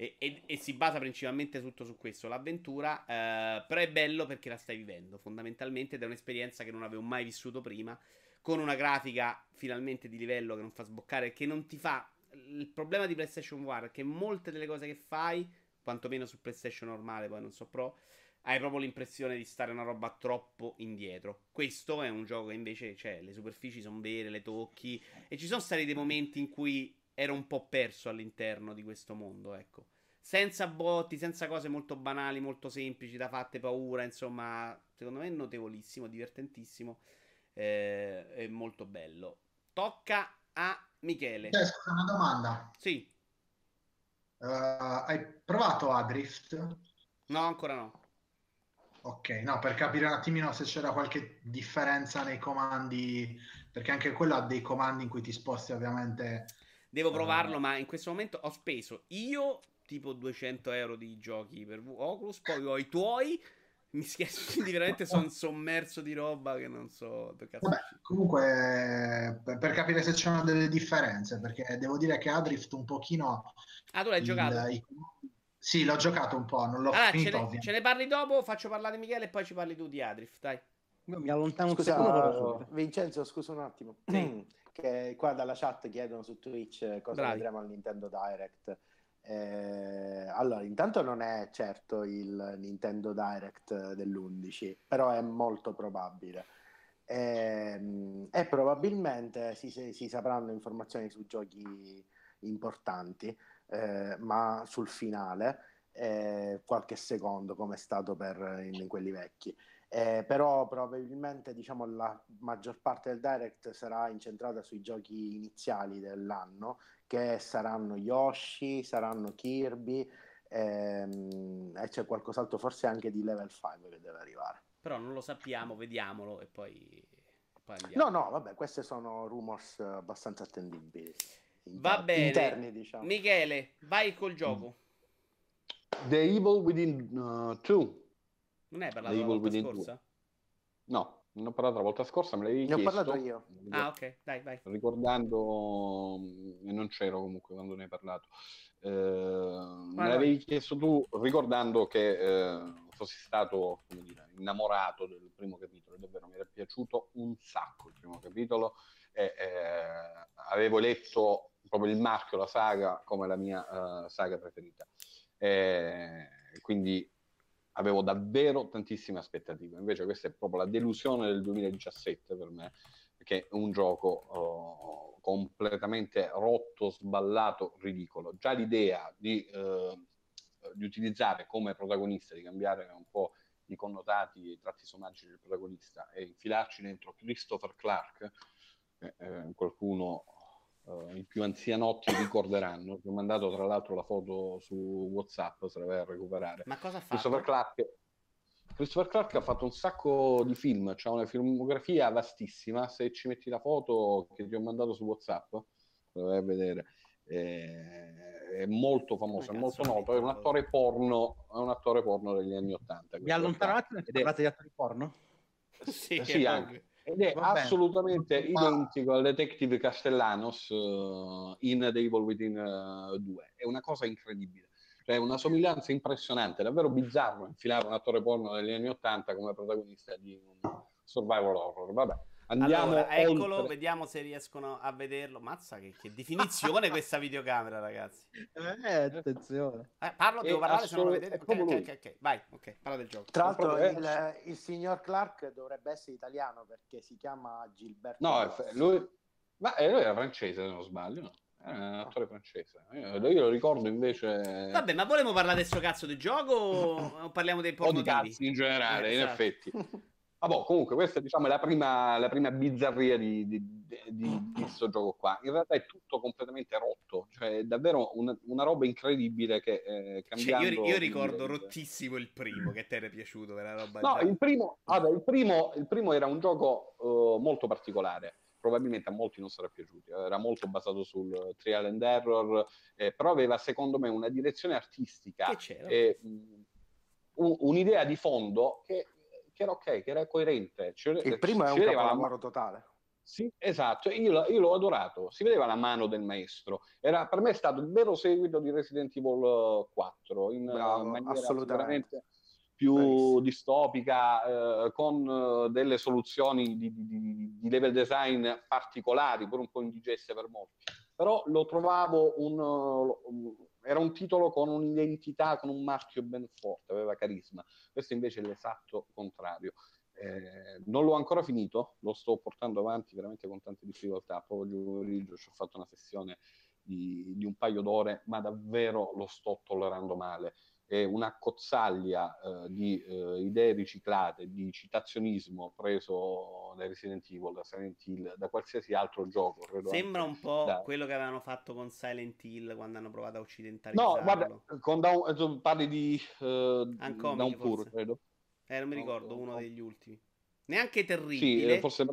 E, e, e, si basa principalmente tutto su questo, l'avventura, eh, però è bello perché la stai vivendo fondamentalmente ed è un'esperienza che non avevo mai vissuto prima, con una grafica finalmente di livello che non fa sboccare, che non ti fa... Il problema di PlayStation VR è che molte delle cose che fai, quantomeno su PlayStation normale, poi non so pro, hai proprio l'impressione di stare una roba troppo indietro. Questo è un gioco che invece, cioè, le superfici sono vere, le tocchi, e ci sono stati dei momenti in cui ero un po' perso all'interno di questo mondo, ecco. Senza botti, senza cose molto banali, molto semplici, da fatte paura, insomma, secondo me è notevolissimo, divertentissimo eh, è molto bello. Tocca a Michele. Eh, scusa, una domanda. Sì. Uh, hai provato Adrift? No, ancora no. Ok, no, per capire un attimino se c'era qualche differenza nei comandi, perché anche quello ha dei comandi in cui ti sposti ovviamente Devo provarlo, uh, ma in questo momento ho speso io tipo 200 euro di giochi per Oculus, poi ho i tuoi Mi scherzo, quindi veramente sono sommerso di roba che non so. Vabbè, comunque, per capire se c'erano delle differenze, perché devo dire che Adrift un pochino. Ah, tu l'hai il, giocato? I... Sì, l'ho giocato un po', non l'ho allora, finito. Ce ne, ce ne, parli dopo, faccio parlare Michele e poi ci parli tu di Adrift, dai. Mi allontano scusa, un secondo. Vincenzo, scusa un attimo. Sì. che qua dalla chat chiedono su Twitch cosa Bravi. vedremo al Nintendo Direct. Eh, allora, intanto non è certo il Nintendo Direct dell'11, però è molto probabile. Eh, e probabilmente si, si, sapranno informazioni su giochi importanti, eh, ma sul finale, eh, qualche secondo, come è stato per in, in quelli vecchi. Eh, però probabilmente diciamo, la maggior parte del direct sarà incentrata sui giochi iniziali dell'anno che saranno Yoshi, saranno Kirby ehm, e c'è qualcos'altro forse anche di level 5 che deve arrivare. Però non lo sappiamo, vediamolo e poi, poi andiamo. No, no, vabbè, questi sono rumors abbastanza attendibili. Inter- Va bene. Interni, diciamo. Michele, vai col gioco. The Evil Within 2. Uh, non è parlato la volta scorsa? Two. No, ne ho parlato la volta scorsa, me l'avevi ne chiesto. Ne ho parlato io. Ah, ok, dai, vai. Ricordando, e non c'ero comunque quando ne hai parlato, eh, me l'avevi chiesto tu ricordando che eh, fossi stato, come dire, innamorato del primo capitolo, davvero mi era piaciuto un sacco il primo capitolo e eh, avevo letto proprio il marchio, la saga, come la mia uh, saga preferita. E, quindi avevo davvero tantissime aspettative. Invece questa è proprio la delusione del 2017 per me, perché è un gioco oh, completamente rotto, sballato, ridicolo. Già l'idea di, eh, di, utilizzare come protagonista, di cambiare un po' i connotati, i tratti somatici del protagonista e infilarci dentro Christopher Clark, eh, eh, qualcuno uh, i più anzianotti ricorderanno. Ti ho mandato tra l'altro la foto su WhatsApp se la vai a recuperare. Ma cosa fa? Christopher Clark, Christopher Clark ha fatto un sacco di film, c'ha una filmografia vastissima. Se ci metti la foto che ti ho mandato su WhatsApp, la vai a vedere. è molto famoso, è molto noto. È un attore porno, è un attore porno degli anni Ottanta. Mi attimo e parlate di attori porno? sì, sì anche. Ed è Va assolutamente bene. identico al Detective Castellanos uh, in The Evil Within uh, eh, 2. È una cosa incredibile. Cioè, una somiglianza impressionante, davvero bizzarro infilare un attore porno degli anni 80 come protagonista di un survival horror. Vabbè. Andiamo allora, eccolo, oltre. vediamo se riescono a vederlo. Mazza, che, che definizione questa videocamera, ragazzi. Eh, attenzione. Eh, parlo, devo parlare, se non lo vedete. Okay, okay, okay, ok, vai, ok, parla del gioco. Tra l'altro il, il, signor Clark dovrebbe essere italiano perché si chiama Gilberto. No, lui, ma eh, lui era francese, se non sbaglio, no? È un attore francese. Io, io, lo ricordo invece. Vabbè, ma volevamo parlare adesso cazzo del gioco o parliamo dei porno? O di cazzi in generale, eh, in esatto. effetti. Vabbè, comunque questa diciamo, è la prima, la prima bizzarria di, di, di, questo gioco qua. In realtà è tutto completamente rotto, cioè è davvero una, una roba incredibile che eh, cambiando... Cioè, io, io, ricordo rottissimo il primo, che te era piaciuto, era roba No, il primo, vabbè, il, primo, il primo, era un gioco uh, molto particolare, probabilmente a molti non sarà piaciuto, era molto basato sul trial and error, eh, però aveva secondo me una direzione artistica e un, un'idea di fondo che che era ok, che era coerente. Ci, il primo è un capolavoro totale. Sì, esatto, io, io, l'ho adorato, si vedeva la mano del maestro. Era, per me è stato il vero seguito di Resident Evil 4, in Bravo, maniera veramente più Bravissimo. distopica, eh, con uh, delle soluzioni di, di, di, level design particolari, pure un po' indigeste per molti. Però lo trovavo un, uh, era un titolo con un'identità, con un marchio ben forte, aveva carisma. Questo invece è l'esatto contrario. Eh, non l'ho ancora finito, lo sto portando avanti veramente con tante difficoltà. Proprio oggi pomeriggio ci ho fatto una sessione di, di un paio d'ore, ma davvero lo sto tollerando male è una cozzaglia eh, di eh, idee riciclate, di citazionismo preso da Resident Evil, da Silent Hill, da qualsiasi altro gioco. Sembra un po' da... quello che avevano fatto con Silent Hill quando hanno provato a occidentalizzarlo. No, guarda, con Down, parli di uh, Downpour, credo. Eh, non mi ricordo, uno degli ultimi. Neanche terribile. Sì, forse...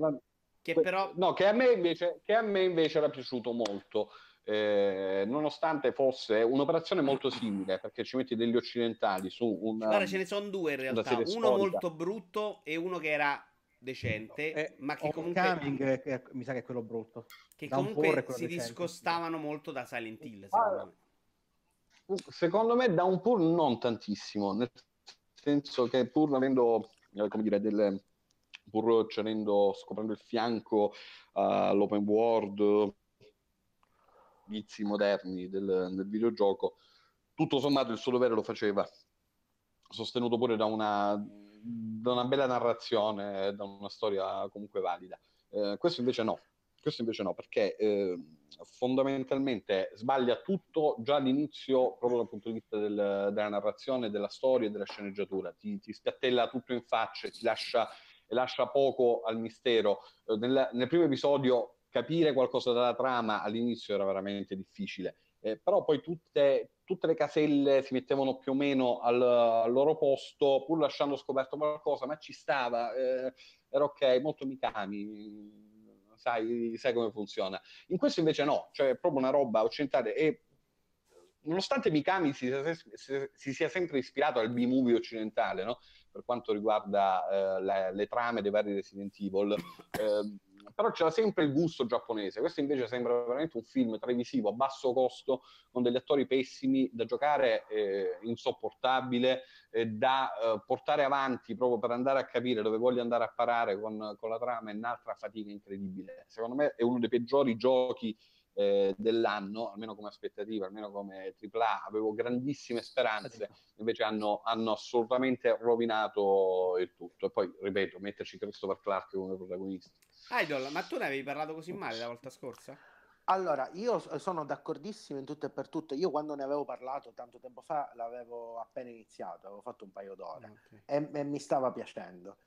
Che però... No, che a me invece, che a me invece era piaciuto molto. Eh, nonostante fosse un'operazione molto simile, perché ci metti degli occidentali su un... Guarda, ce ne sono due in realtà, uno storica. molto brutto e uno che era decente, eh, ma che comunque... Coming, eh, mi sa che è quello brutto. Che da comunque si decente. discostavano molto da Silent Hill, secondo ah, me. Secondo me da un pur non tantissimo, nel senso che pur avendo, eh, come dire, delle... pur scoprendo il fianco uh, all'open world vizi moderni del, del videogioco, tutto sommato il suo dovere lo faceva, sostenuto pure da una, da una bella narrazione, da una storia comunque valida. Eh, questo invece no, questo invece no, perché eh, fondamentalmente sbaglia tutto già all'inizio, proprio dal punto di vista del, della narrazione, della storia e della sceneggiatura. Ti, ti spiattella tutto in faccia, ti lascia, lascia poco al mistero. Eh, nel, nel, primo episodio capire qualcosa dalla trama all'inizio era veramente difficile, eh, però poi tutte, tutte, le caselle si mettevano più o meno al, al, loro posto, pur lasciando scoperto qualcosa, ma ci stava, eh, era ok, molto Mikami, sai, sai come funziona. In questo invece no, cioè è proprio una roba occidentale e nonostante Mikami si, si, si, sia sempre ispirato al B-movie occidentale, no? per quanto riguarda eh, le, le, trame dei vari Resident Evil, eh, però c'era sempre il gusto giapponese. Questo invece sembra veramente un film televisivo a basso costo, con degli attori pessimi, da giocare eh, insopportabile, eh, da eh, portare avanti proprio per andare a capire dove voglio andare a parare con, con la trama, è un'altra fatica incredibile. Secondo me è uno dei peggiori giochi eh, dell'anno, almeno come aspettativa, almeno come AAA, avevo grandissime speranze, invece hanno, hanno, assolutamente rovinato il tutto. E poi, ripeto, metterci Christopher Clark come protagonista. Idol, ma tu ne avevi parlato così male la volta scorsa? Allora, io sono d'accordissimo in tutto e per tutto. Io quando ne avevo parlato tanto tempo fa l'avevo appena iniziato, avevo fatto un paio d'ore okay. e, e mi stava piacendo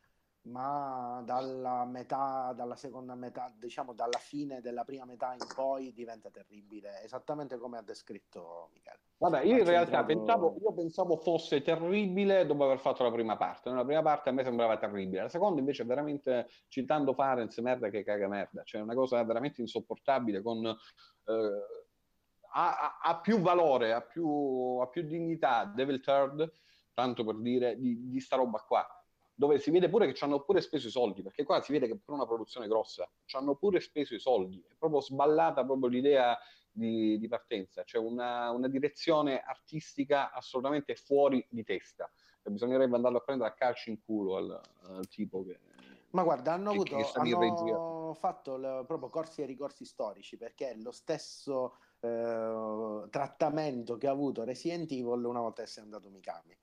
ma dalla metà, dalla seconda metà, diciamo dalla fine della prima metà in poi diventa terribile, esattamente come ha descritto Michele. Vabbè, io in realtà pensavo, io pensavo fosse terribile dopo aver fatto la prima parte. La prima parte a me sembrava terribile, la seconda invece veramente, citando Farenz, merda che caga merda, cioè una cosa veramente insopportabile con... Eh, ha, ha, più valore, ha più, ha più dignità Devil Third, tanto per dire, di, di sta roba qua dove si vede pure che ci hanno pure speso i soldi, perché qua si vede che per una produzione grossa ci hanno pure speso i soldi, è proprio sballata proprio l'idea di, di partenza, c'è una, una, direzione artistica assolutamente fuori di testa, e bisognerebbe andarlo a prendere a calci in culo al, al tipo che... Ma guarda, hanno, avuto, che hanno fatto le, proprio corsi e ricorsi storici, perché è lo stesso eh, trattamento che ha avuto Resident Evil una volta che è andato Mikami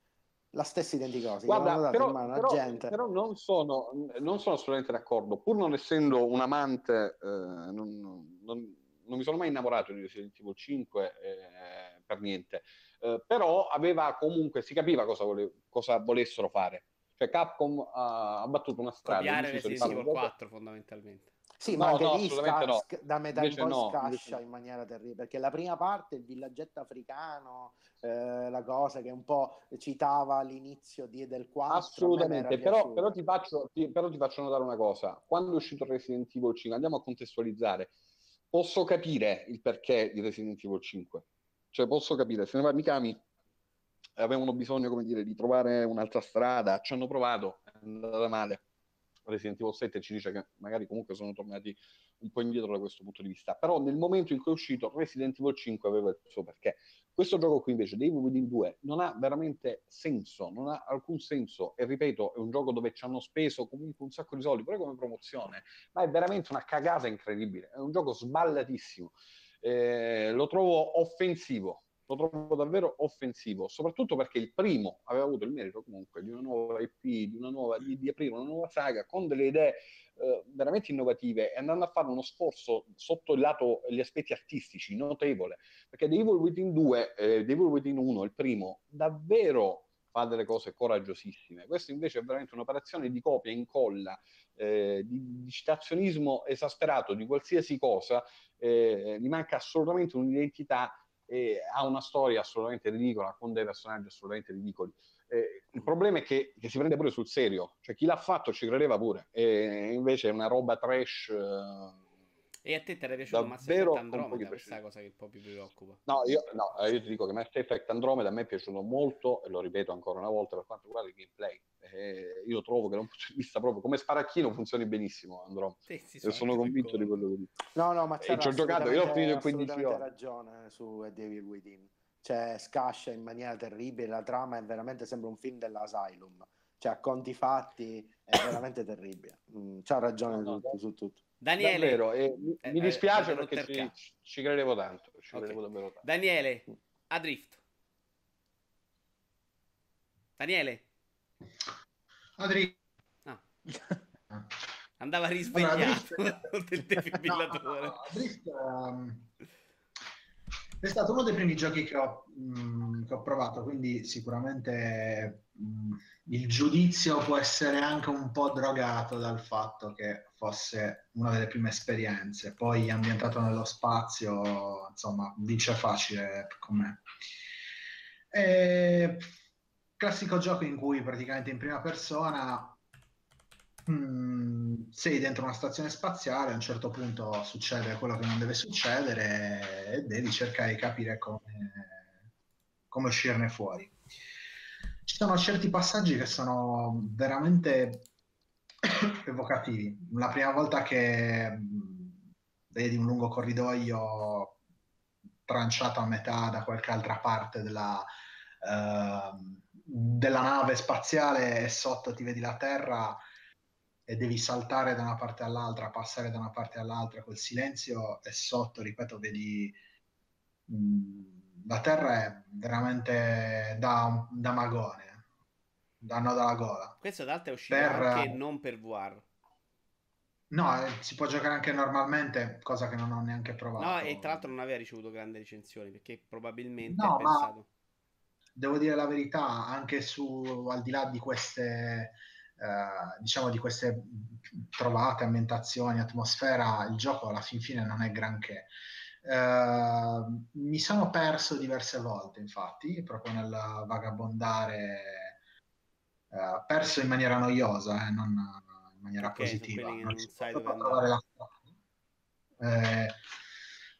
la stessa identica cosa. Guarda, però, però, però non, sono, non, sono, assolutamente d'accordo. Pur non essendo un amante, eh, non, non, non, mi sono mai innamorato di Resident Evil 5 eh, per niente. Eh, però aveva comunque, si capiva cosa, vole, cosa volessero fare. Cioè Capcom ha, ha battuto una strada. Copiare Resident Evil 4 fondamentalmente. Sì, no, ma anche no, lì sca- no. da metà invece in poi no, scascia in maniera terribile, perché la prima parte, il villaggetto africano, eh, la cosa che un po' citava all'inizio di, del 4. Assolutamente, però, però, ti faccio, ti, però ti faccio notare una cosa, quando è uscito Resident Evil 5, andiamo a contestualizzare, posso capire il perché di Resident Evil 5, cioè posso capire, se ne va Mikami avevano bisogno, come dire, di trovare un'altra strada, ci hanno provato, è andata male Resident Evil 7 ci dice che magari comunque sono tornati un po' indietro da questo punto di vista, però nel momento in cui è uscito Resident Evil 5 aveva il suo perché. Questo gioco qui invece, Devil Within 2, non ha veramente senso, non ha alcun senso e ripeto, è un gioco dove ci hanno speso comunque un sacco di soldi, pure come promozione, ma è veramente una cagata incredibile, è un gioco sballatissimo. Eh, lo trovo offensivo, lo trovo davvero offensivo, soprattutto perché il primo aveva avuto il merito comunque di una nuova IP, di, una nuova, di, di aprire una nuova saga con delle idee eh, veramente innovative e andando a fare uno sforzo sotto il lato, gli aspetti artistici notevole, perché The Evil Within 2, eh, The Evil Within 1, il primo, davvero fa delle cose coraggiosissime. Questo invece è veramente un'operazione di copia, incolla, eh, di, di citazionismo esasperato di qualsiasi cosa, eh, gli manca assolutamente un'identità e ha una storia assolutamente ridicola, con dei personaggi assolutamente ridicoli. Eh, il problema è che, che, si prende pure sul serio, cioè chi l'ha fatto ci credeva pure, e invece è una roba trash. Eh, E a te ti era piaciuto Mass Davvero Effect con Andromeda, questa cosa che poi mi preoccupa. No, io, no, eh, io ti dico che Mass Effect Andromeda a me è piaciuto molto, e lo ripeto ancora una volta per quanto riguarda il gameplay. Eh, io trovo che da un punto di vista proprio come sparacchino funzioni benissimo Andromeda. Sì, sì, E sono anche convinto di d'accordo. quello che dico. No, no, ma ci ho giocato, io ho finito in 15 assolutamente ore. ragione su A Devil Within. Cioè, scascia in maniera terribile, la trama è veramente sembra un film dell'Asylum. Cioè, a conti fatti è veramente terribile. Mm, c'ha ragione No, no, su, su tutto. Daniele, Davvero, e mi, Eh, mi eh, dispiace eh, perché ci, ci credevo tanto, ci Ok. credevo davvero tanto. Daniele, Adrift. Daniele, Adri, Ah. andava Allora, risvegliato Adrift-. No, no, no, Adrift, ehm, è stato uno dei primi giochi che ho, mh, che ho provato, quindi sicuramente il giudizio può essere anche un po' drogato dal fatto che fosse una delle prime esperienze. Poi ambientato nello spazio, insomma, vince facile con me. E, classico gioco in cui praticamente in prima persona Mm, sei dentro una stazione spaziale, a un certo punto succede quello che non deve succedere e devi cercare di capire come, come uscirne fuori. Ci sono certi passaggi che sono veramente evocativi. La prima volta che mm, vedi un lungo corridoio tranciato a metà da qualche altra parte della, ehm, della nave spaziale e sotto ti vedi la Terra e devi saltare da una parte all'altra, passare da una parte all'altra col silenzio e sotto, ripeto, vedi mh, la terra è veramente da, da magone, da nodo alla gola. Questo l'altro è uscito Per- anche non per VR. No, eh, si può giocare anche normalmente, cosa che non ho neanche provato. No, e tra l'altro non aveva ricevuto grandi recensioni perché probabilmente No, pensato. devo dire la verità, anche su, al di là di queste, eh, diciamo, di queste trovate, ambientazioni, atmosfera, il gioco alla fin fine non è granché. Eh, mi sono perso diverse volte, infatti, proprio nel vagabondare, eh, perso in maniera noiosa, eh, non in maniera Ok, sono positiva. Non sai dove a trovare la. Eh,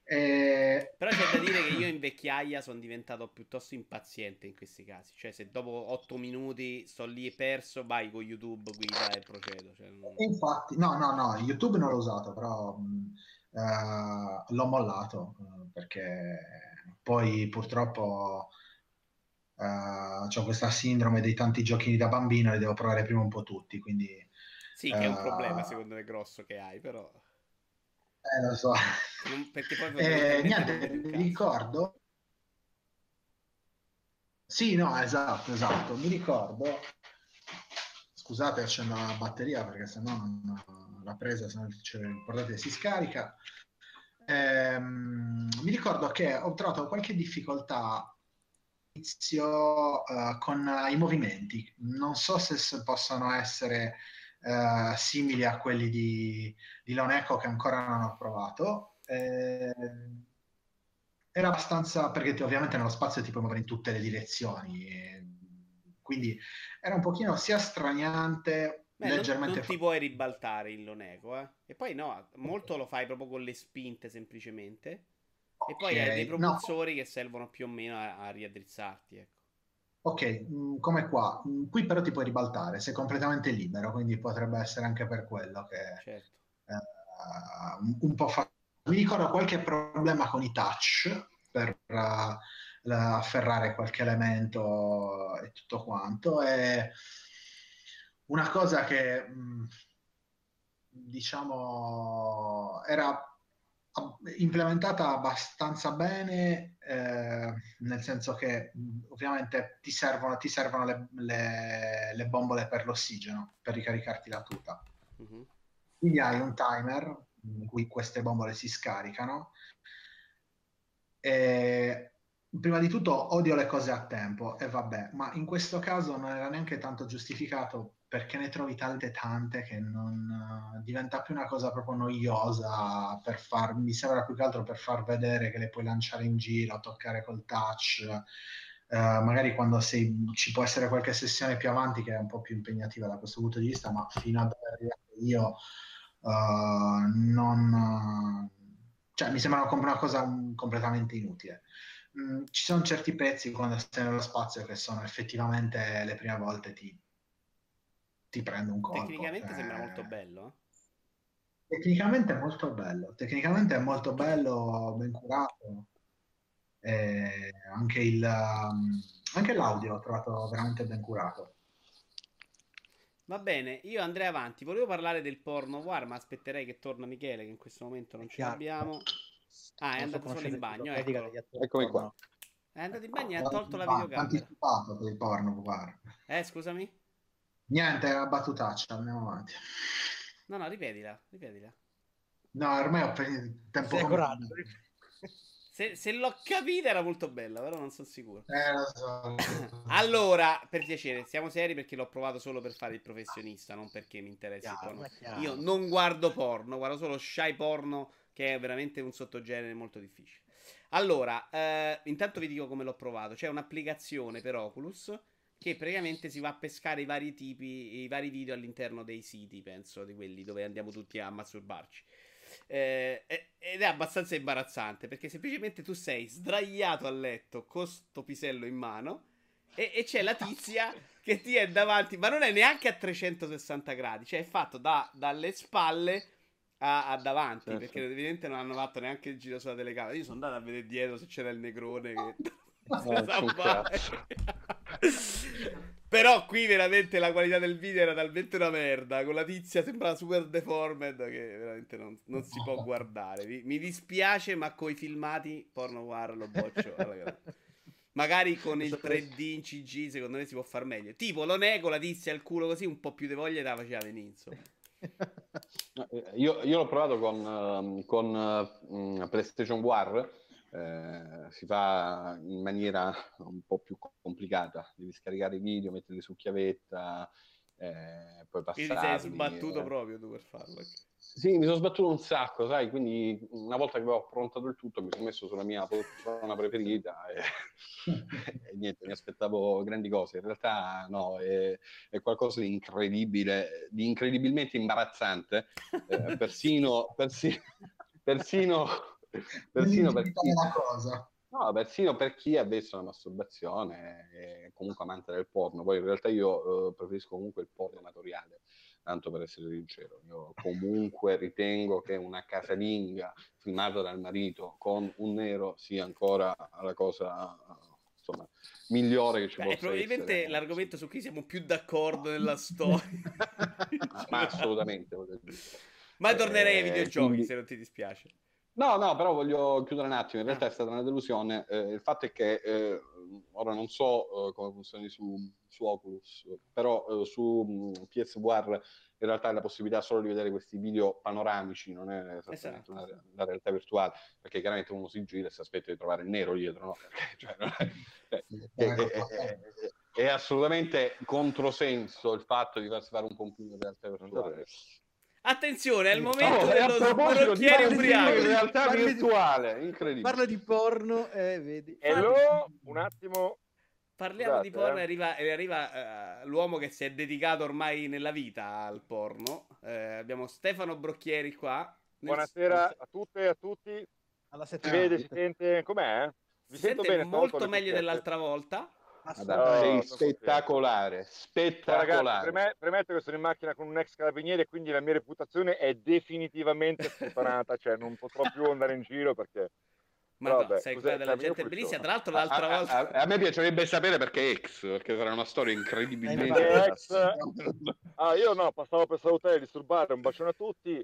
e- Però c'è da dire che io in vecchiaia sono diventato piuttosto impaziente in questi casi. Cioè, se dopo 8 minuti sto lì perso, vai con YouTube, guida e procedo. Cioè, non- Infatti, no, no, no, YouTube non l'ho usato, però mh, eh, l'ho mollato eh, perché poi purtroppo ho questa sindrome dei tanti giochini da bambino e devo provare prima un po' tutti, quindi eh, Sì, che è un Eh, problema secondo me grosso che hai, però... lo so. non- perché poi Eh, niente, mi ricordo. Sì, no, esatto, esatto, mi ricordo. Scusate, accendo la batteria perché sennò non l'ha presa, importante che si scarica. Ehm, mi ricordo che ho trovato qualche difficoltà all'inizio eh, con eh, i movimenti. Non so se, possono essere eh, simili a quelli di, di Echo che ancora non ho provato. Eh, era abbastanza perché ovviamente nello spazio ti puoi muovere in tutte le direzioni, e quindi era un pochino sia straniante, Beh, non, leggermente non ti puoi ribaltare in Loneco, eh. E poi no, molto lo fai proprio con le spinte semplicemente. E poi hai dei Ok, no. propulsori che servono più o meno a, a riaddrizzarti, ecco. Ok, mh, come qua. Mh, Qui però ti puoi ribaltare, sei completamente libero, quindi potrebbe essere anche per quello che Certo. eh, un, un po' fa... Mi ricordo qualche problema con i touch per eh, la- afferrare qualche elemento e tutto quanto. E una cosa che mh, diciamo era implementata abbastanza bene, eh, nel senso che mh, ovviamente ti servono, ti servono le, le- le bombole per l'ossigeno per ricaricarti la tuta. Mhm. Quindi hai un timer in cui queste bombole si scaricano. E prima di tutto odio le cose a tempo e vabbè, ma in questo caso non era neanche tanto giustificato perché ne trovi tante tante che non eh, diventa più una cosa proprio noiosa per far, mi sembra più che altro per far vedere che le puoi lanciare in giro, toccare col touch. Eh, magari quando sei, ci può essere qualche sessione più avanti che è un po' più impegnativa da questo punto di vista, ma fino ad arrivare io Uh, non, cioè mi sembra una cosa un, completamente inutile. Mm, ci sono certi pezzi quando stai nello spazio che sono effettivamente le prime volte ti, ti prende un colpo. Tecnicamente eh... sembra molto bello. Tecnicamente è molto bello, tecnicamente è molto bello, ben curato. Eh, anche, il, um, anche l'audio l'ho trovato veramente ben curato. Va bene, io andrei avanti. Volevo parlare del porno war, ma aspetterei che torna Michele, che in questo momento non ce l'abbiamo. Ah, è andato solo in bagno. Ecco. Eccomi qua. È andato in bagno e ha tolto la videocamera. anticipato per il porno war. Eh, scusami? Niente, è una battutaccia, andiamo avanti. No, no, ripetila, ripetila. No, ormai ho preso tempo come... Se, se, l'ho capita era molto bella, però non sono sicuro. Eh, so. allora, per piacere, siamo seri perché l'ho provato solo per fare il professionista, non perché mi interessi il porno. Io non guardo porno, guardo solo shy porno, che è veramente un sottogenere molto difficile. Allora, eh, intanto vi dico come l'ho provato. C'è un'applicazione per Oculus che praticamente si va a pescare i vari tipi, i vari video all'interno dei siti, penso, di quelli dove andiamo tutti a masturbarci. Eh, ed è abbastanza imbarazzante perché semplicemente tu sei sdraiato a letto con sto pisello in mano e, e c'è la tizia che ti è davanti, ma non è neanche a 360 gradi, cioè è fatto da, dalle spalle a, a davanti certo. perché evidentemente non hanno fatto neanche il giro sulla telecamera. Io sono andato a vedere dietro se c'era il negrone che. Però qui veramente la qualità del video era talmente una merda. Con la tizia sembrava super deformed che veramente non, non si può guardare. Mi, mi dispiace, ma coi filmati porno war lo boccio. Magari con il 3D in CG secondo me si può far meglio. Tipo lo nego, la tizia al culo così, un po' più di voglia te la faceva venire, eh, io, io, l'ho provato con, uh, con uh, PlayStation War eh, si fa in maniera un po' più complicata. Devi scaricare i video, metterli su chiavetta, eh, poi passarli. Quindi sei sbattuto eh. proprio tu per farlo. Sì, mi sono sbattuto un sacco, sai, quindi una volta che avevo approntato il tutto mi sono messo sulla mia poltrona preferita e, e, niente, mi aspettavo grandi cose. In realtà no, è, è qualcosa di incredibile, di incredibilmente imbarazzante, eh, persino, persino, persino persino per chi... cosa. No, persino per chi è avvezzo alla masturbazione e comunque amante del porno. Poi in realtà io eh, preferisco comunque il porno amatoriale, tanto per essere sincero. Io comunque ritengo che una casalinga filmata dal marito con un nero sia ancora la cosa insomma, migliore che ci Beh, possa probabilmente essere. l'argomento su cui siamo più d'accordo nella storia. Ma assolutamente. Ma tornerei ai eh, videogiochi quindi... se non ti dispiace. No, no, però voglio chiudere un attimo. In realtà ah. è stata una delusione. Eh, il fatto è che eh, ora non so eh, come funzioni su, su, Oculus, però eh, su mh, mm, PSVR in realtà è la possibilità solo di vedere questi video panoramici, non è esattamente esatto. una, una, realtà virtuale, perché chiaramente uno si gira e si aspetta di trovare il nero dietro, no? cioè, è, è, è, è, assolutamente controsenso il fatto di farsi fare un computer in realtà virtuale. Attenzione, è il momento oh, dello sbrocchiere ubriaco. In realtà virtuale, incredibile. Parla di porno e eh, vedi. Hello, un attimo. Parliamo Scusate, di porno e eh. arriva, arriva uh, l'uomo che si è dedicato ormai nella vita al porno. Uh, abbiamo Stefano Brocchieri qua. Buonasera a tutte e a tutti. Alla si vede, si sente, com'è? Vi si sento bene, molto meglio dell'altra volta. Madonna, sei spettacolare, spettacolare. Ragazzi, preme- premetto che sono in macchina con un ex carabiniere, quindi la mia reputazione è definitivamente sputtanata, cioè non potrò più andare in giro perché... Ma no, vabbè, sei quella della gente bellissima. Tra l'altro, l'altra a, volta. A, a, a, me piacerebbe sapere perché ex, perché sarà una storia incredibilmente. ex... ah, io no, passavo per salutare e disturbare. Un bacione a tutti.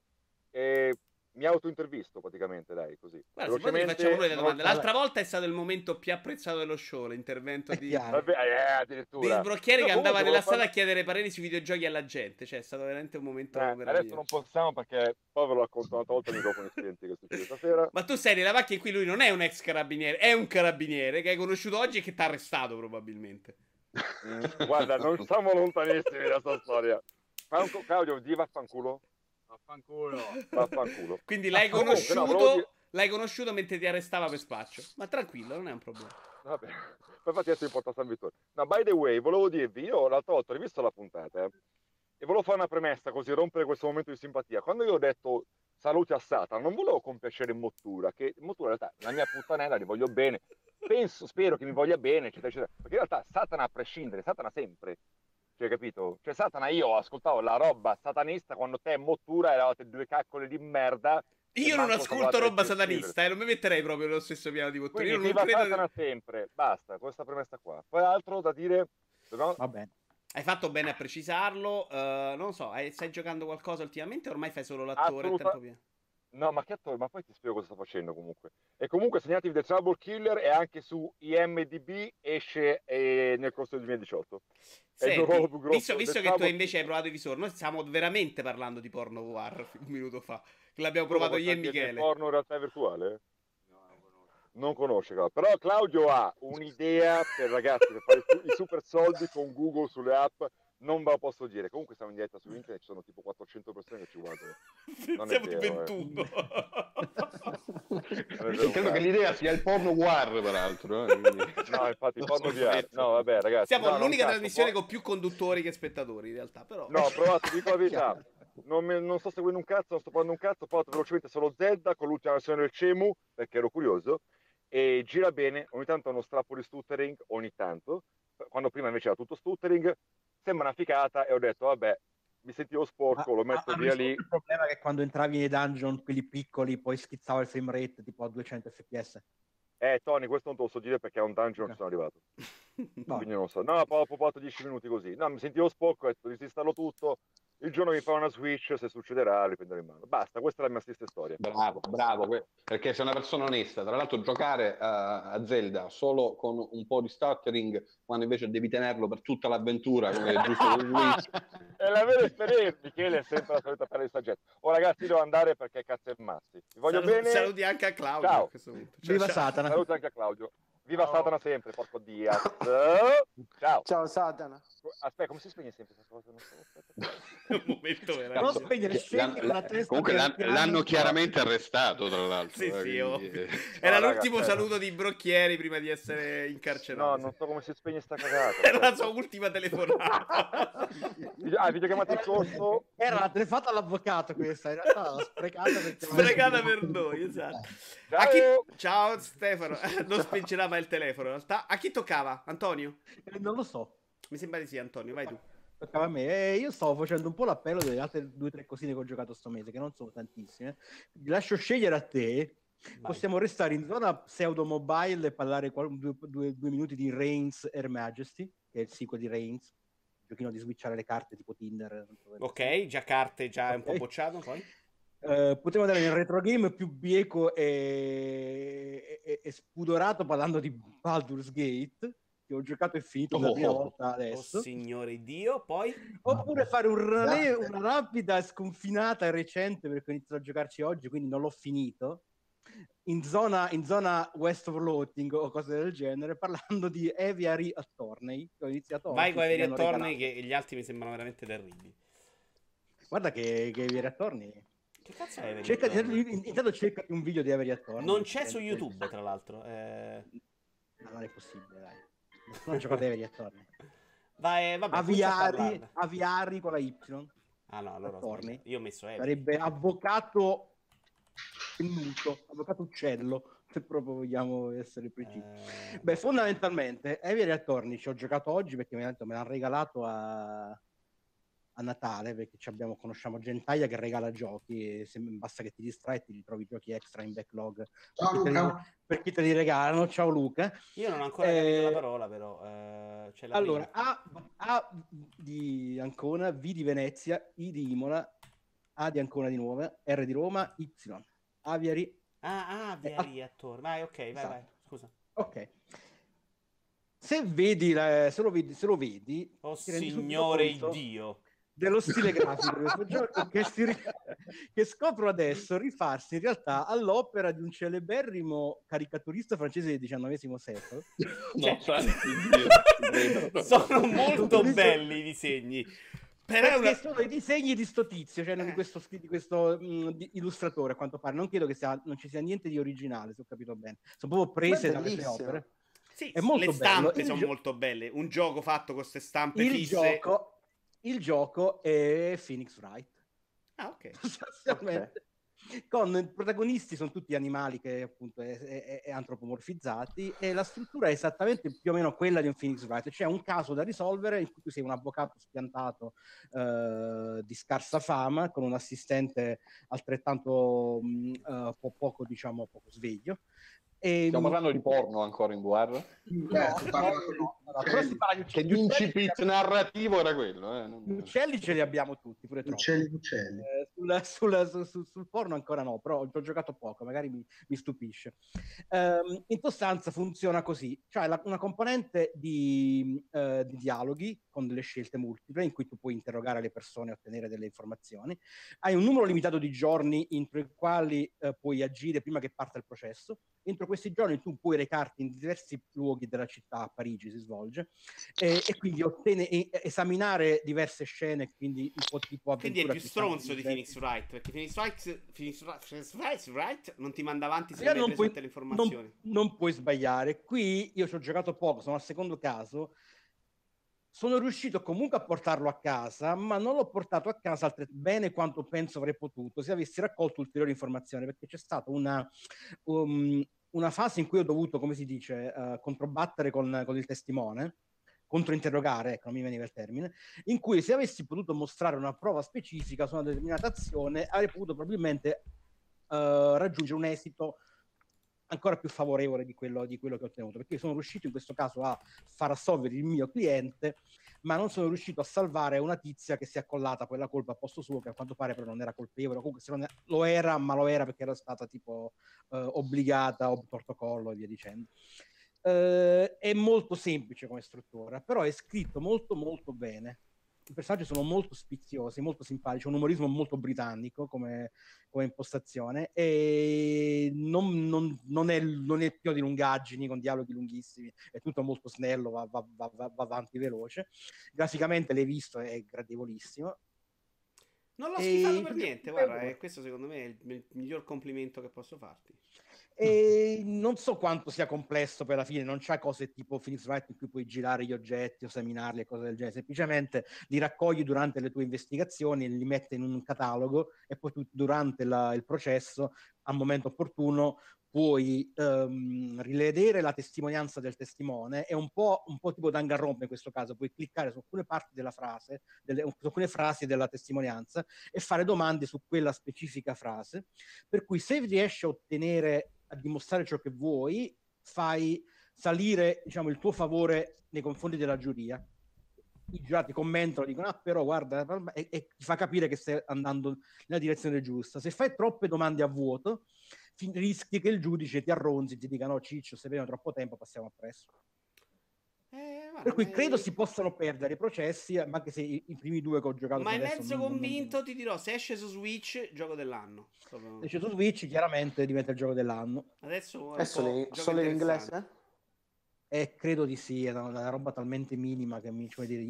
E mi autointervisto praticamente, dai, così. Guarda, se facciamo noi le domande. L'altra volta è stato il momento più apprezzato dello show, l'intervento di, Vabbè, eh, addirittura. di Sbrocchieri no, che andava nella fare... sala a chiedere pareri sui videogiochi alla gente. Cioè, è stato veramente un momento eh, Adesso non possiamo perché poi ve l'ho raccontato una volta ai microfoni spenti che succede stasera. Ma tu sei nella macchina in cui lui non è un ex carabiniere, è un carabiniere che hai conosciuto oggi e che ti ha arrestato probabilmente. Guarda, non siamo lontanissimi da questa storia. Claudio, di vaffanculo. Vaffanculo. Vaffanculo. Quindi l'hai conosciuto, Comunque, no, l'hai conosciuto mentre ti arrestava per spaccio. Ma tranquillo, non è un problema. Vabbè, infatti adesso importa San Vittorio. No, by the way, volevo dirvi, io l'altra volta ho rivisto la puntata eh, e volevo fare una premessa così rompere questo momento di simpatia. Quando io ho detto saluti a Satana, non volevo compiacere Mottura, che Mottura in realtà è la mia puttanella, gli voglio bene, penso, spero che mi voglia bene, eccetera, eccetera. Perché in realtà Satana a prescindere, Satana sempre. Cioè, capito? Cioè, Satana, io ascoltavo la roba satanista quando te e Mottura eravate due caccole di merda. Io non ascolto roba satanista, e eh, non mi metterei proprio nello stesso piano di Mottura. Quindi, io non credo... Satana sempre, basta, questa premessa qua. Poi altro da dire... No? Va bene. Hai fatto bene a precisarlo. Uh, non so, stai giocando qualcosa ultimamente ormai fai solo l'attore Assoluta... tempo pieno? No, ma che attore? Ma poi ti spiego cosa sto facendo comunque. E comunque segnatevi The Trouble Killer e anche su IMDB esce eh, nel corso del 2018. Senti, grosso, visto, visto che tu invece hai provato i visori, noi stiamo veramente parlando di porno war un minuto fa. Che l'abbiamo provato io e Michele. porno in realtà virtuale? non conosce Claudio. però Claudio ha un'idea per ragazzi per fare i super soldi con Google sulle app non ve lo posso dire. Comunque siamo in diretta su internet ci sono tipo 400 persone che ci guardano. Non siamo di 21 eh. credo che l'idea sia il porno war peraltro eh? no infatti il porno VR no vabbè ragazzi siamo no, l'unica trasmissione con più conduttori che spettatori in realtà però no provate dico la verità. Non, mi, non, sto seguendo un cazzo, non sto parlando un cazzo, ho fatto velocemente solo Zelda con l'ultima versione del Cemu perché ero curioso e gira bene, ogni tanto ha uno strappo di stuttering, ogni tanto, quando prima invece era tutto stuttering, sembra una ficata e ho detto vabbè, mi sentivo sporco, ma, lo metto via lì. Il problema è che quando entravi nei dungeon, quelli piccoli, poi schizzava il frame rate tipo a 200 fps. Eh, Tony, questo non te lo so dire perché a un dungeon non ci sono arrivato. No. Quindi non so. No, ho provato 10 minuti così. No, mi sentivo sporco, ho detto disinstallo tutto, il giorno che mi fa una Switch, se succederà, riprenderò in mano. Basta, questa è la mia stessa storia. Bravo, bravo, perché sei una persona onesta. Tra l'altro, giocare a, a Zelda solo con un po' di stuttering, quando invece devi tenerlo per tutta l'avventura, come è giusto per lui. è la vera esperienza, Michele è sempre la solita pelle di saggezza. Oh, ragazzi, devo andare perché cazzo è mazzi. Vi voglio Saluti, bene. Saluti anche a Claudio. Ciao. Ciao, Viva Satana. Saluti anche a Claudio. Viva Ciao. Satana sempre, porco Dio. Ciao. Ciao Satana. Aspetta, come si spegne sempre questa cosa? Non so, un momento era. Non spegnere, la testa. Comunque l'hanno, l'hanno chiaramente arrestato, tra l'altro. Sì, sì, oh. Era no, l'ultimo raga, saluto di Brocchieri prima di essere incarcerato. No, non so come si spegne sta cagata. Era la sua ultima telefonata. ah, videochiamata in corso. Era la telefonata all'avvocato questa, in realtà sprecata, sprecata per noi, esatto. Ciao. Chi... Ciao Stefano, non spingerà mai il telefono in realtà. A chi toccava? Antonio? Eh, non lo so. Mi sembra di sì, Antonio, vai tu. Toccava a me. Eh, io stavo facendo un po' l'appello delle altre due o tre cosine che ho giocato sto mese, che non sono tantissime. Lascio scegliere a te. Vai. Possiamo restare in zona pseudo mobile e parlare qual- due, due, due, minuti di Reigns Air Majesty, che è il sequel di Reigns. Giochino di switchare le carte tipo Tinder. Ok, già carte, già okay. un po' bocciato poi. Uh, potremmo andare nel retro game più bieco e, e, e, spudorato parlando di Baldur's Gate che ho giocato e finito oh, la prima volta adesso. Oh, signore Dio, poi? Oppure fare un rale, una rapida sconfinata recente perché ho iniziato a giocarci oggi, quindi non l'ho finito. In zona, in zona West of Floating o cose del genere, parlando di Aviary Attorney. Che ho iniziato Vai con Aviary Attorney, che gli altri mi sembrano veramente terribili. Guarda che, che Aviary Attorney che cazzo è cerca, intanto cerca un video di Avery Attorney. Non c'è su YouTube, tra l'altro. Eh... No, non è possibile, dai. Non giocato Avery Attorney. Vai, vabbè, Aviari, Aviari con la Y. Ah no, allora Attorney. io ho messo Avery. Sarebbe avvocato tenuto, avvocato uccello, se proprio vogliamo essere precisi. Eh... Beh, fondamentalmente, Avery Attorney ci ho giocato oggi perché me l'hanno regalato a a Natale perché abbiamo, conosciamo Gentaglia che regala giochi e se, basta che ti distrai e ti ritrovi giochi extra in backlog. Ciao, per, chi li, per, chi te li regalano. Ciao Luca. Io non ho ancora eh, capito la parola però eh, allora A, A, di Ancona V di Venezia I di Imola A di Ancona di Nuova R di Roma Y. Aviari ah, ah Aviari eh, attore vai ok vai esatto. vai scusa. Ok. Se vedi, la, se, lo vedi se lo vedi oh signore Dio dello stile grafico di questo gioco che, si, che, scopro adesso rifarsi in realtà all'opera di un celeberrimo caricaturista francese del XIX secolo. No, cioè, sono molto belli i disegni. Però una... sono i disegni di sto tizio, cioè di questo, di questo mh, di illustratore a quanto pare. Non credo che sia, non ci sia niente di originale, se ho capito bene. Sono proprio prese da queste opere. Sì, è molto le stampe bello. sono gio- molto belle. Un gioco fatto con queste stampe il fisse. Gioco il gioco è Phoenix Wright. Ah, ok. Sostanzialmente. Con i protagonisti sono tutti animali che appunto è, è, è antropomorfizzati e la struttura è esattamente più o meno quella di un Phoenix Wright, c'è un caso da risolvere in cui tu sei un avvocato spiantato eh, di scarsa fama con un assistente altrettanto mh, uh, po- poco diciamo poco sveglio e, Stiamo parlando di porno ancora in guerra? No, no, no, no che l'incipit narrativo era quello. Eh? Gli uccelli ce li abbiamo tutti, pure troppo. Uccelli, uccelli. Eh, sulla, sulla, su, su, sul porno ancora no, però ho giocato poco, magari mi, mi stupisce. Um, in sostanza funziona così, cioè la, una componente di, uh, di, dialoghi con delle scelte multiple in cui tu puoi interrogare le persone e ottenere delle informazioni. Hai un numero limitato di giorni entro i quali uh, puoi agire prima che parta il processo. Entro questi giorni tu puoi recarti in diversi luoghi della città, a Parigi si svolge, e, e quindi ottene, e, esaminare diverse scene, quindi un po' tipo Quindi è più stronzo di Phoenix Wright, perché Phoenix Wright, Phoenix Wright, Wright non ti manda avanti se non, puoi, le informazioni. Non, non puoi sbagliare. Qui io ci ho giocato poco, sono al secondo caso, sono riuscito comunque a portarlo a casa, ma non l'ho portato a casa altre, bene quanto penso avrei potuto se avessi raccolto ulteriori informazioni, perché c'è stata una, um, una fase in cui ho dovuto, come si dice, uh, controbattere con, con il testimone, controinterrogare, ecco, non mi veniva il termine, in cui se avessi potuto mostrare una prova specifica su una determinata azione, avrei potuto probabilmente uh, raggiungere un esito ancora più favorevole di quello, di quello che ho ottenuto, perché sono riuscito in questo caso a far assolvere il mio cliente, ma non sono riuscito a salvare una tizia che si è accollata quella colpa a posto suo, che a quanto pare però non era colpevole, comunque se non è, lo era, ma lo era perché era stata tipo eh, obbligata o protocollo e via dicendo. Eh, è molto semplice come struttura, però è scritto molto molto bene i personaggi sono molto spiziosi, molto simpatici, un umorismo molto britannico come, come impostazione e non, non, non, è, non è più di lungaggini con dialoghi lunghissimi, è tutto molto snello, va, va, va, va avanti veloce. Graficamente l'hai visto, è gradevolissimo. Non l'ho schifato per niente, guarda, eh, questo secondo me è il miglior complimento che posso farti. E non so quanto sia complesso per la fine, non c'è cose tipo Phoenix Wright in cui puoi girare gli oggetti o seminarli e cose del genere, semplicemente li raccogli durante le tue investigazioni, li metti in un catalogo e poi tu durante la, il processo, al momento opportuno, puoi um, rivedere la testimonianza del testimone, è un po', un po' tipo Danganronpa in questo caso, puoi cliccare su alcune parti della frase, delle, su alcune frasi della testimonianza e fare domande su quella specifica frase, per cui se riesci a ottenere a dimostrare ciò che vuoi, fai salire diciamo, il tuo favore nei confronti della giuria. I giurati commentano, dicono: Ah, però guarda, e, e ti fa capire che stai andando nella direzione giusta. Se fai troppe domande a vuoto, rischi che il giudice ti arronzi, ti dica: No, Ciccio, se abbiamo troppo tempo, passiamo appresso. Eh, per cui credo si possano perdere i processi, anche se i, i primi due che ho giocato. Ma è mezzo non, convinto, non... ti dirò, se esce su Switch, gioco dell'anno. Se esce su Switch, chiaramente diventa il gioco dell'anno. Adesso è solo, in, solo in inglese? Eh, credo di sì, è una, una roba talmente minima che mi, cioè, dire,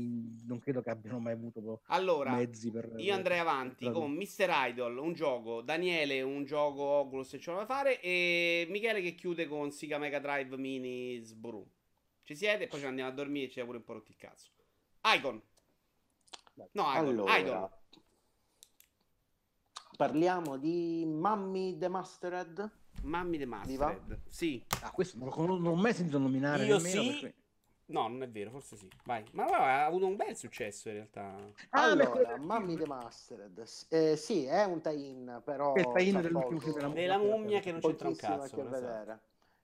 non credo che abbiano mai avuto allora, mezzi per... Io andrei avanti per... con Mr. Idol, un gioco, Daniele un gioco Oculus se ce lo da fare e Michele che chiude con Sega Mega Drive Mini Sburu. Ci siete e poi ci andiamo a dormire ci pure un po' rotti il cazzo. Icon. No, Icon. Allora, Idol. Parliamo di Mummy The Mastered. Mummy The Mastered. Sì. Ah, questo non, non ho mai sentito nominare Io nemmeno. Sì. Perché... No, non è vero, forse sì. Vai. Ma no, ha avuto un bel successo in realtà. Ah, allora, Mummy The Mastered. Eh, sì, è un tie-in, però... Il tie-in dell'ultimo film della, della mummia che non c'entra un cazzo. che vedere.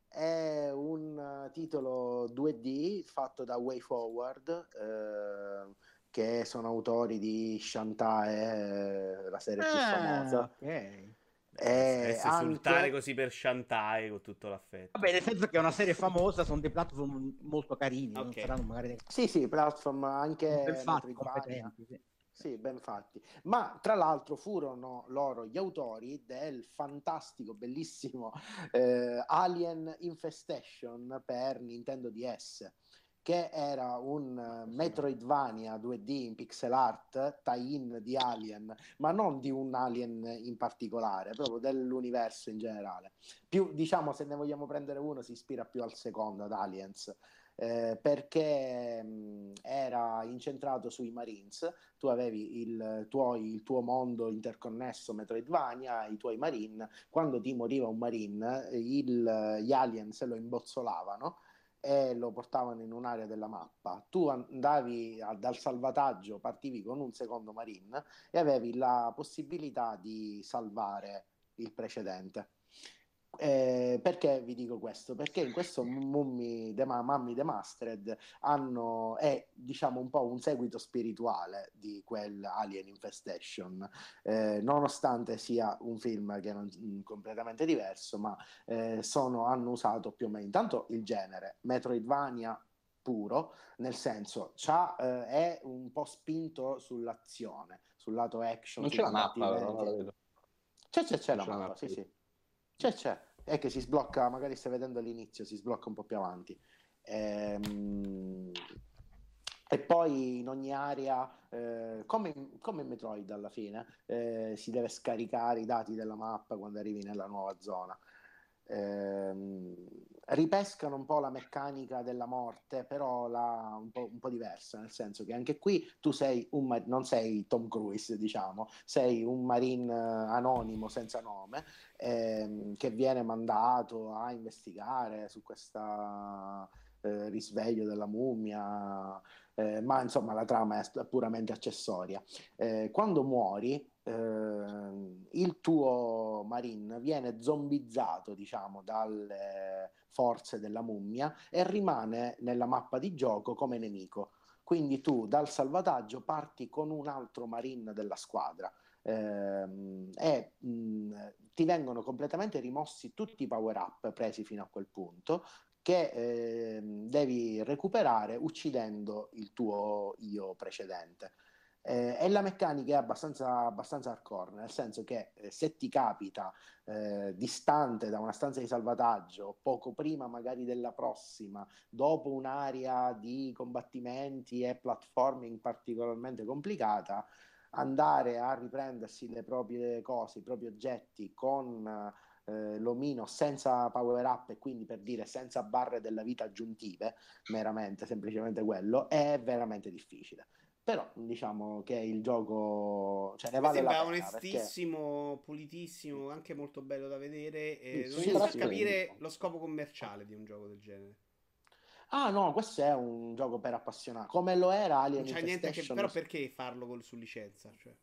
È un titolo 2D fatto da WayForward, eh, che sono autori di Shantae, la serie più ah, famosa. Okay. E anche... così per Shantae con tutto l'affetto. Vabbè, nel senso che è una serie famosa, sono dei platform molto carini, okay. non saranno magari... Sì, sì, platform anche... Ben fatti, competenti, sì. Sì, ben fatti. Ma tra l'altro furono loro gli autori del fantastico, bellissimo eh, Alien Infestation per Nintendo DS, che era un Metroidvania 2D in pixel art, tie-in di Alien, ma non di un Alien in particolare, proprio dell'universo in generale. Più, diciamo, se ne vogliamo prendere uno, si ispira più al secondo, ad Aliens eh, perché mh, era incentrato sui Marines, tu avevi il tuo, il tuo, mondo interconnesso Metroidvania, i tuoi Marine, quando ti moriva un Marine, il, gli alien se lo imbozzolavano e lo portavano in un'area della mappa. Tu andavi a, dal salvataggio, partivi con un secondo marine e avevi la possibilità di salvare il precedente. Eh, perché vi dico questo? Perché in questo Mummy The, Mummy The Mastered hanno, è diciamo un po' un seguito spirituale di quel Alien Infestation, eh, nonostante sia un film che non mm, completamente diverso, ma eh, sono, hanno usato più o meno intanto il genere Metroidvania puro, nel senso eh, è un po' spinto sull'azione, sul lato action. Non c'è la mappa, però, la vedo. C'è, c'è, c'è, la mappa, mappa, sì, sì. C'è, c'è. È che si sblocca, magari stai vedendo all'inizio, si sblocca un po' più avanti. Ehm... E poi in ogni area, eh, come, come in Metroid alla fine, eh, si deve scaricare i dati della mappa quando arrivi nella nuova zona ehm, ripescano un po' la meccanica della morte, però la, un, po', un, po', diversa, nel senso che anche qui tu sei un, non sei Tom Cruise, diciamo, sei un marine anonimo senza nome ehm, che viene mandato a investigare su questo eh, risveglio della mummia, eh, ma insomma la trama è puramente accessoria. Eh, quando muori eh, il tuo marine viene zombizzato, diciamo, dalle forze della mummia e rimane nella mappa di gioco come nemico. Quindi tu dal salvataggio parti con un altro marine della squadra. Ehm, e mh, ti vengono completamente rimossi tutti i power up presi fino a quel punto che eh, devi recuperare uccidendo il tuo io precedente. Eh, e la meccanica è abbastanza, abbastanza hardcore, nel senso che eh, se ti capita eh, distante da una stanza di salvataggio, poco prima magari della prossima, dopo un'area di combattimenti e platforming particolarmente complicata, andare a riprendersi le proprie cose, i propri oggetti con eh, l'omino senza power up e quindi per dire senza barre della vita aggiuntive, meramente, semplicemente quello, è veramente difficile però diciamo che il gioco cioè, ne vale sembra la pena onestissimo, perché... pulitissimo, anche molto bello da vedere. E sì, non riesco a capire lo scopo commerciale di un gioco del genere. Ah no, questo è un gioco per appassionati, come lo era Alien non c'è niente che... Però perché farlo col, su licenza? Cioè?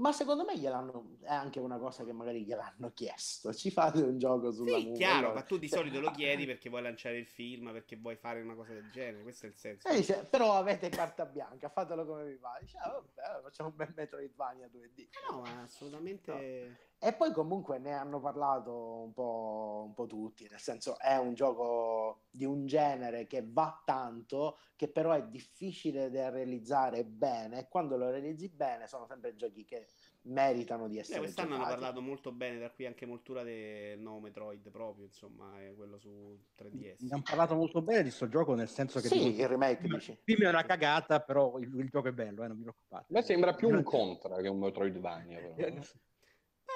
Ma secondo me gliel'hanno, è anche una cosa che magari gliel'hanno chiesto. Ci fate un gioco sulla sì, chiaro, allora. ma tu di solito lo chiedi perché vuoi lanciare il film, perché vuoi fare una cosa del genere. Questo è il senso. E dice, però avete carta bianca, fatelo come vi pare. Dice, ah, vabbè, facciamo un bel Metroidvania 2D. No, assolutamente. No. E poi comunque ne hanno parlato un po', un po' tutti, nel senso è un gioco di un genere che va tanto, che però è difficile da realizzare bene e quando lo realizzi bene sono sempre giochi che meritano di essere eh, quest'anno giocati. hanno parlato molto bene, da qui anche moltura del nuovo Metroid proprio, insomma, è quello su 3DS. Ne hanno parlato molto bene di questo gioco, nel senso che... Sì, dico, il remake dici. Il film è una cagata, però il, il gioco è bello, eh, non vi preoccupate. A me sembra più un Contra che un Metroidvania, però. Eh,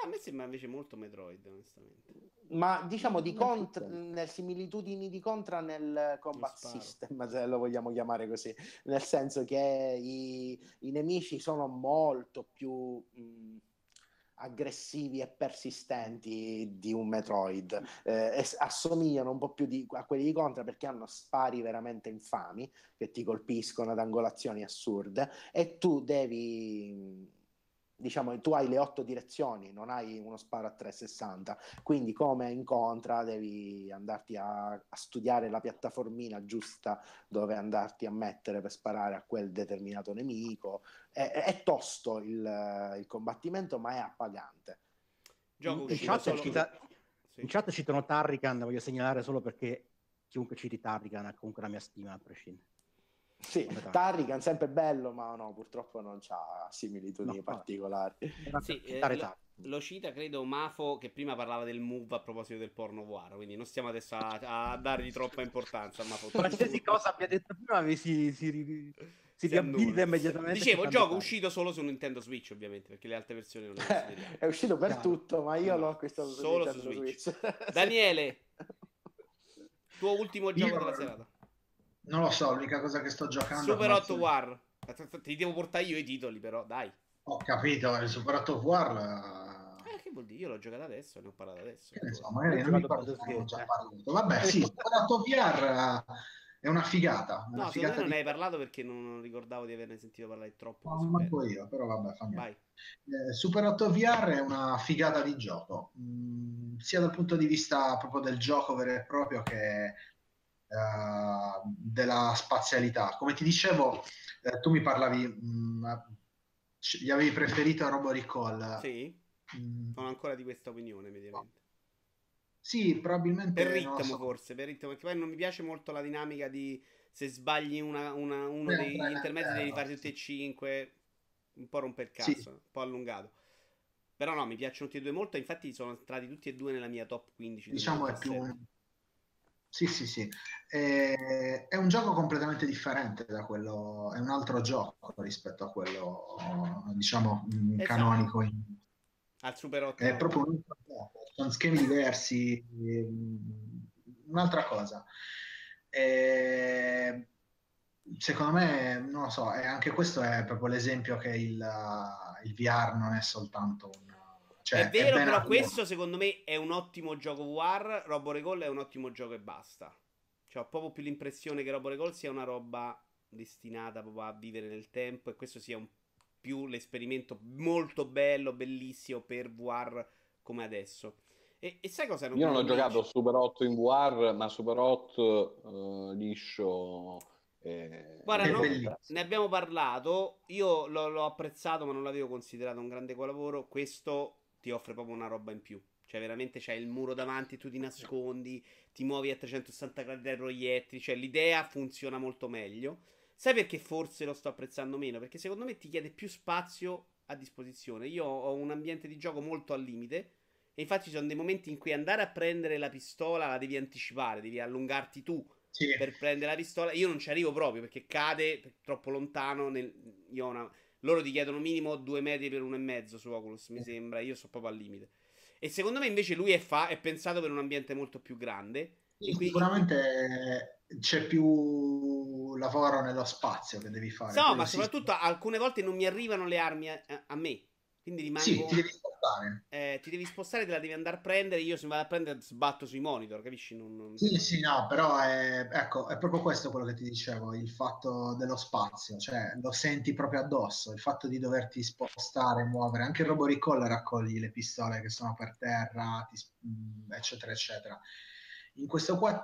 a me sembra invece molto Metroid, onestamente. Ma diciamo di contra, nel similitudini di Contra nel combat system, se lo vogliamo chiamare così, nel senso che i, i nemici sono molto più mh, aggressivi e persistenti di un Metroid, eh, assomigliano un po' più di, a quelli di Contra perché hanno spari veramente infami che ti colpiscono ad angolazioni assurde e tu devi diciamo tu hai le otto direzioni, non hai uno sparo a 360, quindi come incontra devi andarti a, a, studiare la piattaformina giusta dove andarti a mettere per sparare a quel determinato nemico. È, è tosto il, il, combattimento, ma è appagante. Gioco in, chat solo... cita... sì. in chat citano Tarrican, voglio segnalare solo perché chiunque citi Tarrican ha comunque la mia stima a prescindere. Sì, Tarrican sempre bello, ma no, purtroppo non ha similitudini no, particolari. Sì, eh, lo, lo, cita, credo, Mafo, che prima parlava del move a proposito del porno voir, quindi non stiamo adesso a, a dargli troppa importanza a Mafo. Qualsiasi cosa abbia detto prima mi si, si, si, si immediatamente. Dicevo, gioco fare. uscito solo su Nintendo Switch, ovviamente, perché le altre versioni non le È uscito per Chiaro. tutto, ma io no, l'ho acquistato solo su Switch. Switch. Daniele, tuo ultimo gioco io... della serata. Non lo so, l'unica cosa che sto giocando... Super come 8 al- War. Ti devo portare io i titoli, però, dai. Ho capito, il Super 8 War... Eh, che vuol dire? Io l'ho giocato adesso, ne ho parlato adesso. Che ne so, magari Ho non mi ricordo se Gate, già parlato. Vabbè, sì, Super 8 VR è una figata. Una No, figata me non di... ne hai parlato perché non ricordavo di averne sentito parlare troppo. No, manco io, però vabbè, fa niente. Vai. Eh, Super 8 VR è una figata di gioco, mm, sia dal punto di vista proprio del gioco vero e proprio che eh, della spazialità. Come ti dicevo, eh, tu mi parlavi, mm, c- gli avevi preferito Robo Recall. Sì, Mm, sono ancora di questa opinione, mediamente. sì, probabilmente Per ritmo, so. forse, per ritmo, perché poi non mi piace molto la dinamica di se sbagli una- una- uno Eh, degli beh, intermedi eh, devi fare sì. tutti e cinque, un po' rompe il cazzo, Sì. un po' allungato. Però no, mi piacciono tutti e due molto, infatti sono entrati tutti e due nella mia top 15. Diciamo è più... 2017. Sì, sì, sì. Eh, è un gioco completamente differente da quello, è un altro gioco rispetto a quello, diciamo, mm, Esatto. canonico in- Al Super 8. È proprio un altro gioco, sono schemi diversi, ehm, un'altra cosa. E, secondo me, non lo so, anche questo è proprio l'esempio che il, il VR non è soltanto un... Cioè, è vero, ben però atto- questo secondo me è un ottimo gioco VR. Robo Recall è un ottimo gioco e basta. Cioè, ho proprio più l'impressione che Robo Recall sia una roba destinata proprio a vivere nel tempo e questo sia un più l'esperimento molto bello, bellissimo per VR come adesso. E, e sai cosa? Io non ho giocato Super 8 in VR, ma Super 8 eh, liscio. eh, Guarda, È no, ne abbiamo parlato. Io l'ho, l'ho apprezzato, ma non l'avevo considerato un grande capolavoro. Questo ti offre proprio una roba in più. Cioè, veramente c'hai il muro davanti, tu ti nascondi, ti muovi a 360 gradi dai proiettili. Cioè, l'idea funziona molto meglio. Sai perché forse lo sto apprezzando meno? Perché secondo me ti chiede più spazio a disposizione. Io ho un ambiente di gioco molto al limite. E infatti ci sono dei momenti in cui andare a prendere la pistola la devi anticipare, devi allungarti tu Sì, per prendere la pistola. Io non ci arrivo proprio perché cade troppo lontano. Nel... io ho una- Loro ti chiedono minimo due metri per uno e mezzo su Oculus, mi sembra. Io sto proprio al limite. E secondo me invece lui è, fa- è pensato per un ambiente molto più grande. sì, E qui- sicuramente c'è più lavoro nello spazio che devi fare. No, ma sì. soprattutto alcune volte non mi arrivano le armi a, a me. Quindi rimango. Sì, ti devi spostare. eh, ti devi spostare, te la devi andare a prendere. Io se mi vado a prendere sbatto sui monitor, capisci? Non, non- Sì, sì, no, però è, ecco, è proprio questo quello che ti dicevo, il fatto dello spazio, cioè lo senti proprio addosso, il fatto di doverti spostare, muovere, anche il Robo Recall raccogli le pistole che sono per terra, ti mh, eccetera, eccetera. In questo qua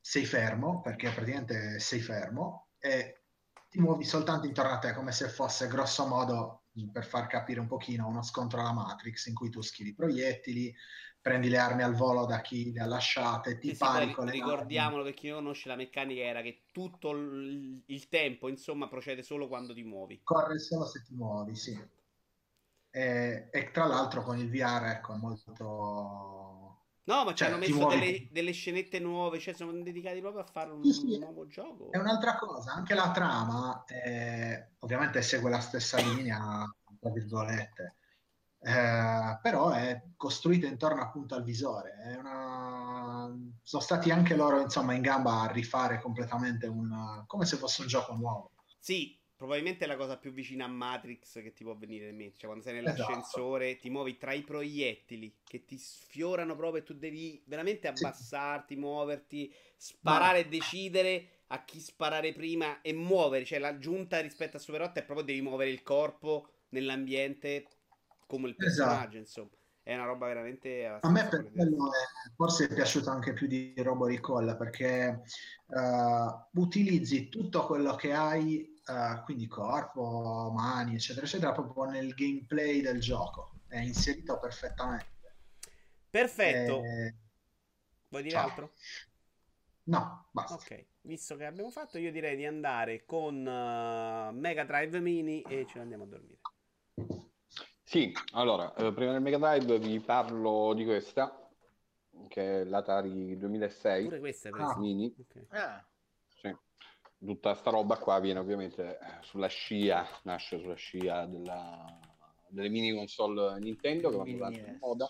sei fermo, perché praticamente sei fermo e ti muovi soltanto intorno a te, come se fosse grosso modo, per far capire un pochino, uno scontro alla Matrix in cui tu schivi proiettili, prendi le armi al volo da chi le ha lasciate, ti Sì, pari con le ricordiamolo per chi non conosce la meccanica era che tutto il, il tempo, insomma, procede solo quando ti muovi. corre solo se ti muovi, sì. E, e tra l'altro con il VR, ecco, è molto... No, ma ci Cioè, hanno messo delle, delle scenette nuove, cioè sono dedicati proprio a fare un, Sì, sì. un nuovo gioco. È un'altra cosa, anche la trama, eh, ovviamente segue la stessa linea, tra virgolette, eh, però è costruita intorno appunto al visore. È una... Sono stati anche loro, insomma, in gamba a rifare completamente un... come se fosse un gioco nuovo. Sì, probabilmente è la cosa più vicina a Matrix che ti può venire in mente. Cioè, quando sei Esatto. nell'ascensore, ti muovi tra i proiettili che ti sfiorano proprio e tu devi veramente Sì. abbassarti, muoverti, sparare e decidere a chi sparare prima e muovere. Cioè, l'aggiunta rispetto a Super 8 è proprio devi muovere il corpo nell'ambiente come il personaggio, insomma. È una roba veramente Esatto. A me per quello è- forse è piaciuto anche più di Robo Recall perché eh, utilizzi tutto quello che hai, eh, quindi corpo, mani, eccetera, eccetera, proprio nel gameplay del gioco. È inserito perfettamente. Perfetto. Eh, Vuoi dire ciao. altro? no, basta. Ok, visto che abbiamo fatto, io direi di andare con eh, Mega Drive Mini e ce ne andiamo a dormire. Sì, allora, eh, prima del Mega Drive vi parlo di questa, che è l'Atari 2006 Pure questa è Ah. presa. Mini. Ok. Ah. Tutta sta roba qua viene ovviamente eh, sulla scia, nasce sulla scia della- delle mini console Nintendo che vanno in moda.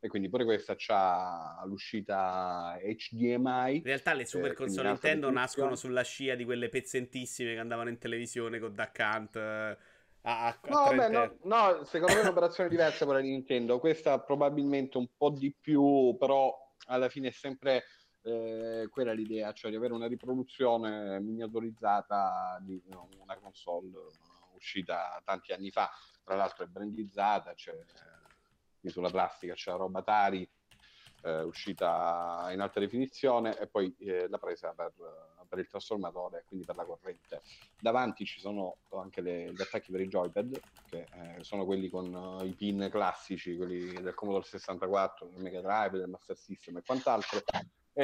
e quindi pure questa c'ha l'uscita HDMI. In realtà le super eh, console Nintendo nascono sulla scia di quelle pezzentissime che andavano in televisione con Duck Hunt. Eh, a, a no, vabbè, no, no, secondo me è un'operazione diversa quella di Nintendo. Questa probabilmente un po' di più, però alla fine è sempre eh, quella l'idea, cioè di avere una riproduzione miniaturizzata di una console uscita tanti anni fa. Tra l'altro è brandizzata, cioè sulla plastica c'è la roba Tari eh, uscita in alta definizione e poi eh, la presa per, per, il trasformatore, quindi per la corrente. Davanti ci sono anche le, gli attacchi per i joypad, che eh, sono quelli con uh, i pin classici, quelli del Commodore 64, del Mega Drive, del Master System e quant'altro.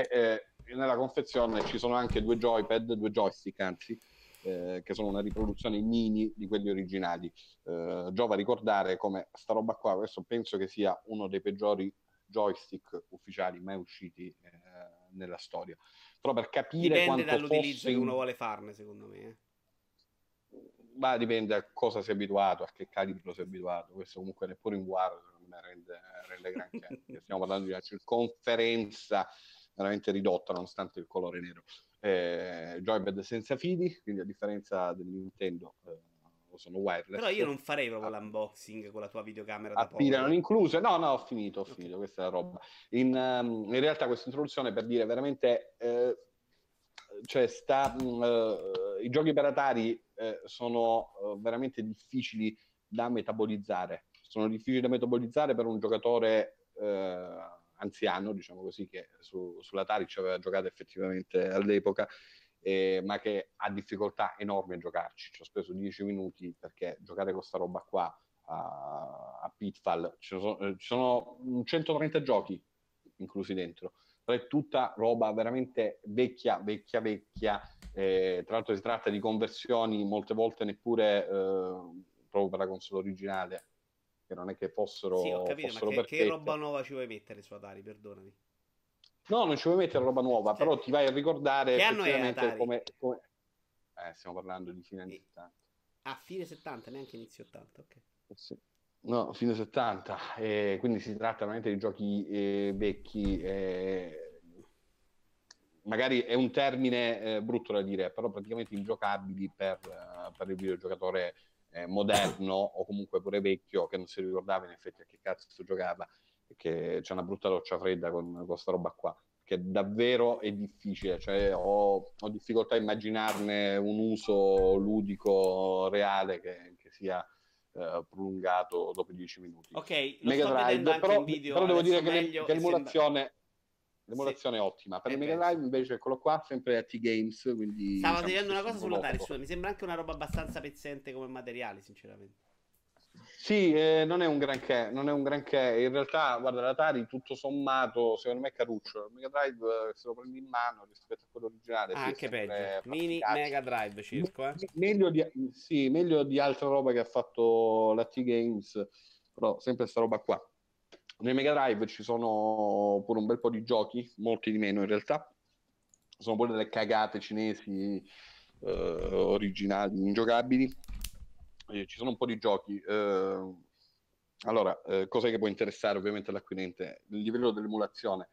E nella confezione ci sono anche due joypad, due joystick anzi, eh, che sono una riproduzione mini di quelli originali. Eh, giova ricordare come sta roba qua, questo penso che sia uno dei peggiori joystick ufficiali mai usciti eh, nella storia. Però per capire dipende dall'utilizzo fosse... che uno vuole farne, secondo me. Eh. Ma dipende a cosa si è abituato, a che calibro si è abituato. Questo comunque neppure in War rende, rende granché. Stiamo parlando di una circonferenza veramente ridotta nonostante il colore nero eh, joypad senza fili, quindi a differenza del Nintendo eh, sono wireless. Però io non farei proprio ah. l'unboxing con la tua videocamera a pila non incluse. No, no, ho finito, ho finito, questa è la roba. In, um, in realtà questa introduzione per dire veramente... Eh, cioè sta, uh, i giochi per Atari eh, sono uh, veramente difficili da metabolizzare. Sono difficili da metabolizzare per un giocatore anziano, diciamo così, che su, sull'Atari ci aveva giocato effettivamente all'epoca, eh, ma che ha difficoltà enormi a giocarci. Ci ho speso 10 minuti perché giocare con sta roba qua a, a Pitfall, ci sono, eh, ci sono 130 giochi inclusi dentro. È tutta roba veramente vecchia, vecchia, vecchia. Eh, tra l'altro si tratta di conversioni molte volte neppure eh, proprio per la console originale che non è che fossero, sì, ho capito, fossero ma che, che, roba nuova ci vuoi mettere su Atari, perdonami. No, non ci vuoi mettere roba nuova, cioè, però ti vai a ricordare che effettivamente come, come... Eh, stiamo parlando di fine anni 70. Ah, fine 70, neanche inizio 80, ok. Eh sì. No, fine 70, eh, quindi si tratta veramente di giochi eh, vecchi, eh, magari è un termine eh, brutto da dire, però praticamente ingiocabili per, per il videogiocatore eh, moderno o comunque pure vecchio che non si ricordava in effetti a che cazzo giocava e che c'è una brutta doccia fredda con questa roba qua che davvero è difficile, cioè ho, ho, difficoltà a immaginarne un uso ludico reale che, che sia eh, prolungato dopo 10 minuti. Ok, Mega Drive, però, però devo dire che, che l'emulazione... L'emulazione sì. è ottima. Per il Mega Drive invece eccolo qua, sempre a T-Games. Quindi, Stavo diciamo, dicendo una cosa sull'Atari, mi sembra anche una roba abbastanza pezzente come materiale, sinceramente. Sì, eh, non è un granché, non è un granché. In realtà, guarda, l'Atari tutto sommato, secondo me è caruccio. Il Mega Drive, eh, se lo prendi in mano rispetto a quello originale, ah, anche peggio. Mini Mega Drive circo, eh. meglio, di, sì, meglio di altra roba che ha fatto la T-Games, però sempre questa roba qua. Nel Mega Drive ci sono pure un bel po' di giochi, molti di meno in realtà. Sono pure delle cagate cinesi eh, originali, ingiocabili. Eh, ci sono un po' di giochi. Eh, allora, eh, cos'è che può interessare ovviamente all'acquirente? Il livello dell'emulazione,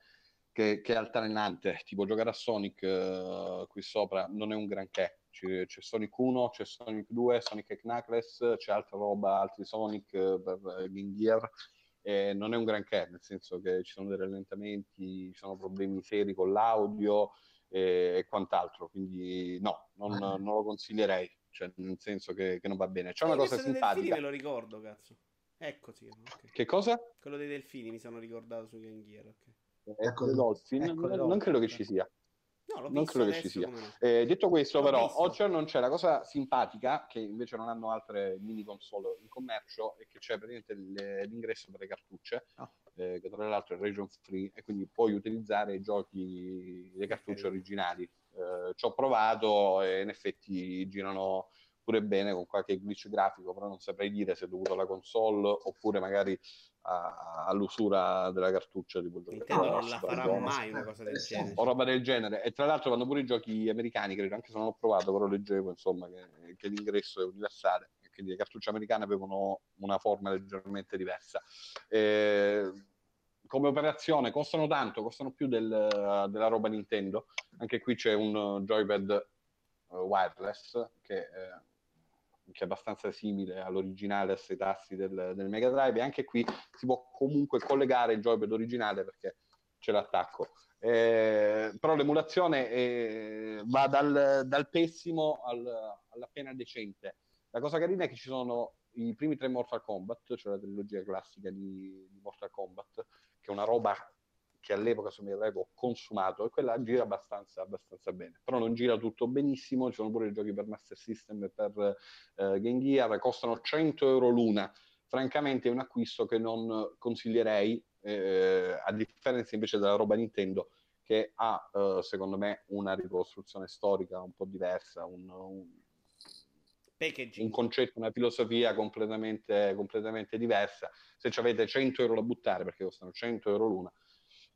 che, che, è altalenante. Tipo giocare a Sonic eh, qui sopra non è un granché. C'è, c'è, Sonic 1, c'è Sonic 2, Sonic e Knuckles, c'è altra roba, altri Sonic eh, per Game Gear eh, non è un granché, nel senso che ci sono dei rallentamenti, ci sono problemi seri con l'audio eh, e quant'altro, quindi no, non, ah. non lo consiglierei, cioè, nel senso che, che, non va bene. C'è una cosa simpatica. Delfini me lo ricordo, cazzo. Ecco, sì. Okay. Che cosa? Quello dei delfini mi sono ricordato su Game Gear, ok. Ecco, le Dolphin, ecco non, non credo che ci sia. No, non credo che ci sia. Eh, detto questo, l'ho però, visto. oggi non c'è la cosa simpatica, che invece non hanno altre mini console in commercio, e che c'è praticamente l'ingresso per le cartucce, oh. eh, che tra l'altro è region free, e quindi puoi utilizzare i giochi, le cartucce okay. originali. Eh, ci ho provato e in effetti girano pure bene con qualche glitch grafico, però non saprei dire se è dovuto alla console oppure magari a, all'usura della cartuccia tipo Nintendo non la farà mai una cosa del genere. o roba del genere. E tra l'altro vanno pure i giochi americani credo anche se non ho provato però leggevo insomma che, che l'ingresso è universale quindi le cartucce americane avevano una forma leggermente diversa. E come operazione costano tanto, costano più del, della roba Nintendo. Anche qui c'è un joypad uh, wireless che, eh, che, è abbastanza simile all'originale a sei tasti del, del Mega Drive e anche qui si può comunque collegare il joypad originale perché c'è l'attacco. Eh, però l'emulazione eh, va dal, dal pessimo al, all'appena decente. La cosa carina è che ci sono i primi tre Mortal Kombat, cioè la trilogia classica di, di Mortal Kombat, che è una roba che all'epoca su Mega ho consumato e quella gira abbastanza, abbastanza, bene. Però non gira tutto benissimo, ci sono pure i giochi per Master System e per eh, Game Gear, costano 100 euro l'una. Francamente è un acquisto che non consiglierei, eh, a differenza invece della roba Nintendo, che ha eh, secondo me una ricostruzione storica un po' diversa, un, un un concetto, una filosofia completamente, completamente diversa. Se avete 100 euro da buttare, perché costano 100 euro l'una,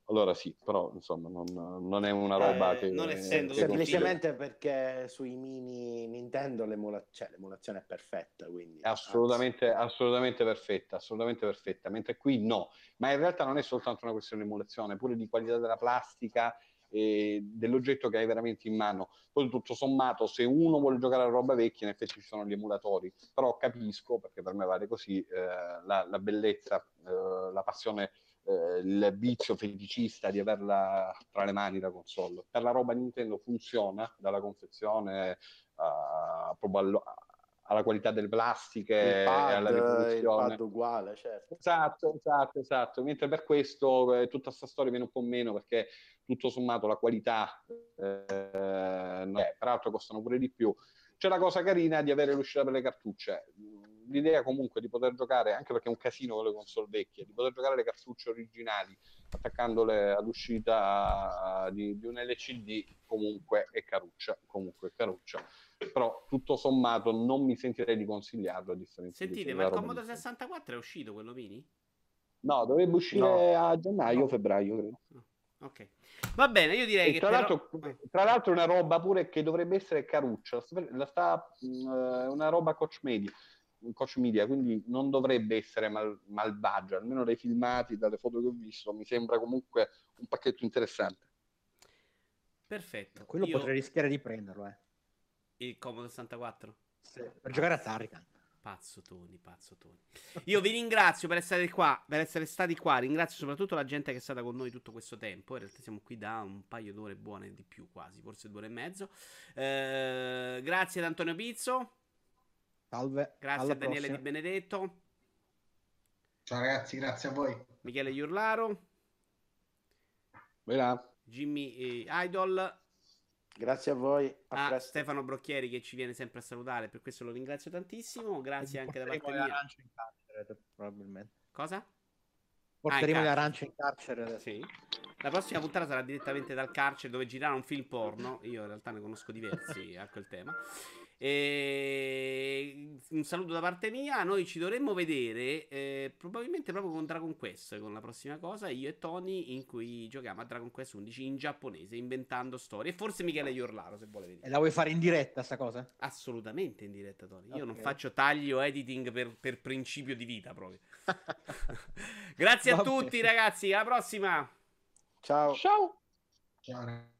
allora sì, però insomma non, non è una roba eh, che... Non essendo che semplicemente perché sui mini Nintendo l'emula- cioè, l'emulazione è perfetta, quindi... Assolutamente, assolutamente perfetta, assolutamente perfetta, mentre qui no. Ma in realtà non è soltanto una questione di emulazione, pure di qualità della plastica e dell'oggetto che hai veramente in mano. Poi tutto sommato, se uno vuole giocare a roba vecchia, in effetti ci sono gli emulatori, però capisco, perché per me vale così, eh, la, la, bellezza, eh, la passione, eh, il vizio feticista di averla tra le mani la console. Per la roba Nintendo funziona, dalla confezione a, proprio allo, alla qualità delle plastiche pad, e alla riproduzione. Il uguale, certo. Esatto, esatto, esatto. Mentre per questo eh, tutta questa storia viene un po' meno perché tutto sommato la qualità, eh, no, peraltro costano pure di più. C'è la cosa carina di avere l'uscita per le cartucce. L'idea comunque di poter giocare, anche perché è un casino con le console vecchie, di poter giocare le cartucce originali attaccandole all'uscita di, di un LCD comunque è caruccia, comunque è caruccia però tutto sommato non mi sentirei di consigliarlo a differenza Sentite, ma il Comodo 64 è uscito quello mini? No, dovrebbe uscire no. a gennaio o no. febbraio, credo. Ok, va bene. Io direi e che tra, però... l'altro, tra l'altro, è una roba pure che dovrebbe essere caruccia. La sta, uh, una roba coach media, coach media, quindi non dovrebbe essere mal, malvagia. Almeno dai filmati, dalle foto che ho visto, mi sembra comunque un pacchetto interessante. Perfetto. Quello Io... potrei rischiare di prenderlo, eh. Il Comodo 64? Sì, per giocare a Tarican. Pazzo Tony, pazzo Tony. Io vi ringrazio per essere qua, per essere stati qua. Ringrazio soprattutto la gente che è stata con noi tutto questo tempo. In realtà siamo qui da un paio d'ore buone di più, quasi, forse due ore e mezzo. Eh, grazie ad Antonio Pizzo. Salve. Grazie a Daniele prossima. Di Benedetto. Ciao ragazzi, grazie a voi. Michele Iurlaro. Bella. Jimmy eh, Idol. Grazie a voi. A ah, Stefano Brocchieri che ci viene sempre a salutare, per questo lo ringrazio tantissimo. Grazie anche da parte mia. in carcere, probabilmente. Cosa? Porteremo ah, le arance in carcere. Sì. La prossima puntata sarà direttamente dal carcere dove girare un film porno. Io in realtà ne conosco diversi a quel tema. E... Un saluto da parte mia. Noi ci dovremmo vedere eh, probabilmente proprio con Dragon Quest con la prossima cosa. Io e Tony, in cui giochiamo a Dragon Quest 11 in giapponese, inventando storie. E forse Michele Iorlaro, se vuole venire. E la vuoi fare in diretta, sta cosa? Assolutamente in diretta, Tony. Io non faccio tagli o editing per, per principio di vita proprio. Grazie a Va tutti, bene. ragazzi. Alla prossima. Ciao. Ciao. Ciao.